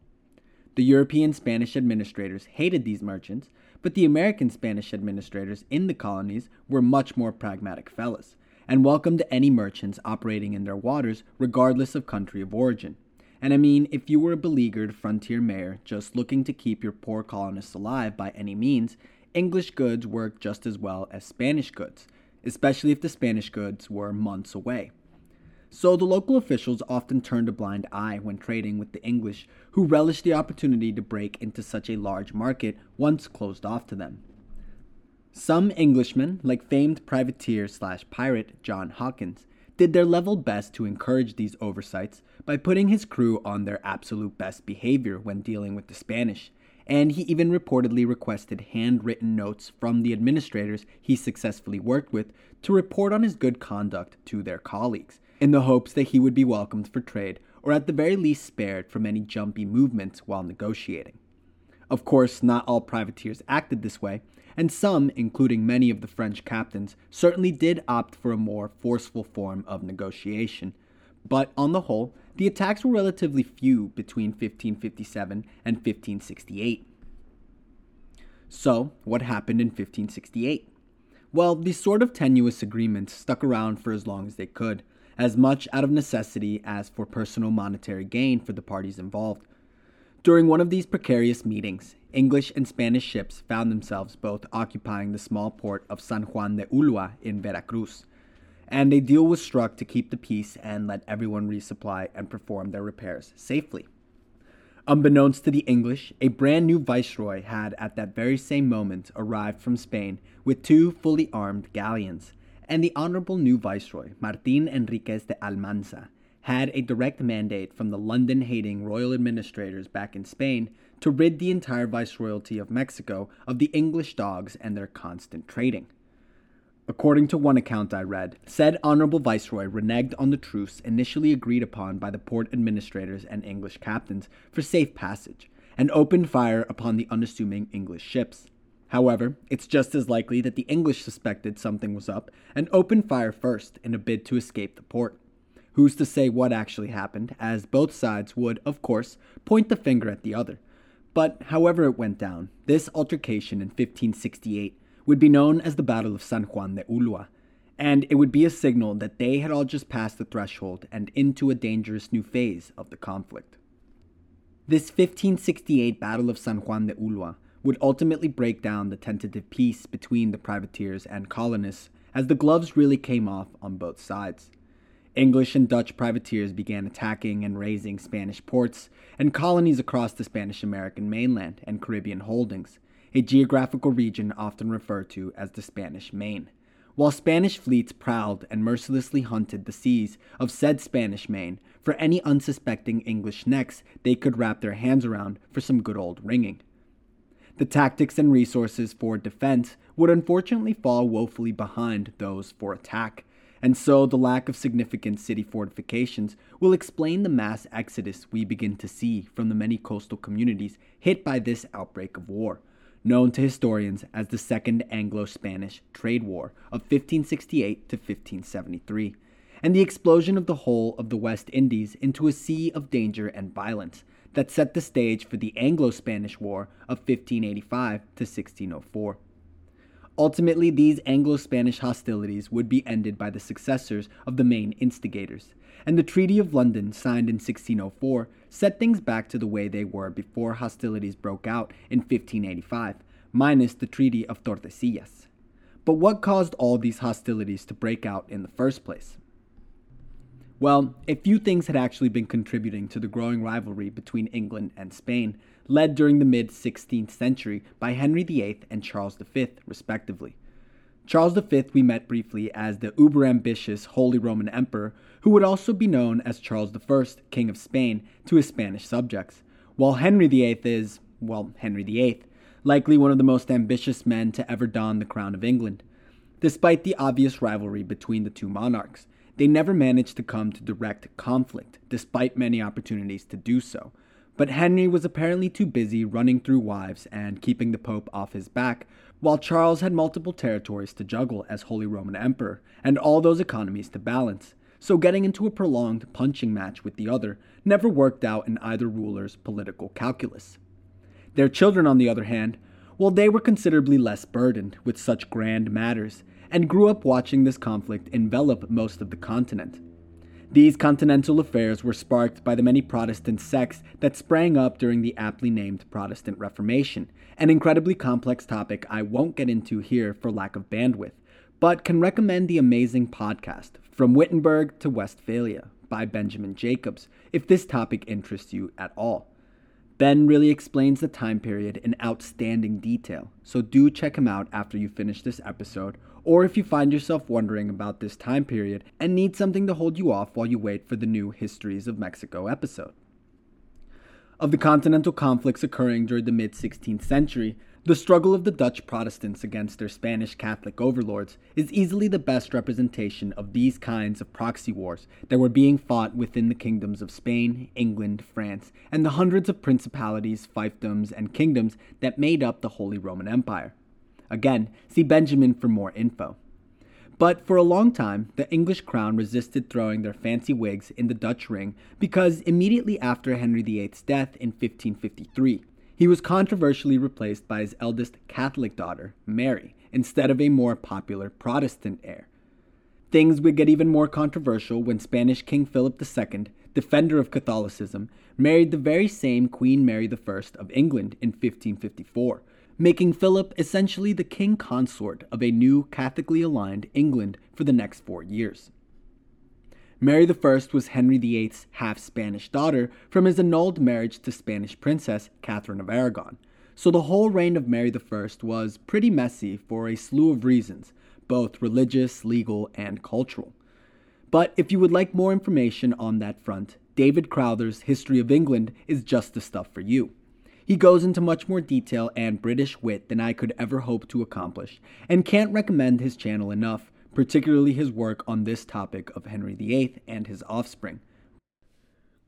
The European Spanish administrators hated these merchants, but the American Spanish administrators in the colonies were much more pragmatic fellows and welcomed any merchants operating in their waters regardless of country of origin. And I mean, if you were a beleaguered frontier mayor just looking to keep your poor colonists alive by any means, English goods worked just as well as Spanish goods, especially if the Spanish goods were months away. So the local officials often turned a blind eye when trading with the English, who relished the opportunity to break into such a large market once closed off to them. Some Englishmen, like famed privateer slash pirate John Hawkins, did their level best to encourage these oversights by putting his crew on their absolute best behavior when dealing with the Spanish, and he even reportedly requested handwritten notes from the administrators he successfully worked with to report on his good conduct to their colleagues, in the hopes that he would be welcomed for trade or at the very least spared from any jumpy movements while negotiating. Of course, not all privateers acted this way, and some, including many of the French captains, certainly did opt for a more forceful form of negotiation. But on the whole, the attacks were relatively few between 1557 and 1568. So, what happened in 1568? Well, these sort of tenuous agreements stuck around for as long as they could, as much out of necessity as for personal monetary gain for the parties involved. During one of these precarious meetings, English and Spanish ships found themselves both occupying the small port of San Juan de Ulua in Veracruz, and a deal was struck to keep the peace and let everyone resupply and perform their repairs safely. Unbeknownst to the English, a brand new viceroy had at that very same moment arrived from Spain with two fully armed galleons, and the honorable new viceroy, Martin Enriquez de Almanza, had a direct mandate from the London hating royal administrators back in Spain to rid the entire viceroyalty of Mexico of the English dogs and their constant trading. According to one account I read, said Honorable Viceroy reneged on the truce initially agreed upon by the port administrators and English captains for safe passage, and opened fire upon the unassuming English ships. However, it's just as likely that the English suspected something was up and opened fire first in a bid to escape the port. Who's to say what actually happened, as both sides would, of course, point the finger at the other. But however it went down, this altercation in 1568 would be known as the Battle of San Juan de Ulua, and it would be a signal that they had all just passed the threshold and into a dangerous new phase of the conflict. This 1568 Battle of San Juan de Ulua would ultimately break down the tentative peace between the privateers and colonists as the gloves really came off on both sides. English and Dutch privateers began attacking and razing Spanish ports and colonies across the Spanish American mainland and Caribbean holdings, a geographical region often referred to as the Spanish Main. While Spanish fleets prowled and mercilessly hunted the seas of said Spanish Main for any unsuspecting English necks they could wrap their hands around for some good old ringing. The tactics and resources for defense would unfortunately fall woefully behind those for attack, and so the lack of significant city fortifications will explain the mass exodus we begin to see from the many coastal communities hit by this outbreak of war, known to historians as the Second Anglo Spanish Trade War of 1568 to 1573, and the explosion of the whole of the West Indies into a sea of danger and violence that set the stage for the Anglo Spanish War of 1585 to 1604. Ultimately, these Anglo Spanish hostilities would be ended by the successors of the main instigators, and the Treaty of London, signed in 1604, set things back to the way they were before hostilities broke out in 1585, minus the Treaty of Tordesillas. But what caused all these hostilities to break out in the first place? Well, a few things had actually been contributing to the growing rivalry between England and Spain, led during the mid 16th century by Henry VIII and Charles V, respectively. Charles V we met briefly as the uber ambitious Holy Roman Emperor, who would also be known as Charles I, King of Spain, to his Spanish subjects, while Henry VIII is, well, Henry VIII, likely one of the most ambitious men to ever don the crown of England. Despite the obvious rivalry between the two monarchs, they never managed to come to direct conflict, despite many opportunities to do so. But Henry was apparently too busy running through wives and keeping the Pope off his back, while Charles had multiple territories to juggle as Holy Roman Emperor, and all those economies to balance. So getting into a prolonged punching match with the other never worked out in either ruler's political calculus. Their children, on the other hand, well, they were considerably less burdened with such grand matters, and grew up watching this conflict envelop most of the continent. These continental affairs were sparked by the many Protestant sects that sprang up during the aptly named Protestant Reformation, an incredibly complex topic I won't get into here for lack of bandwidth, but can recommend the amazing podcast, From Wittenberg to Westphalia, by Benjamin Jacobs, if this topic interests you at all. Ben really explains the time period in outstanding detail, so do check him out after you finish this episode, or if you find yourself wondering about this time period and need something to hold you off while you wait for the new Histories of Mexico episode. Of the continental conflicts occurring during the mid 16th century, the struggle of the Dutch Protestants against their Spanish Catholic overlords is easily the best representation of these kinds of proxy wars that were being fought within the kingdoms of Spain, England, France, and the hundreds of principalities, fiefdoms, and kingdoms that made up the Holy Roman Empire. Again, see Benjamin for more info. But for a long time, the English crown resisted throwing their fancy wigs in the Dutch ring because immediately after Henry VIII's death in 1553, he was controversially replaced by his eldest Catholic daughter, Mary, instead of a more popular Protestant heir. Things would get even more controversial when Spanish King Philip II, defender of Catholicism, married the very same Queen Mary I of England in 1554, making Philip essentially the king consort of a new Catholically aligned England for the next four years. Mary I was Henry VIII's half Spanish daughter from his annulled marriage to Spanish princess Catherine of Aragon, so the whole reign of Mary I was pretty messy for a slew of reasons, both religious, legal, and cultural. But if you would like more information on that front, David Crowther's History of England is just the stuff for you. He goes into much more detail and British wit than I could ever hope to accomplish, and can't recommend his channel enough particularly his work on this topic of Henry VIII and his offspring.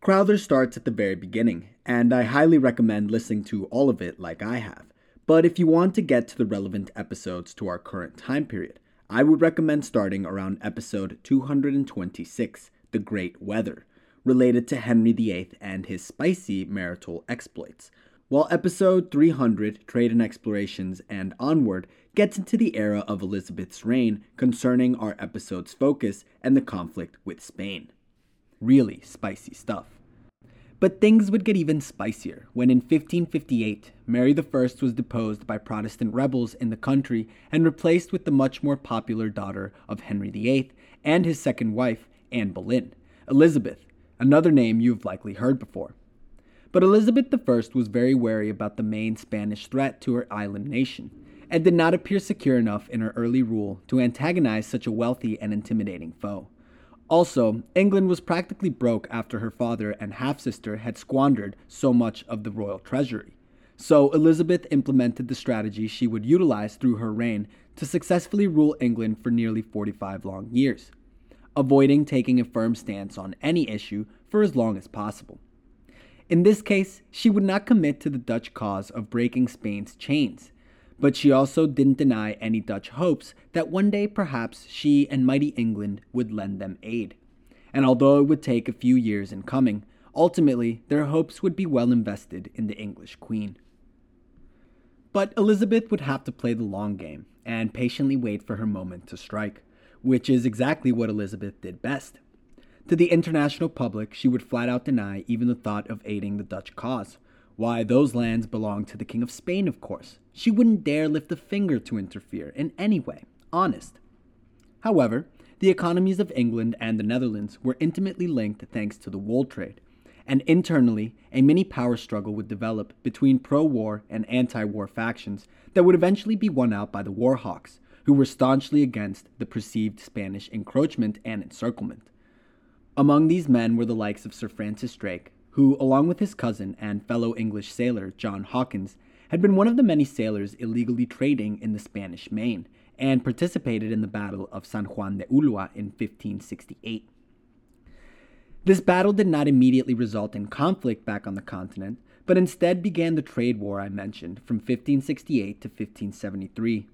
Crowther starts at the very beginning, and I highly recommend listening to all of it like I have. But if you want to get to the relevant episodes to our current time period, I would recommend starting around episode 226, The Great Weather, related to Henry VIII and his spicy marital exploits, while episode 300, Trade and Explorations, and onward gets into the era of Elizabeth's reign concerning our episode's focus and the conflict with Spain. Really spicy stuff. But things would get even spicier when in 1558 Mary I was deposed by Protestant rebels in the country and replaced with the much more popular daughter of Henry VIII and his second wife, Anne Boleyn, Elizabeth, another name you've likely heard before. But Elizabeth I was very wary about the main Spanish threat to her island nation, and did not appear secure enough in her early rule to antagonize such a wealthy and intimidating foe. Also, England was practically broke after her father and half sister had squandered so much of the royal treasury. So, Elizabeth implemented the strategy she would utilize through her reign to successfully rule England for nearly 45 long years, avoiding taking a firm stance on any issue for as long as possible. In this case, she would not commit to the Dutch cause of breaking Spain's chains, but she also didn't deny any Dutch hopes that one day perhaps she and mighty England would lend them aid. And although it would take a few years in coming, ultimately their hopes would be well invested in the English Queen. But Elizabeth would have to play the long game and patiently wait for her moment to strike, which is exactly what Elizabeth did best. To the international public, she would flat out deny even the thought of aiding the Dutch cause. Why, those lands belonged to the King of Spain, of course. She wouldn't dare lift a finger to interfere in any way. Honest. However, the economies of England and the Netherlands were intimately linked thanks to the wool trade, and internally, a mini power struggle would develop between pro war and anti war factions that would eventually be won out by the Warhawks, who were staunchly against the perceived Spanish encroachment and encirclement. Among these men were the likes of Sir Francis Drake, who, along with his cousin and fellow English sailor John Hawkins, had been one of the many sailors illegally trading in the Spanish Main and participated in the Battle of San Juan de Ulua in 1568. This battle did not immediately result in conflict back on the continent, but instead began the trade war I mentioned from 1568 to 1573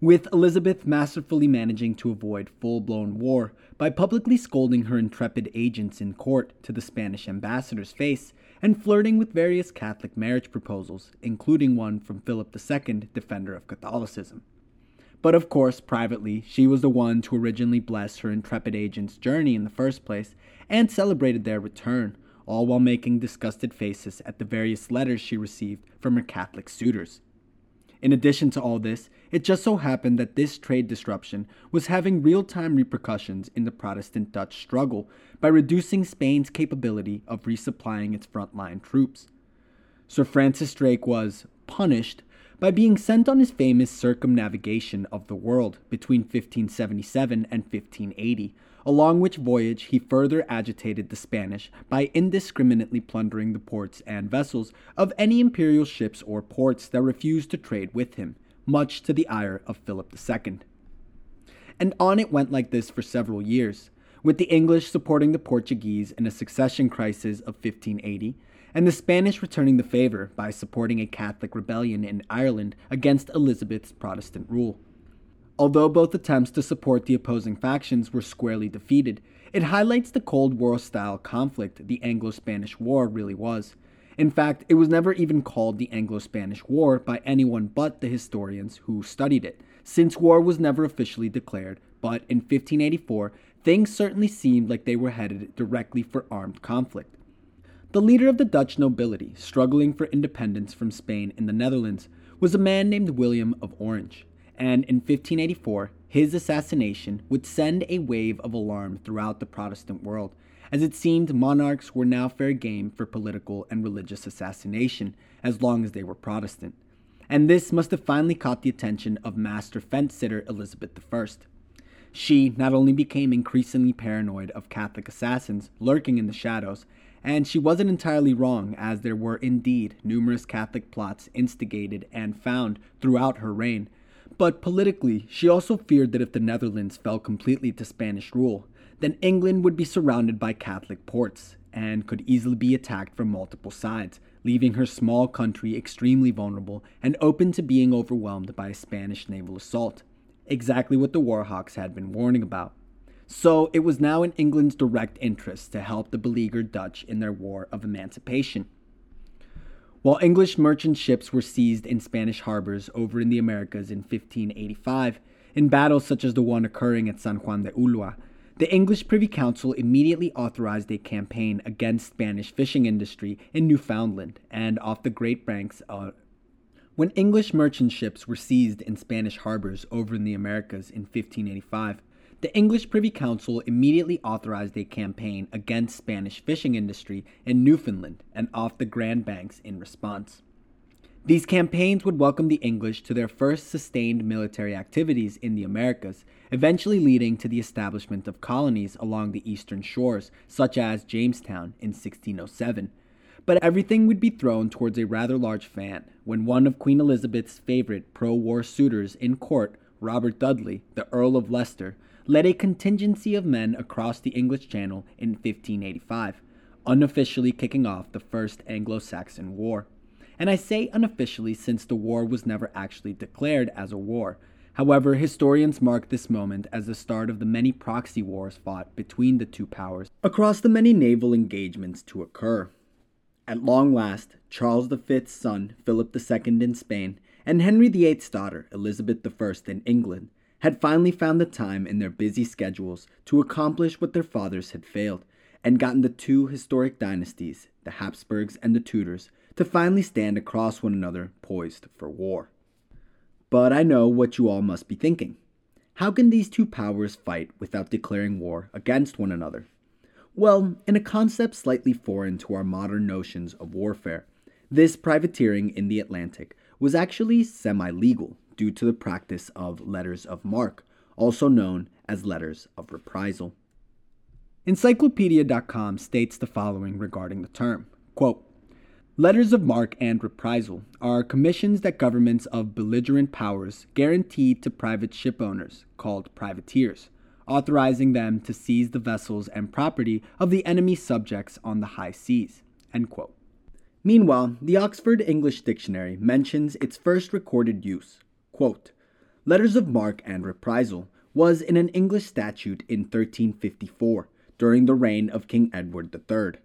with Elizabeth masterfully managing to avoid full blown war by publicly scolding her intrepid agents in court to the Spanish ambassador's face and flirting with various Catholic marriage proposals, including one from Philip II, defender of Catholicism. But of course, privately, she was the one to originally bless her intrepid agent's journey in the first place and celebrated their return, all while making disgusted faces at the various letters she received from her Catholic suitors. In addition to all this, it just so happened that this trade disruption was having real time repercussions in the Protestant Dutch struggle by reducing Spain's capability of resupplying its frontline troops. Sir Francis Drake was punished by being sent on his famous circumnavigation of the world between 1577 and 1580 along which voyage he further agitated the Spanish by indiscriminately plundering the ports and vessels of any imperial ships or ports that refused to trade with him, much to the ire of Philip II. And on it went like this for several years, with the English supporting the Portuguese in a succession crisis of 1580, and the Spanish returning the favor by supporting a Catholic rebellion in Ireland against Elizabeth's Protestant rule. Although both attempts to support the opposing factions were squarely defeated, it highlights the Cold War style conflict the Anglo Spanish War really was. In fact, it was never even called the Anglo Spanish War by anyone but the historians who studied it, since war was never officially declared, but in 1584, things certainly seemed like they were headed directly for armed conflict. The leader of the Dutch nobility, struggling for independence from Spain in the Netherlands, was a man named William of Orange and in 1584, his assassination would send a wave of alarm throughout the Protestant world, as it seemed monarchs were now fair game for political and religious assassination as long as they were Protestant. And this must have finally caught the attention of master fence sitter Elizabeth I. She not only became increasingly paranoid of Catholic assassins lurking in the shadows, and she wasn't entirely wrong, as there were indeed numerous Catholic plots instigated and found throughout her reign but politically, she also feared that if the Netherlands fell completely to Spanish rule, then England would be surrounded by Catholic ports and could easily be attacked from multiple sides, leaving her small country extremely vulnerable and open to being overwhelmed by a Spanish naval assault. Exactly what the Warhawks had been warning about. So it was now in England's direct interest to help the beleaguered Dutch in their war of emancipation. While English merchant ships were seized in Spanish harbors over in the Americas in 1585, in battles such as the one occurring at San Juan de Ulua, the English Privy Council immediately authorized a campaign against Spanish fishing industry in Newfoundland and off the Great Banks. Uh, when English merchant ships were seized in Spanish harbors over in the Americas in 1585, the English Privy Council immediately authorized a campaign against Spanish fishing industry in Newfoundland and off the Grand Banks in response. These campaigns would welcome the English to their first sustained military activities in the Americas, eventually leading to the establishment of colonies along the eastern shores, such as Jamestown in 1607. But everything would be thrown towards a rather large fan when one of Queen Elizabeth's favorite pro war suitors in court, Robert Dudley, the Earl of Leicester, led a contingency of men across the English Channel in 1585, unofficially kicking off the First Anglo Saxon War. And I say unofficially since the war was never actually declared as a war. However, historians mark this moment as the start of the many proxy wars fought between the two powers across the many naval engagements to occur. At long last, Charles V's son, Philip II in Spain, and Henry VIII's daughter, Elizabeth I in England, had finally found the time in their busy schedules to accomplish what their fathers had failed, and gotten the two historic dynasties, the Habsburgs and the Tudors, to finally stand across one another, poised for war. But I know what you all must be thinking. How can these two powers fight without declaring war against one another? Well, in a concept slightly foreign to our modern notions of warfare, this privateering in the Atlantic was actually semi legal due to the practice of letters of marque, also known as letters of reprisal. Encyclopedia.com states the following regarding the term quote, Letters of marque and reprisal are commissions that governments of belligerent powers guarantee to private shipowners, called privateers, authorizing them to seize the vessels and property of the enemy's subjects on the high seas. Meanwhile, the Oxford English Dictionary mentions its first recorded use, Quote, Letters of marque and reprisal was in an English statute in 1354 during the reign of King Edward III.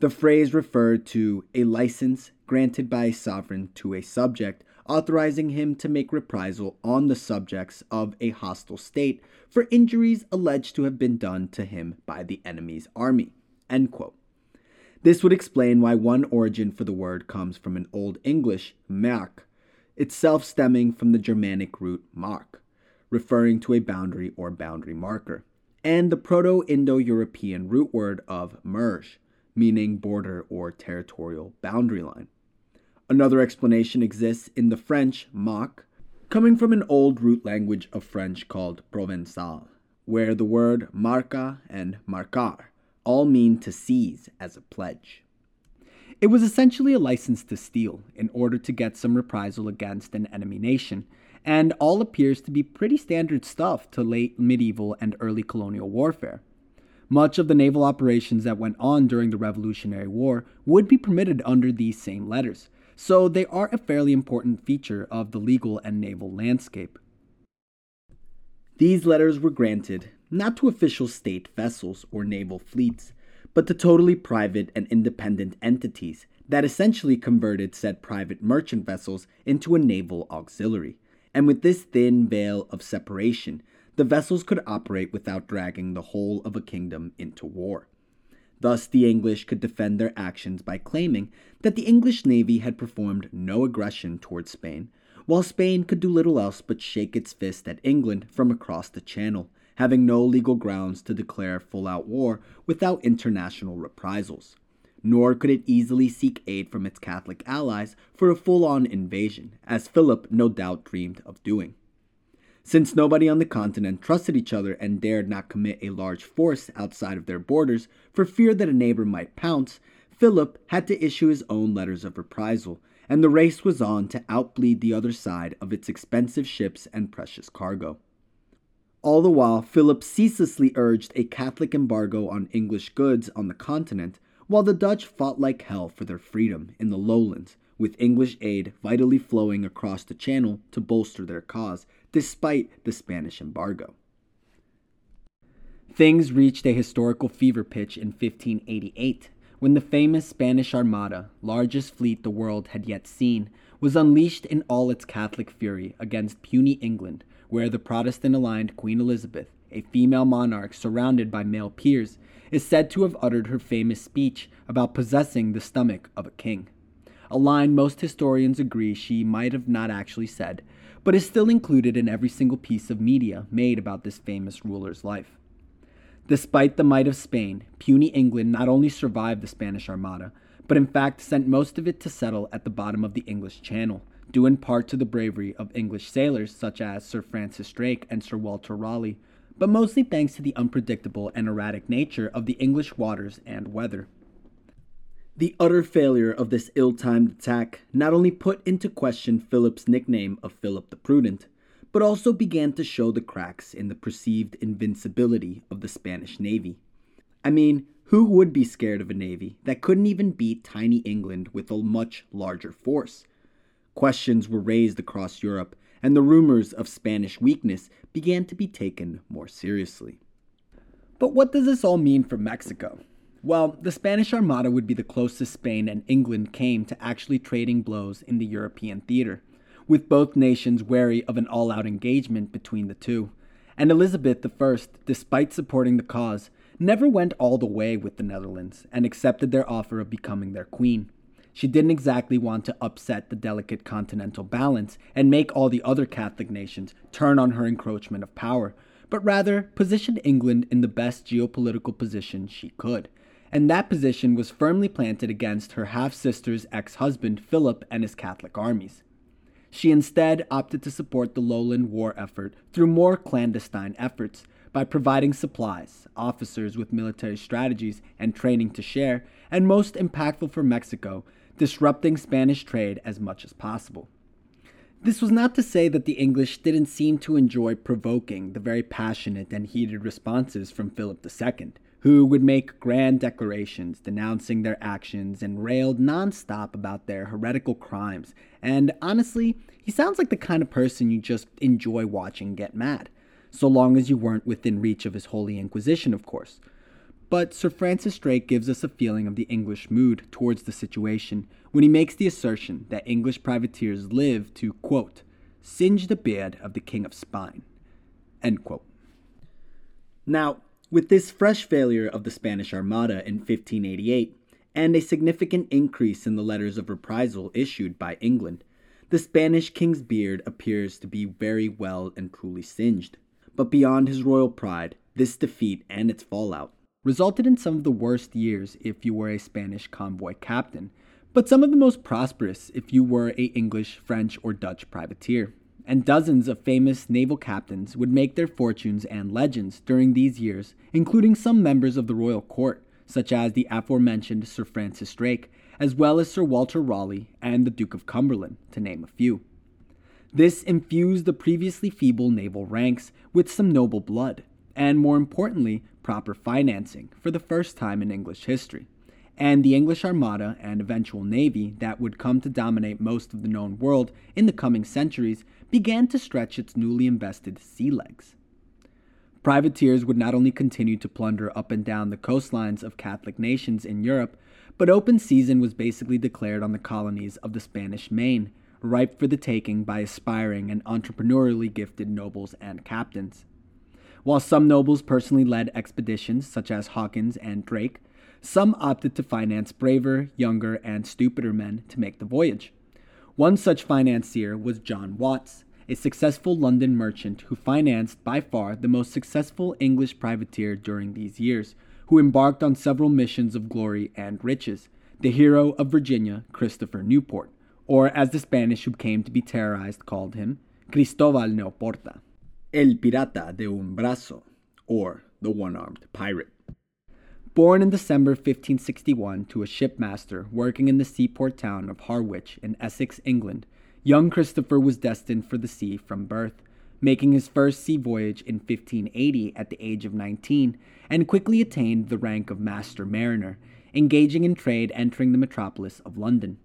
The phrase referred to a license granted by a sovereign to a subject authorizing him to make reprisal on the subjects of a hostile state for injuries alleged to have been done to him by the enemy's army. This would explain why one origin for the word comes from an Old English merk, itself stemming from the Germanic root mark, referring to a boundary or boundary marker, and the Proto Indo European root word of merge, meaning border or territorial boundary line. Another explanation exists in the French marque, coming from an old root language of French called Provençal, where the word marca and marcar all mean to seize as a pledge. It was essentially a license to steal in order to get some reprisal against an enemy nation, and all appears to be pretty standard stuff to late medieval and early colonial warfare. Much of the naval operations that went on during the Revolutionary War would be permitted under these same letters, so they are a fairly important feature of the legal and naval landscape. These letters were granted not to official state vessels or naval fleets, but to totally private and independent entities that essentially converted said private merchant vessels into a naval auxiliary. And with this thin veil of separation, the vessels could operate without dragging the whole of a kingdom into war. Thus, the English could defend their actions by claiming that the English navy had performed no aggression towards Spain, while Spain could do little else but shake its fist at England from across the Channel, having no legal grounds to declare full out war without international reprisals. Nor could it easily seek aid from its Catholic allies for a full on invasion, as Philip no doubt dreamed of doing. Since nobody on the continent trusted each other and dared not commit a large force outside of their borders for fear that a neighbor might pounce, Philip had to issue his own letters of reprisal, and the race was on to outbleed the other side of its expensive ships and precious cargo. All the while, Philip ceaselessly urged a Catholic embargo on English goods on the continent, while the Dutch fought like hell for their freedom in the lowlands, with English aid vitally flowing across the channel to bolster their cause, despite the Spanish embargo. Things reached a historical fever pitch in 1588 when the famous Spanish Armada, largest fleet the world had yet seen, was unleashed in all its Catholic fury against puny England where the Protestant aligned Queen Elizabeth, a female monarch surrounded by male peers, is said to have uttered her famous speech about possessing the stomach of a king. A line most historians agree she might have not actually said, but is still included in every single piece of media made about this famous ruler's life. Despite the might of Spain, puny England not only survived the Spanish Armada, but in fact sent most of it to settle at the bottom of the English Channel, due in part to the bravery of English sailors such as Sir Francis Drake and Sir Walter Raleigh, but mostly thanks to the unpredictable and erratic nature of the English waters and weather. The utter failure of this ill timed attack not only put into question Philip's nickname of Philip the Prudent, but also began to show the cracks in the perceived invincibility of the Spanish Navy. I mean, who would be scared of a navy that couldn't even beat tiny England with a much larger force? Questions were raised across Europe, and the rumors of Spanish weakness began to be taken more seriously. But what does this all mean for Mexico? Well, the Spanish Armada would be the closest Spain and England came to actually trading blows in the European theater, with both nations wary of an all out engagement between the two. And Elizabeth I, despite supporting the cause, never went all the way with the Netherlands and accepted their offer of becoming their queen. She didn't exactly want to upset the delicate continental balance and make all the other Catholic nations turn on her encroachment of power, but rather positioned England in the best geopolitical position she could. And that position was firmly planted against her half sister's ex husband, Philip, and his Catholic armies. She instead opted to support the Lowland War effort through more clandestine efforts, by providing supplies, officers with military strategies and training to share, and most impactful for Mexico, disrupting Spanish trade as much as possible. This was not to say that the English didn't seem to enjoy provoking the very passionate and heated responses from Philip II, who would make grand declarations denouncing their actions and railed nonstop about their heretical crimes. And honestly, he sounds like the kind of person you just enjoy watching get mad so long as you weren't within reach of his Holy Inquisition, of course. But Sir Francis Drake gives us a feeling of the English mood towards the situation when he makes the assertion that English privateers live to, quote, singe the beard of the King of Spain, end quote. Now, with this fresh failure of the Spanish Armada in 1588, and a significant increase in the letters of reprisal issued by England, the Spanish king's beard appears to be very well and truly singed. But beyond his royal pride, this defeat and its fallout resulted in some of the worst years if you were a Spanish convoy captain, but some of the most prosperous if you were a English, French, or Dutch privateer. And dozens of famous naval captains would make their fortunes and legends during these years, including some members of the royal court, such as the aforementioned Sir Francis Drake, as well as Sir Walter Raleigh and the Duke of Cumberland, to name a few. This infused the previously feeble naval ranks with some noble blood, and more importantly, proper financing for the first time in English history. And the English Armada and eventual navy that would come to dominate most of the known world in the coming centuries began to stretch its newly invested sea legs. Privateers would not only continue to plunder up and down the coastlines of Catholic nations in Europe, but open season was basically declared on the colonies of the Spanish Main, ripe for the taking by aspiring and entrepreneurially gifted nobles and captains. While some nobles personally led expeditions, such as Hawkins and Drake, some opted to finance braver, younger, and stupider men to make the voyage. One such financier was John Watts, a successful London merchant who financed by far the most successful English privateer during these years, who embarked on several missions of glory and riches, the hero of Virginia, Christopher Newport or as the Spanish who came to be terrorized called him, Cristobal Neoporta, El Pirata de un Brazo, or the One Armed Pirate. Born in December 1561 to a shipmaster working in the seaport town of Harwich in Essex, England, young Christopher was destined for the sea from birth, making his first sea voyage in 1580 at the age of 19, and quickly attained the rank of master mariner, engaging in trade entering the metropolis of London.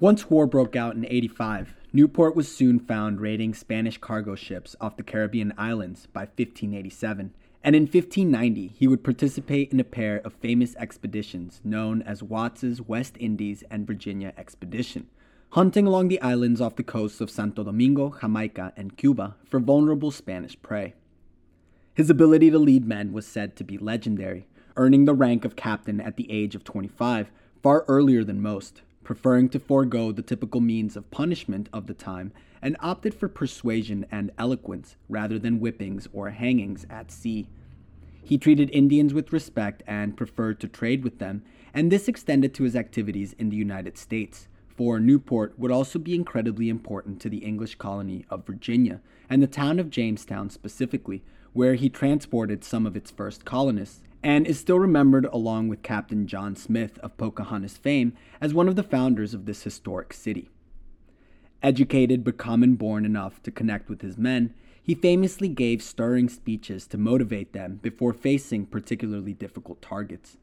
Once war broke out in 85, Newport was soon found raiding Spanish cargo ships off the Caribbean islands by 1587, and in 1590 he would participate in a pair of famous expeditions known as Watts's West Indies and Virginia expedition, hunting along the islands off the coasts of Santo Domingo, Jamaica, and Cuba for vulnerable Spanish prey. His ability to lead men was said to be legendary, earning the rank of captain at the age of 25, far earlier than most preferring to forego the typical means of punishment of the time and opted for persuasion and eloquence rather than whippings or hangings at sea. He treated Indians with respect and preferred to trade with them, and this extended to his activities in the United States. For Newport would also be incredibly important to the English colony of Virginia and the town of Jamestown specifically, where he transported some of its first colonists, and is still remembered along with Captain John Smith of Pocahontas fame as one of the founders of this historic city. Educated but common born enough to connect with his men, he famously gave stirring speeches to motivate them before facing particularly difficult targets.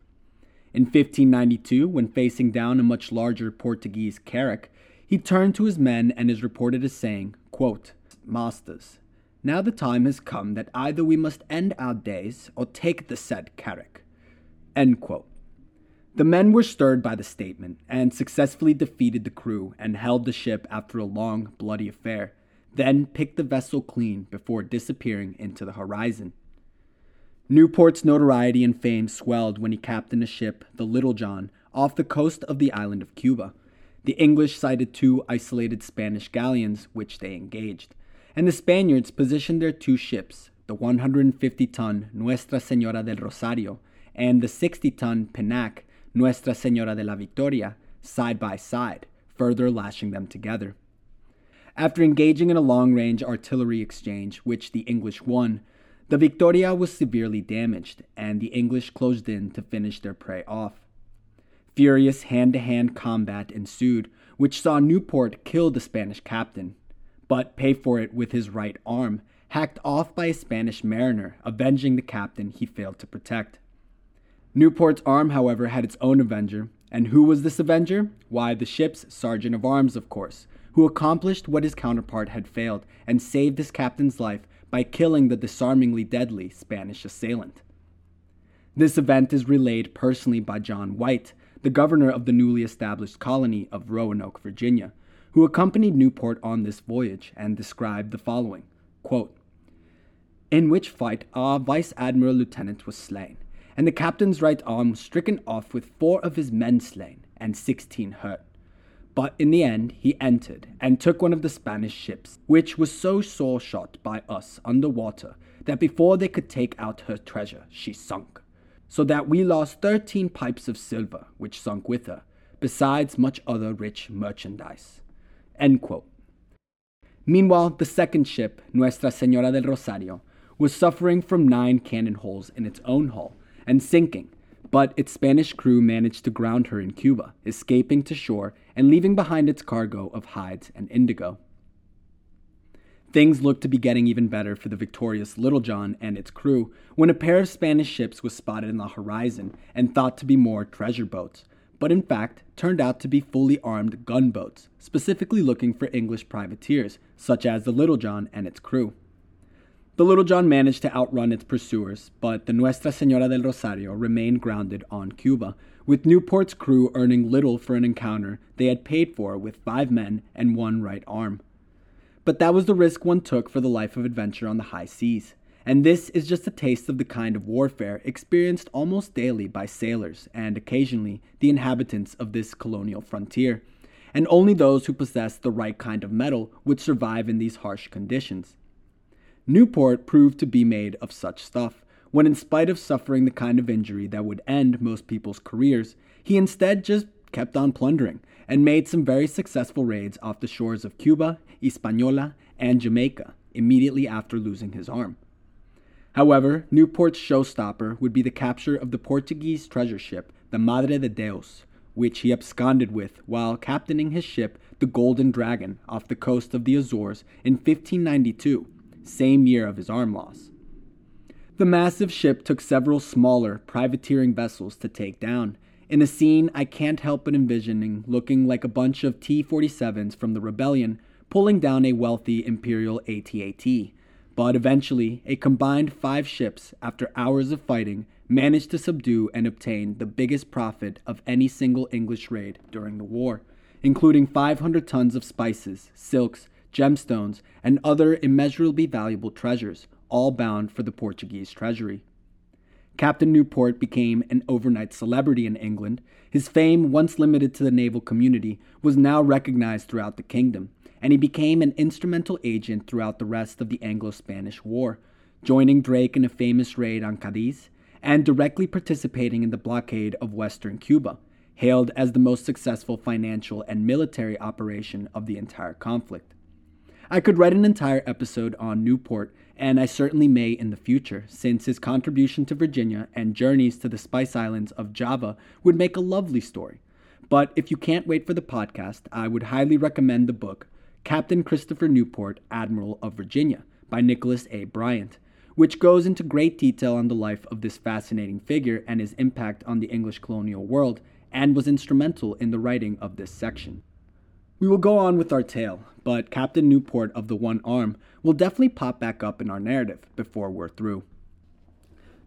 In 1592, when facing down a much larger Portuguese carrack, he turned to his men and is reported as saying, quote, Masters, now the time has come that either we must end our days or take the said quote. The men were stirred by the statement and successfully defeated the crew and held the ship after a long, bloody affair then picked the vessel clean before disappearing into the horizon. Newport's notoriety and fame swelled when he captained a ship, the Little John, off the coast of the island of Cuba. The English sighted two isolated Spanish galleons, which they engaged, and the Spaniards positioned their two ships, the 150 ton Nuestra Senora del Rosario and the 60 ton pinnace Nuestra Senora de la Victoria, side by side, further lashing them together. After engaging in a long range artillery exchange, which the English won, the Victoria was severely damaged, and the English closed in to finish their prey off. Furious hand to hand combat ensued, which saw Newport kill the Spanish captain, but pay for it with his right arm, hacked off by a Spanish mariner, avenging the captain he failed to protect. Newport's arm, however, had its own avenger, and who was this avenger? Why, the ship's sergeant of arms, of course, who accomplished what his counterpart had failed and saved his captain's life by killing the disarmingly deadly Spanish assailant. This event is relayed personally by John White, the governor of the newly established colony of Roanoke, Virginia, who accompanied Newport on this voyage and described the following quote, In which fight our vice admiral lieutenant was slain, and the captain's right arm was stricken off with four of his men slain and sixteen hurt. But in the end, he entered and took one of the Spanish ships, which was so sore shot by us under water that before they could take out her treasure, she sunk. So that we lost thirteen pipes of silver, which sunk with her, besides much other rich merchandise. Meanwhile, the second ship, Nuestra Senora del Rosario, was suffering from nine cannon holes in its own hull and sinking, but its Spanish crew managed to ground her in Cuba, escaping to shore and leaving behind its cargo of hides and indigo. Things looked to be getting even better for the victorious Little John and its crew when a pair of Spanish ships was spotted in the horizon and thought to be more treasure boats, but in fact turned out to be fully armed gunboats, specifically looking for English privateers, such as the Little John and its crew. The Little John managed to outrun its pursuers, but the Nuestra Senora del Rosario remained grounded on Cuba, with Newport's crew earning little for an encounter they had paid for with five men and one right arm. But that was the risk one took for the life of adventure on the high seas, and this is just a taste of the kind of warfare experienced almost daily by sailors and occasionally the inhabitants of this colonial frontier. And only those who possess the right kind of metal would survive in these harsh conditions. Newport proved to be made of such stuff, when in spite of suffering the kind of injury that would end most people's careers, he instead just kept on plundering and made some very successful raids off the shores of Cuba, Hispaniola, and Jamaica immediately after losing his arm. However, Newport's showstopper would be the capture of the Portuguese treasure ship, the Madre de Deus, which he absconded with while captaining his ship, the Golden Dragon, off the coast of the Azores in 1592 same year of his arm loss. The massive ship took several smaller, privateering vessels to take down, in a scene I can't help but envisioning looking like a bunch of T 47s from the rebellion pulling down a wealthy Imperial AT-AT. But eventually, a combined five ships, after hours of fighting, managed to subdue and obtain the biggest profit of any single English raid during the war, including 500 tons of spices, silks, gemstones, and other immeasurably valuable treasures, all bound for the Portuguese treasury. Captain Newport became an overnight celebrity in England. His fame, once limited to the naval community, was now recognized throughout the kingdom, and he became an instrumental agent throughout the rest of the Anglo Spanish War, joining Drake in a famous raid on Cadiz and directly participating in the blockade of western Cuba, hailed as the most successful financial and military operation of the entire conflict. I could write an entire episode on Newport, and I certainly may in the future, since his contribution to Virginia and journeys to the Spice Islands of Java would make a lovely story. But if you can't wait for the podcast, I would highly recommend the book Captain Christopher Newport, Admiral of Virginia by Nicholas A. Bryant, which goes into great detail on the life of this fascinating figure and his impact on the English colonial world, and was instrumental in the writing of this section. We will go on with our tale, but Captain Newport of the One Arm will definitely pop back up in our narrative before we're through.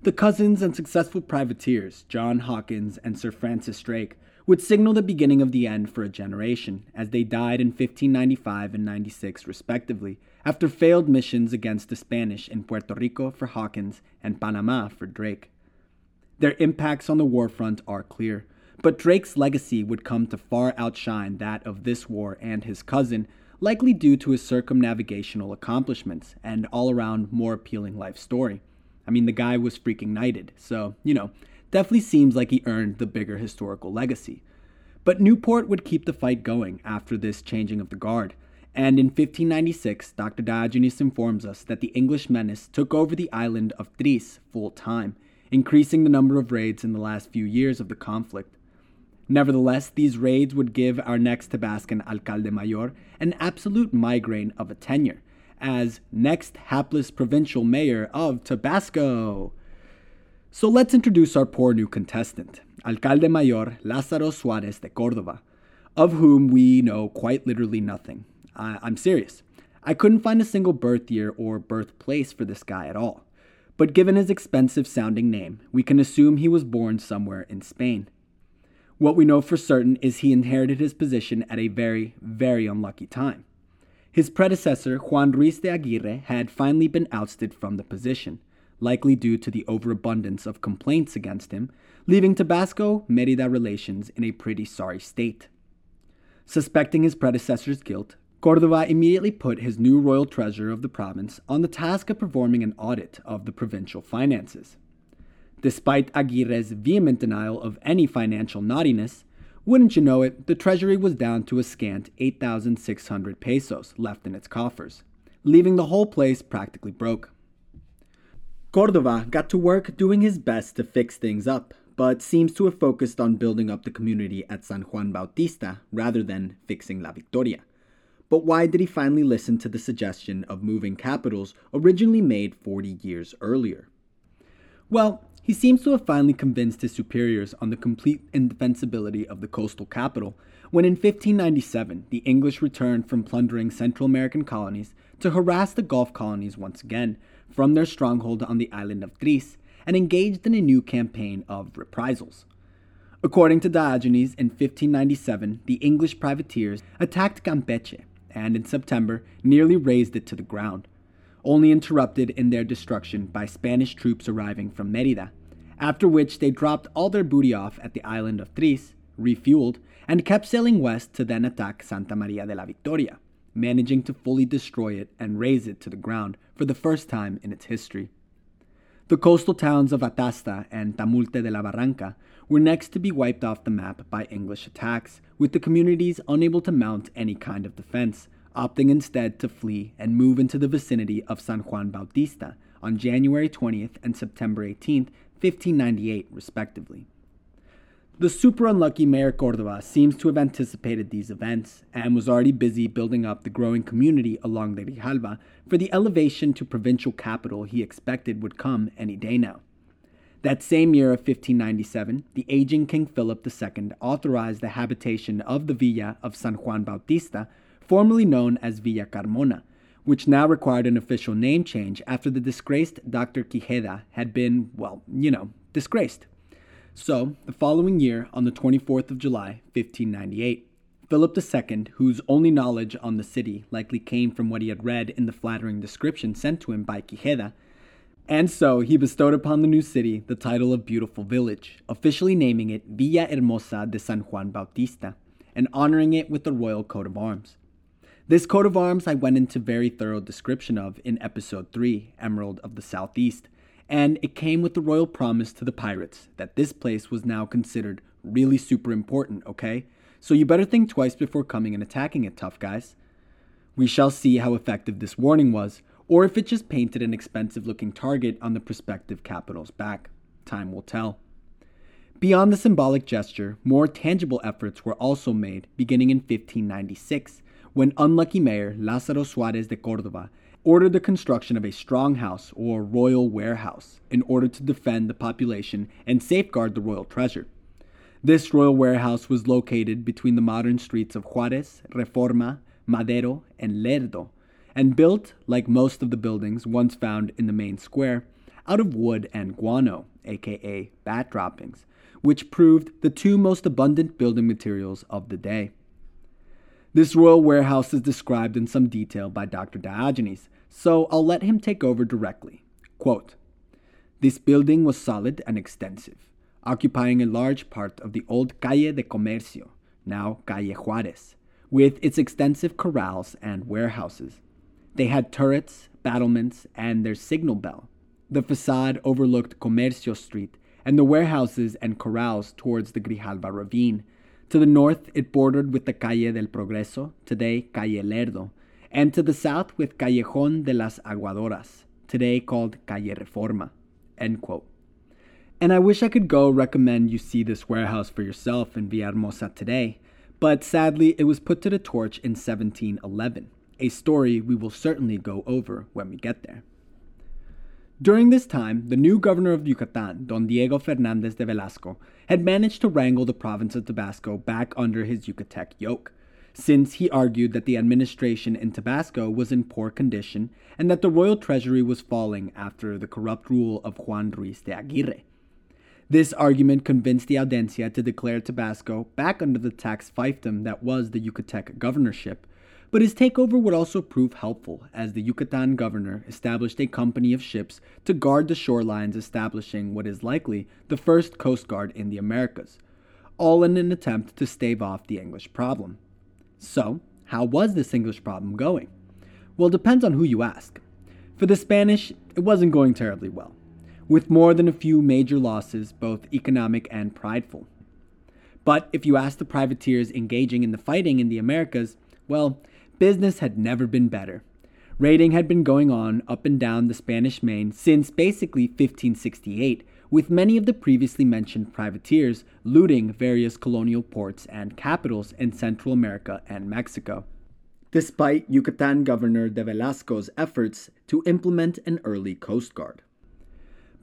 The cousins and successful privateers, John Hawkins and Sir Francis Drake, would signal the beginning of the end for a generation, as they died in 1595 and 96 respectively, after failed missions against the Spanish in Puerto Rico for Hawkins and Panama for Drake. Their impacts on the war front are clear, but Drake's legacy would come to far outshine that of this war and his cousin, likely due to his circumnavigational accomplishments and all around more appealing life story. I mean, the guy was freaking knighted, so, you know, definitely seems like he earned the bigger historical legacy. But Newport would keep the fight going after this changing of the guard, and in 1596, Dr. Diogenes informs us that the English menace took over the island of Tris full time, increasing the number of raids in the last few years of the conflict. Nevertheless, these raids would give our next Tabascan alcalde mayor an absolute migraine of a tenure as next hapless provincial mayor of Tabasco. So let's introduce our poor new contestant, Alcalde Mayor Lázaro Suarez de Córdoba, of whom we know quite literally nothing. I- I'm serious. I couldn't find a single birth year or birthplace for this guy at all. But given his expensive sounding name, we can assume he was born somewhere in Spain. What we know for certain is he inherited his position at a very, very unlucky time. His predecessor, Juan Ruiz de Aguirre, had finally been ousted from the position, likely due to the overabundance of complaints against him, leaving Tabasco Merida relations in a pretty sorry state. Suspecting his predecessor's guilt, Cordova immediately put his new royal treasurer of the province on the task of performing an audit of the provincial finances. Despite Aguirre's vehement denial of any financial naughtiness, wouldn't you know it, the treasury was down to a scant 8,600 pesos left in its coffers, leaving the whole place practically broke. Cordova got to work doing his best to fix things up, but seems to have focused on building up the community at San Juan Bautista rather than fixing La Victoria. But why did he finally listen to the suggestion of moving capitals originally made 40 years earlier? Well, he seems to have finally convinced his superiors on the complete indefensibility of the coastal capital when in 1597 the English returned from plundering Central American colonies to harass the Gulf colonies once again from their stronghold on the island of Tris and engaged in a new campaign of reprisals. According to Diogenes, in 1597, the English privateers attacked Campeche and in September nearly razed it to the ground, only interrupted in their destruction by Spanish troops arriving from Merida, after which they dropped all their booty off at the island of Tris, refueled, and kept sailing west to then attack Santa Maria de la Victoria, managing to fully destroy it and raze it to the ground for the first time in its history. The coastal towns of Atasta and Tamulte de la Barranca were next to be wiped off the map by English attacks, with the communities unable to mount any kind of defense, opting instead to flee and move into the vicinity of San Juan Bautista on January 20th and September 18th, 1598, respectively. The super unlucky Mayor Cordova seems to have anticipated these events and was already busy building up the growing community along the Grijalva for the elevation to provincial capital he expected would come any day now. That same year of 1597, the aging King Philip II authorized the habitation of the villa of San Juan Bautista, formerly known as Villa Carmona, which now required an official name change after the disgraced Dr. Quijeda had been, well, you know, disgraced. So, the following year, on the 24th of July, 1598, Philip II, whose only knowledge on the city likely came from what he had read in the flattering description sent to him by Quijeda, and so he bestowed upon the new city the title of Beautiful Village, officially naming it Villa Hermosa de San Juan Bautista, and honoring it with the royal coat of arms. This coat of arms I went into very thorough description of in episode 3, Emerald of the Southeast, and it came with the royal promise to the pirates that this place was now considered really super important, okay? So you better think twice before coming and attacking it, tough guys. We shall see how effective this warning was, or if it just painted an expensive looking target on the prospective capital's back. Time will tell. Beyond the symbolic gesture, more tangible efforts were also made beginning in 1596 when unlucky mayor Lázaro Suárez de Córdoba ordered the construction of a strong house or royal warehouse in order to defend the population and safeguard the royal treasure. This royal warehouse was located between the modern streets of Juárez, Reforma, Madero, and Lerdo, and built, like most of the buildings once found in the main square, out of wood and guano, aka bat droppings, which proved the two most abundant building materials of the day. This royal warehouse is described in some detail by Dr. Diogenes, so I'll let him take over directly. Quote, this building was solid and extensive, occupying a large part of the old Calle de Comercio, now Calle Juarez, with its extensive corrals and warehouses. They had turrets, battlements, and their signal bell. The facade overlooked Comercio Street and the warehouses and corrals towards the Grijalva ravine, to the north, it bordered with the Calle del Progreso, today Calle Lerdo, and to the south with Callejón de las Aguadoras, today called Calle Reforma. And I wish I could go recommend you see this warehouse for yourself in Villahermosa today, but sadly it was put to the torch in 1711, a story we will certainly go over when we get there. During this time, the new governor of Yucatan, Don Diego Fernandez de Velasco, had managed to wrangle the province of Tabasco back under his Yucatec yoke, since he argued that the administration in Tabasco was in poor condition and that the royal treasury was falling after the corrupt rule of Juan Ruiz de Aguirre. This argument convinced the Audiencia to declare Tabasco back under the tax fiefdom that was the Yucatec governorship, but his takeover would also prove helpful, as the Yucatan governor established a company of ships to guard the shorelines, establishing what is likely the first coast guard in the Americas, all in an attempt to stave off the English problem. So, how was this English problem going? Well, depends on who you ask. For the Spanish, it wasn't going terribly well, with more than a few major losses, both economic and prideful. But if you ask the privateers engaging in the fighting in the Americas, well, business had never been better. Raiding had been going on up and down the Spanish Main since basically 1568, with many of the previously mentioned privateers looting various colonial ports and capitals in Central America and Mexico. Despite Yucatan Governor de Velasco's efforts to implement an early coast guard.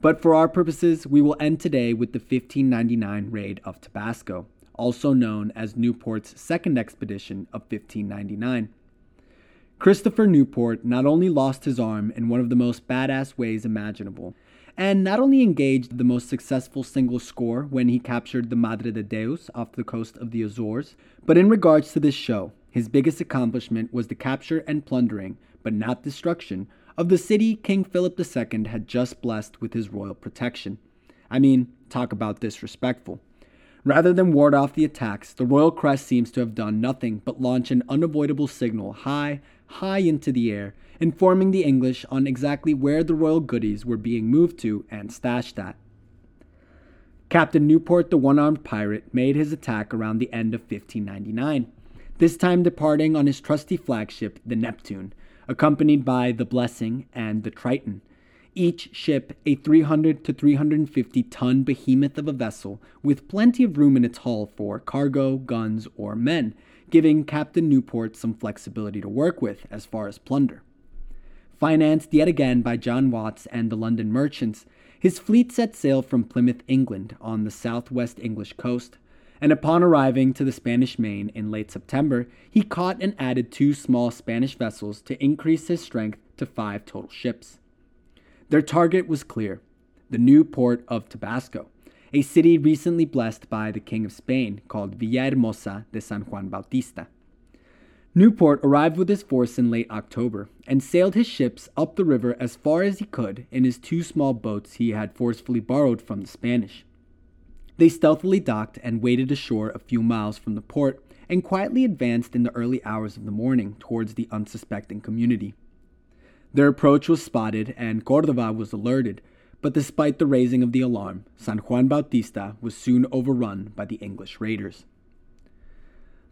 But for our purposes, we will end today with the 1599 raid of Tabasco, also known as Newport's second expedition of 1599. Christopher Newport not only lost his arm in one of the most badass ways imaginable, and not only engaged the most successful single score when he captured the Madre de Deus off the coast of the Azores, but in regards to this show, his biggest accomplishment was the capture and plundering, but not destruction, of the city King Philip II had just blessed with his royal protection. I mean, talk about disrespectful. Rather than ward off the attacks, the Royal Crest seems to have done nothing but launch an unavoidable signal high, high into the air, informing the English on exactly where the royal goodies were being moved to and stashed at. Captain Newport, the one armed pirate, made his attack around the end of 1599, this time departing on his trusty flagship, the Neptune, accompanied by the Blessing and the Triton, each ship a 300 to 350 ton behemoth of a vessel with plenty of room in its hull for cargo, guns, or men, giving Captain Newport some flexibility to work with as far as plunder. Financed yet again by John Watts and the London merchants, his fleet set sail from Plymouth, England, on the southwest English coast, and upon arriving to the Spanish Main in late September, he caught and added two small Spanish vessels to increase his strength to five total ships. Their target was clear the new port of Tabasco, a city recently blessed by the King of Spain called Villahermosa de San Juan Bautista. Newport arrived with his force in late October and sailed his ships up the river as far as he could in his two small boats he had forcefully borrowed from the Spanish. They stealthily docked and waded ashore a few miles from the port and quietly advanced in the early hours of the morning towards the unsuspecting community. Their approach was spotted and Cordova was alerted, but despite the raising of the alarm, San Juan Bautista was soon overrun by the English raiders.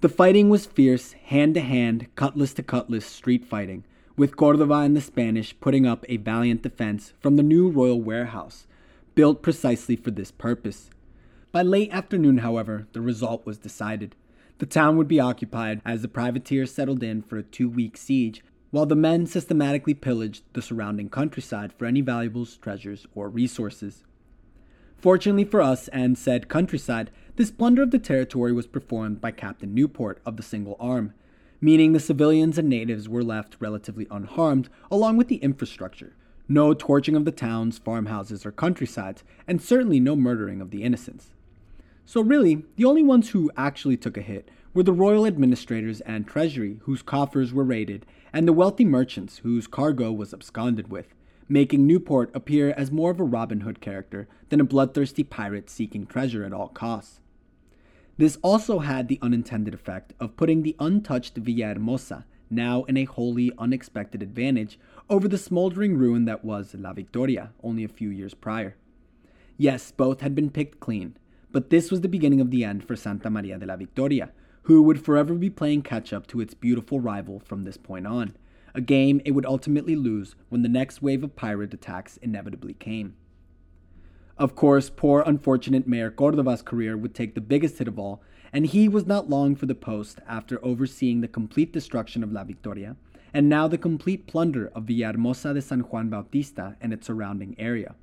The fighting was fierce, hand to hand, cutlass to cutlass street fighting, with Cordova and the Spanish putting up a valiant defense from the new royal warehouse, built precisely for this purpose. By late afternoon, however, the result was decided. The town would be occupied as the privateers settled in for a two week siege, while the men systematically pillaged the surrounding countryside for any valuables, treasures, or resources. Fortunately for us and said countryside, this plunder of the territory was performed by Captain Newport of the Single Arm, meaning the civilians and natives were left relatively unharmed, along with the infrastructure. No torching of the towns, farmhouses, or countrysides, and certainly no murdering of the innocents. So, really, the only ones who actually took a hit were the royal administrators and treasury, whose coffers were raided, and the wealthy merchants whose cargo was absconded with, making Newport appear as more of a Robin Hood character than a bloodthirsty pirate seeking treasure at all costs. This also had the unintended effect of putting the untouched Villahermosa now in a wholly unexpected advantage over the smoldering ruin that was La Victoria only a few years prior. Yes, both had been picked clean, but this was the beginning of the end for Santa Maria de la Victoria, who would forever be playing catch up to its beautiful rival from this point on, a game it would ultimately lose when the next wave of pirate attacks inevitably came. Of course, poor unfortunate Mayor Cordova's career would take the biggest hit of all, and he was not long for the post after overseeing the complete destruction of La Victoria, and now the complete plunder of Villahermosa de San Juan Bautista and its surrounding area.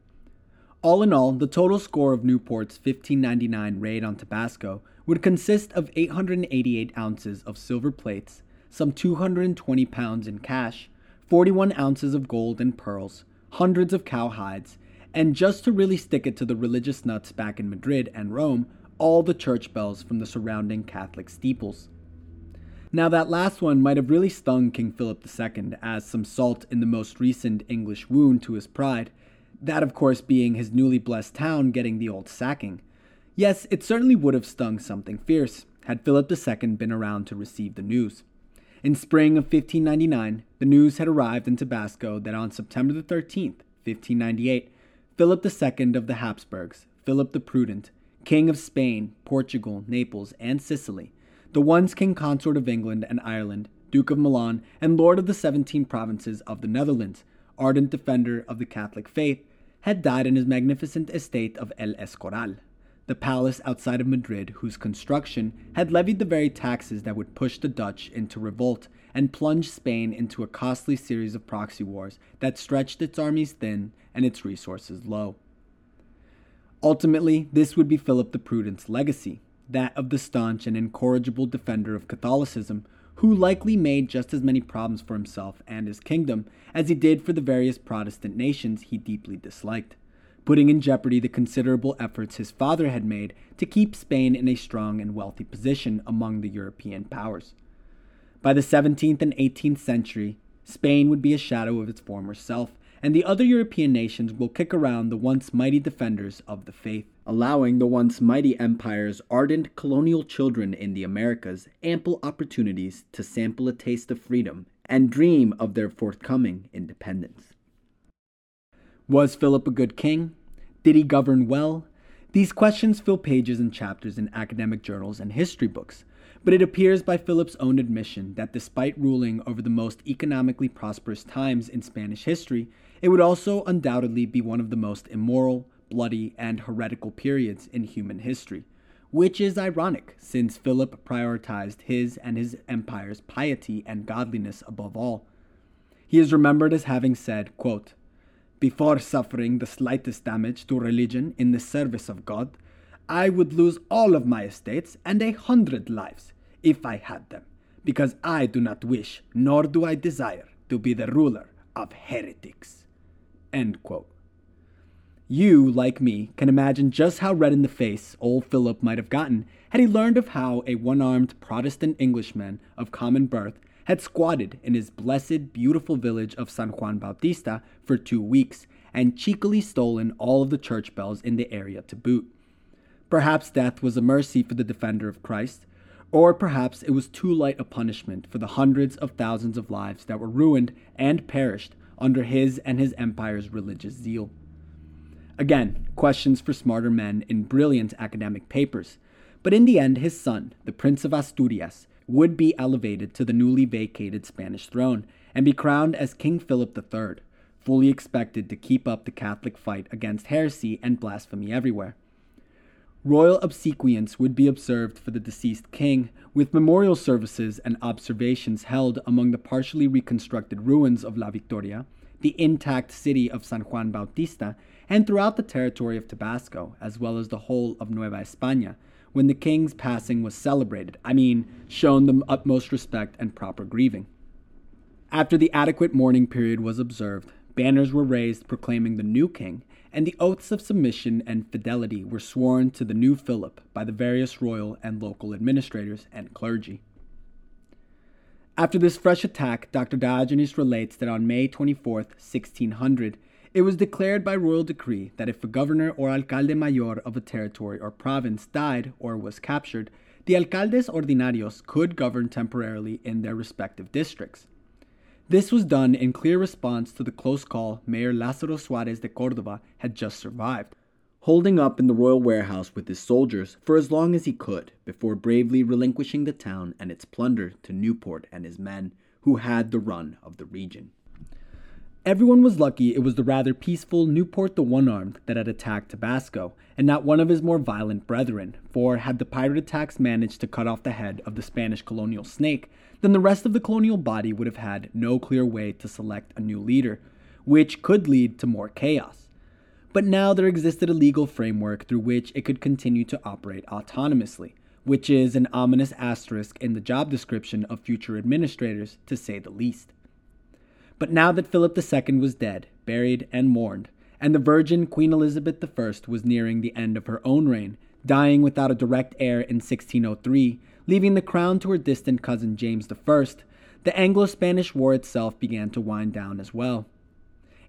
All in all, the total score of Newport's 1599 raid on Tabasco would consist of 888 ounces of silver plates, some 220 pounds in cash, 41 ounces of gold and pearls, hundreds of cow hides, and just to really stick it to the religious nuts back in Madrid and Rome, all the church bells from the surrounding Catholic steeples. Now, that last one might have really stung King Philip II as some salt in the most recent English wound to his pride, that, of course, being his newly blessed town getting the old sacking. Yes, it certainly would have stung something fierce had Philip II been around to receive the news. In spring of 1599, the news had arrived in Tabasco that on September the 13th, 1598, Philip II of the Habsburgs, Philip the Prudent, King of Spain, Portugal, Naples, and Sicily, the once King Consort of England and Ireland, Duke of Milan, and Lord of the Seventeen Provinces of the Netherlands, ardent defender of the Catholic faith, had died in his magnificent estate of El Escorial, the palace outside of Madrid whose construction had levied the very taxes that would push the Dutch into revolt and plunge Spain into a costly series of proxy wars that stretched its armies thin and its resources low. Ultimately, this would be Philip the Prudent's legacy, that of the staunch and incorrigible defender of Catholicism, who likely made just as many problems for himself and his kingdom as he did for the various Protestant nations he deeply disliked, putting in jeopardy the considerable efforts his father had made to keep Spain in a strong and wealthy position among the European powers. By the 17th and 18th century, Spain would be a shadow of its former self, and the other European nations will kick around the once mighty defenders of the faith, allowing the once mighty empire's ardent colonial children in the Americas ample opportunities to sample a taste of freedom and dream of their forthcoming independence. Was Philip a good king? Did he govern well? These questions fill pages and chapters in academic journals and history books, but it appears by Philip's own admission that despite ruling over the most economically prosperous times in Spanish history, it would also undoubtedly be one of the most immoral, bloody, and heretical periods in human history, which is ironic since Philip prioritized his and his empire's piety and godliness above all. He is remembered as having said, quote, Before suffering the slightest damage to religion in the service of God, I would lose all of my estates and a hundred lives, if I had them, because I do not wish, nor do I desire, to be the ruler of heretics. You, like me, can imagine just how red in the face old Philip might have gotten had he learned of how a one armed Protestant Englishman of common birth had squatted in his blessed, beautiful village of San Juan Bautista for two weeks and cheekily stolen all of the church bells in the area to boot. Perhaps death was a mercy for the defender of Christ, Or perhaps it was too light a punishment for the hundreds of thousands of lives that were ruined and perished under his and his empire's religious zeal. Again, questions for smarter men in brilliant academic papers. But in the end, his son, the Prince of Asturias, would be elevated to the newly vacated Spanish throne and be crowned as King Philip III, fully expected to keep up the Catholic fight against heresy and blasphemy everywhere. Royal obsequience would be observed for the deceased king, with memorial services and observations held among the partially reconstructed ruins of La Victoria, the intact city of San Juan Bautista, and throughout the territory of Tabasco, as well as the whole of Nueva España, when the king's passing was celebrated, I mean, shown the utmost respect and proper grieving. After the adequate mourning period was observed, banners were raised proclaiming the new king, and the oaths of submission and fidelity were sworn to the new Philip by the various royal and local administrators and clergy. After this fresh attack, Dr. Diogenes relates that on May 24, 1600, it was declared by royal decree that if a governor or alcalde mayor of a territory or province died or was captured, the alcaldes ordinarios could govern temporarily in their respective districts. This was done in clear response to the close call Mayor Lázaro Suarez de Cordova had just survived, holding up in the royal warehouse with his soldiers for as long as he could before bravely relinquishing the town and its plunder to Newport and his men, who had the run of the region. Everyone was lucky it was the rather peaceful Newport the One Armed that had attacked Tabasco, and not one of his more violent brethren, for had the pirate attacks managed to cut off the head of the Spanish colonial snake, then the rest of the colonial body would have had no clear way to select a new leader, which could lead to more chaos. But now there existed a legal framework through which it could continue to operate autonomously, which is an ominous asterisk in the job description of future administrators, to say the least. But now that Philip II was dead, buried, and mourned, and the Virgin Queen Elizabeth I was nearing the end of her own reign, dying without a direct heir in 1603, leaving the crown to her distant cousin James I, the Anglo Spanish War itself began to wind down as well.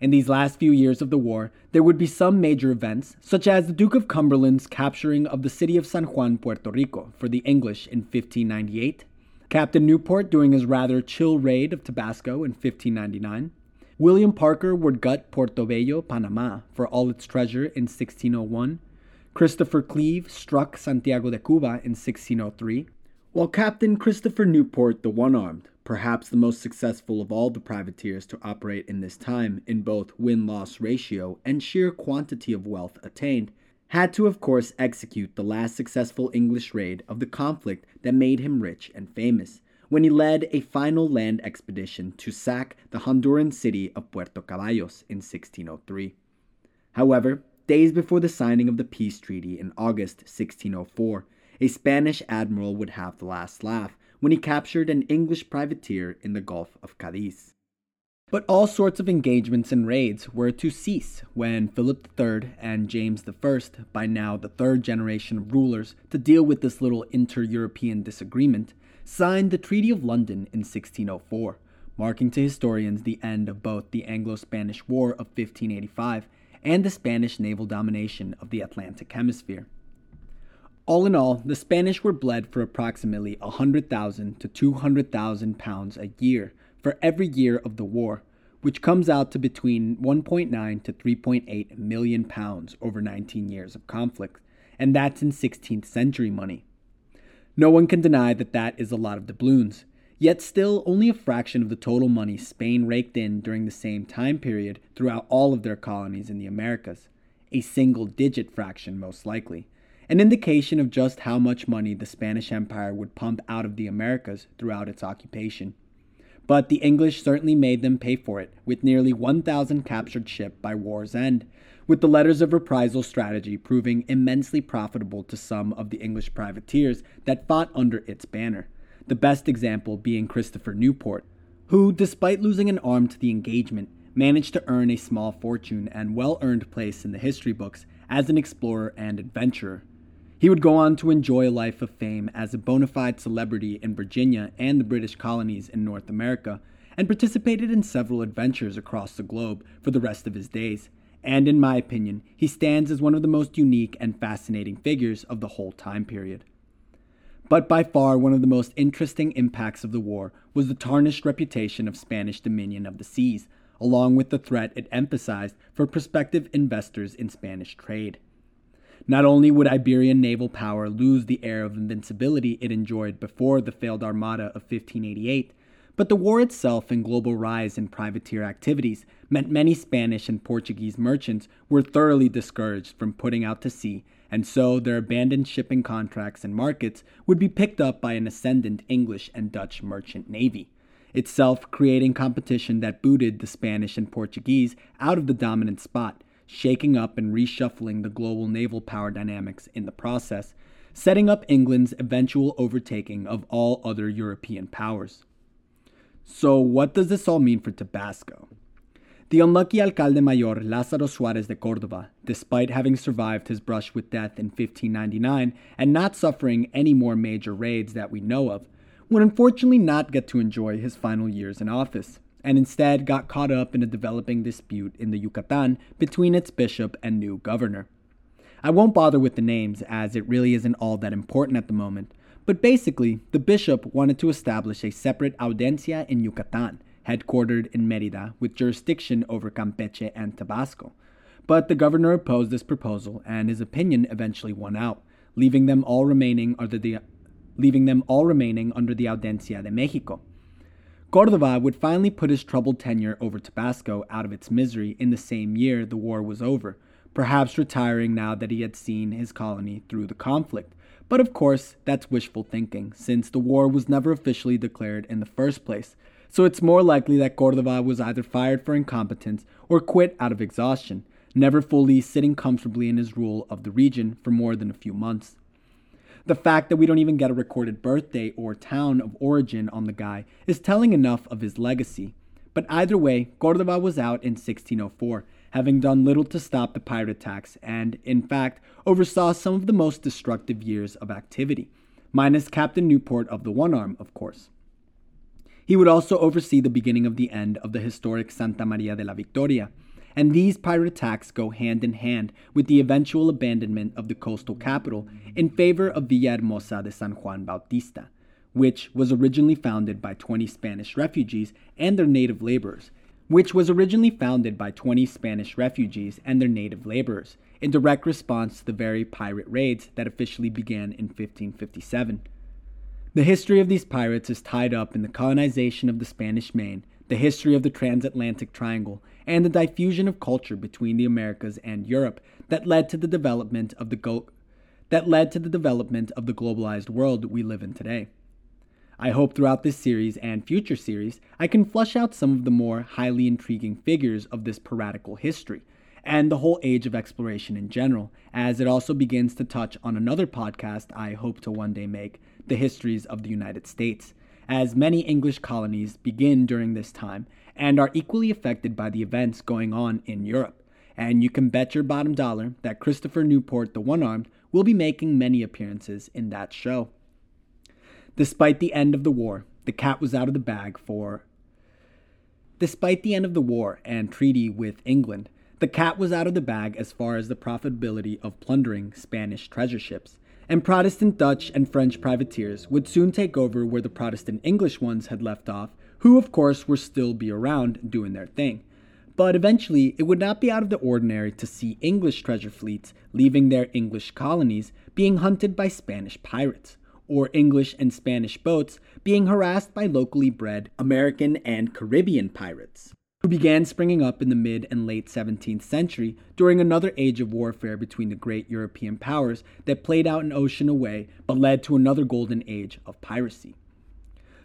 In these last few years of the war, there would be some major events, such as the Duke of Cumberland's capturing of the city of San Juan, Puerto Rico, for the English in 1598, Captain Newport doing his rather chill raid of Tabasco in 1599, William Parker would gut Portobello, Panama, for all its treasure in 1601, Christopher Cleave struck Santiago de Cuba in 1603, while Captain Christopher Newport, the One Armed, perhaps the most successful of all the privateers to operate in this time in both win loss ratio and sheer quantity of wealth attained, had to, of course, execute the last successful English raid of the conflict that made him rich and famous, when he led a final land expedition to sack the Honduran city of Puerto Caballos in 1603. However, days before the signing of the peace treaty in August 1604, a Spanish admiral would have the last laugh when he captured an English privateer in the Gulf of Cadiz. But all sorts of engagements and raids were to cease when Philip III and James I, by now the third generation of rulers to deal with this little inter European disagreement, signed the Treaty of London in 1604, marking to historians the end of both the Anglo Spanish War of 1585 and the Spanish naval domination of the Atlantic Hemisphere. All in all, the Spanish were bled for approximately 100,000 to 200,000 pounds a year for every year of the war, which comes out to between 1.9 to 3.8 million pounds over 19 years of conflict, and that's in 16th century money. No one can deny that that is a lot of doubloons, yet still only a fraction of the total money Spain raked in during the same time period throughout all of their colonies in the Americas, a single digit fraction most likely an indication of just how much money the Spanish Empire would pump out of the Americas throughout its occupation. But the English certainly made them pay for it, with nearly 1,000 captured ships by war's end, with the letters of reprisal strategy proving immensely profitable to some of the English privateers that fought under its banner, the best example being Christopher Newport, who, despite losing an arm to the engagement, managed to earn a small fortune and well earned place in the history books as an explorer and adventurer. He would go on to enjoy a life of fame as a bona fide celebrity in Virginia and the British colonies in North America, and participated in several adventures across the globe for the rest of his days. And in my opinion, he stands as one of the most unique and fascinating figures of the whole time period. But by far one of the most interesting impacts of the war was the tarnished reputation of Spanish dominion of the seas, along with the threat it emphasized for prospective investors in Spanish trade. Not only would Iberian naval power lose the air of invincibility it enjoyed before the failed Armada of 1588, but the war itself and global rise in privateer activities meant many Spanish and Portuguese merchants were thoroughly discouraged from putting out to sea, and so their abandoned shipping contracts and markets would be picked up by an ascendant English and Dutch merchant navy, itself creating competition that booted the Spanish and Portuguese out of the dominant spot, shaking up and reshuffling the global naval power dynamics in the process, setting up England's eventual overtaking of all other European powers. So, what does this all mean for Tabasco? The unlucky alcalde mayor Lázaro Suarez de Córdoba, despite having survived his brush with death in 1599 and not suffering any more major raids that we know of, would unfortunately not get to enjoy his final years in office, and instead got caught up in a developing dispute in the Yucatan between its bishop and new governor. I won't bother with the names as it really isn't all that important at the moment, but basically, the bishop wanted to establish a separate audiencia in Yucatan, headquartered in Merida, with jurisdiction over Campeche and Tabasco. But the governor opposed this proposal, and his opinion eventually won out, leaving them all remaining under the leaving them all remaining under the Audiencia de Mexico. Cordova would finally put his troubled tenure over Tabasco out of its misery in the same year the war was over, perhaps retiring now that he had seen his colony through the conflict, but of course, that's wishful thinking, since the war was never officially declared in the first place. So it's more likely that Cordova was either fired for incompetence or quit out of exhaustion, never fully sitting comfortably in his rule of the region for more than a few months. The fact that we don't even get a recorded birthday or town of origin on the guy is telling enough of his legacy. But either way, Cordova was out in 1604, having done little to stop the pirate attacks and, in fact, oversaw some of the most destructive years of activity, minus Captain Newport of the One Arm, of course. He would also oversee the beginning of the end of the historic Santa Maria de la Victoria, and these pirate attacks go hand in hand with the eventual abandonment of the coastal capital in favor of Villahermosa de San Juan Bautista, which was originally founded by 20 Spanish refugees and their native laborers, which was originally founded by 20 Spanish refugees and their native laborers, in direct response to the very pirate raids that officially began in 1557. The history of these pirates is tied up in the colonization of the Spanish Main, the history of the transatlantic triangle, and the diffusion of culture between the Americas and Europe that led to the development of the go- that led to the development of the globalized world we live in today. I hope throughout this series and future series, I can flush out some of the more highly intriguing figures of this piratical history and the whole age of exploration in general, as it also begins to touch on another podcast I hope to one day make the histories of the United States, as many English colonies begin during this time and are equally affected by the events going on in Europe. And you can bet your bottom dollar that Christopher Newport, the One Armed, will be making many appearances in that show. Despite the end of the war, the cat was out of the bag for. Despite the end of the war and treaty with England, the cat was out of the bag as far as the profitability of plundering Spanish treasure ships, and Protestant Dutch and French privateers would soon take over where the Protestant English ones had left off, who of course were still be around doing their thing. But eventually, it would not be out of the ordinary to see English treasure fleets leaving their English colonies being hunted by Spanish pirates or English and Spanish boats being harassed by locally bred American and Caribbean pirates, who began springing up in the mid and late 17th century during another age of warfare between the great European powers that played out an ocean away but led to another golden age of piracy.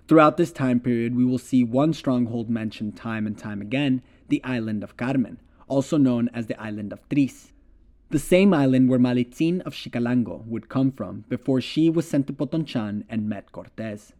Throughout this time period, we will see one stronghold mentioned time and time again the island of Carmen, also known as the island of Tris the same island where Malitzin of Xicalango would come from before she was sent to Potonchan and met Cortes.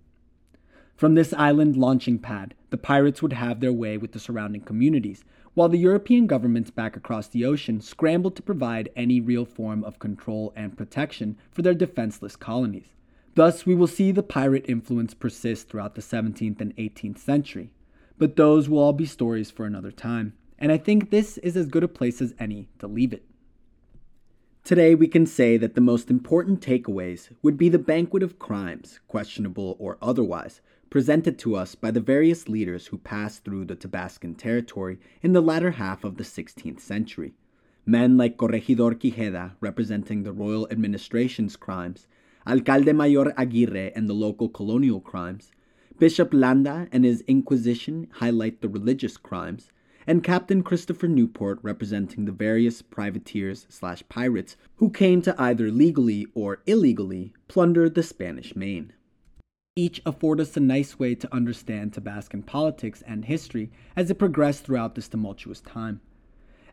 From this island launching pad, the pirates would have their way with the surrounding communities, while the European governments back across the ocean scrambled to provide any real form of control and protection for their defenseless colonies. Thus, we will see the pirate influence persist throughout the 17th and 18th century. But those will all be stories for another time, and I think this is as good a place as any to leave it. Today, we can say that the most important takeaways would be the banquet of crimes, questionable or otherwise, presented to us by the various leaders who passed through the Tabascan territory in the latter half of the 16th century. Men like Corregidor Quijeda, representing the royal administration's crimes, Alcalde Mayor Aguirre and the local colonial crimes, Bishop Landa and his Inquisition highlight the religious crimes, and Captain Christopher Newport representing the various privateers slash pirates who came to either legally or illegally plunder the Spanish main. Each afford us a nice way to understand Tabascan politics and history as it progressed throughout this tumultuous time.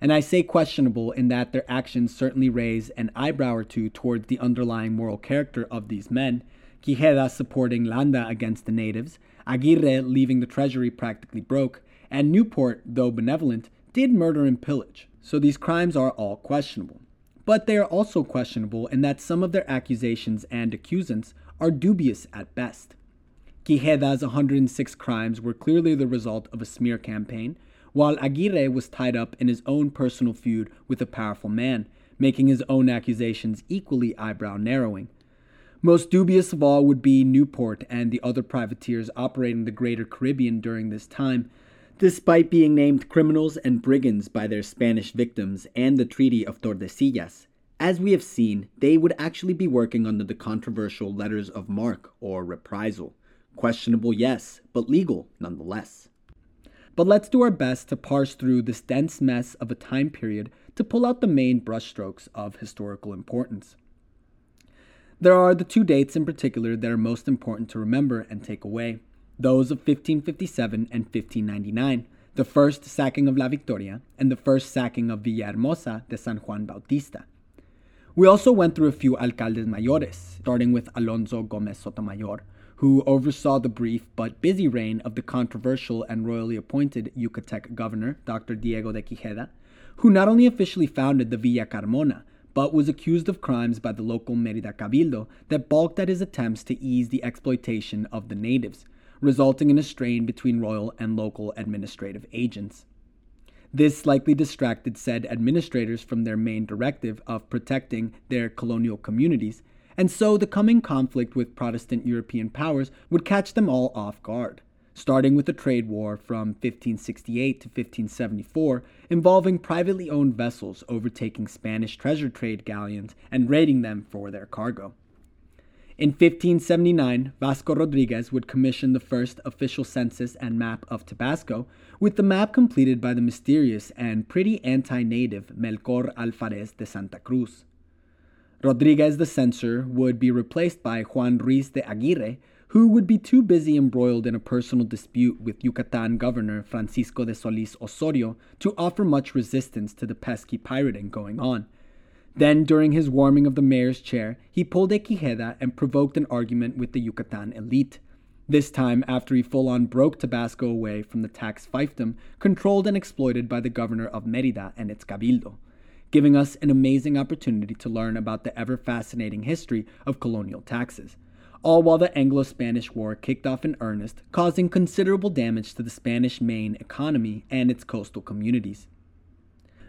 And I say questionable in that their actions certainly raise an eyebrow or two towards the underlying moral character of these men, Quijeda supporting Landa against the natives, Aguirre leaving the treasury practically broke, and Newport, though benevolent, did murder and pillage, so these crimes are all questionable. But they are also questionable in that some of their accusations and accusants are dubious at best. Quijeda's 106 crimes were clearly the result of a smear campaign, while Aguirre was tied up in his own personal feud with a powerful man, making his own accusations equally eyebrow narrowing. Most dubious of all would be Newport and the other privateers operating the Greater Caribbean during this time, Despite being named criminals and brigands by their Spanish victims and the Treaty of Tordesillas, as we have seen, they would actually be working under the controversial letters of marque or reprisal. Questionable, yes, but legal nonetheless. But let's do our best to parse through this dense mess of a time period to pull out the main brushstrokes of historical importance. There are the two dates in particular that are most important to remember and take away those of 1557 and 1599, the first sacking of La Victoria and the first sacking of Villahermosa de San Juan Bautista. We also went through a few alcaldes mayores, starting with Alonso Gomez Sotomayor, who oversaw the brief but busy reign of the controversial and royally appointed Yucatec governor, Dr. Diego de Quijeda, who not only officially founded the Villa Carmona, but was accused of crimes by the local Merida Cabildo that balked at his attempts to ease the exploitation of the natives, resulting in a strain between royal and local administrative agents. This likely distracted said administrators from their main directive of protecting their colonial communities, and so the coming conflict with Protestant European powers would catch them all off guard, starting with the trade war from 1568 to 1574 involving privately owned vessels overtaking Spanish treasure trade galleons and raiding them for their cargo. In 1579, Vasco Rodriguez would commission the first official census and map of Tabasco, with the map completed by the mysterious and pretty anti native Melchor Alvarez de Santa Cruz. Rodriguez the censor would be replaced by Juan Ruiz de Aguirre, who would be too busy embroiled in a personal dispute with Yucatan governor Francisco de Solis Osorio to offer much resistance to the pesky pirating going on. Then, during his warming of the mayor's chair, he pulled a Quijeda and provoked an argument with the Yucatan elite. This time, after he full on broke Tabasco away from the tax fiefdom controlled and exploited by the governor of Merida and its cabildo, giving us an amazing opportunity to learn about the ever fascinating history of colonial taxes. All while the Anglo Spanish War kicked off in earnest, causing considerable damage to the Spanish main economy and its coastal communities.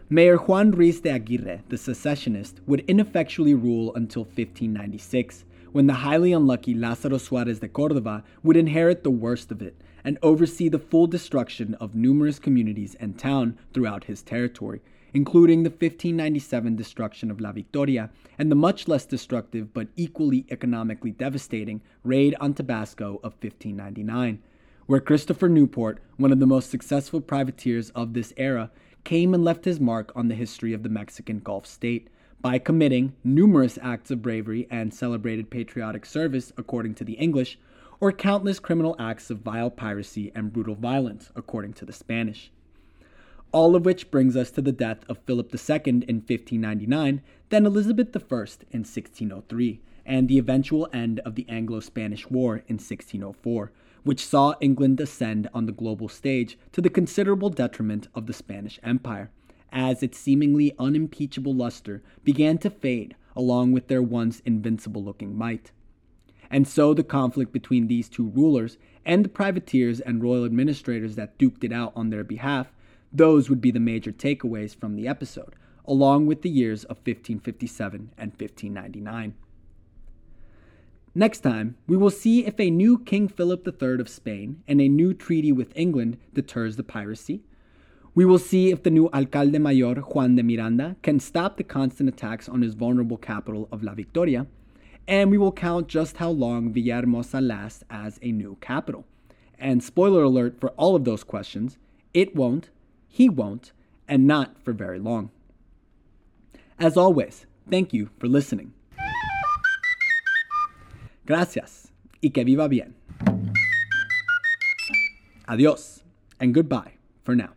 Mayor Juan Ruiz de Aguirre, the secessionist, would ineffectually rule until 1596, when the highly unlucky Lázaro Suárez de Cordova would inherit the worst of it and oversee the full destruction of numerous communities and town throughout his territory, including the 1597 destruction of La Victoria and the much less destructive but equally economically devastating raid on Tabasco of 1599, where Christopher Newport, one of the most successful privateers of this era, came and left his mark on the history of the Mexican Gulf state by committing numerous acts of bravery and celebrated patriotic service, according to the English, or countless criminal acts of vile piracy and brutal violence, according to the Spanish. All of which brings us to the death of Philip II in 1599, then Elizabeth I in 1603, and the eventual end of the Anglo Spanish War in 1604 which saw England ascend on the global stage to the considerable detriment of the Spanish Empire, as its seemingly unimpeachable luster began to fade along with their once invincible looking might. And so the conflict between these two rulers and the privateers and royal administrators that duked it out on their behalf, those would be the major takeaways from the episode, along with the years of 1557 and 1599. Next time, we will see if a new King Philip III of Spain and a new treaty with England deters the piracy. We will see if the new Alcalde Mayor Juan de Miranda can stop the constant attacks on his vulnerable capital of La Victoria. And we will count just how long Villahermosa lasts as a new capital. And spoiler alert for all of those questions, it won't, he won't, and not for very long. As always, thank you for listening. Gracias y que viva bien. Adios and goodbye for now.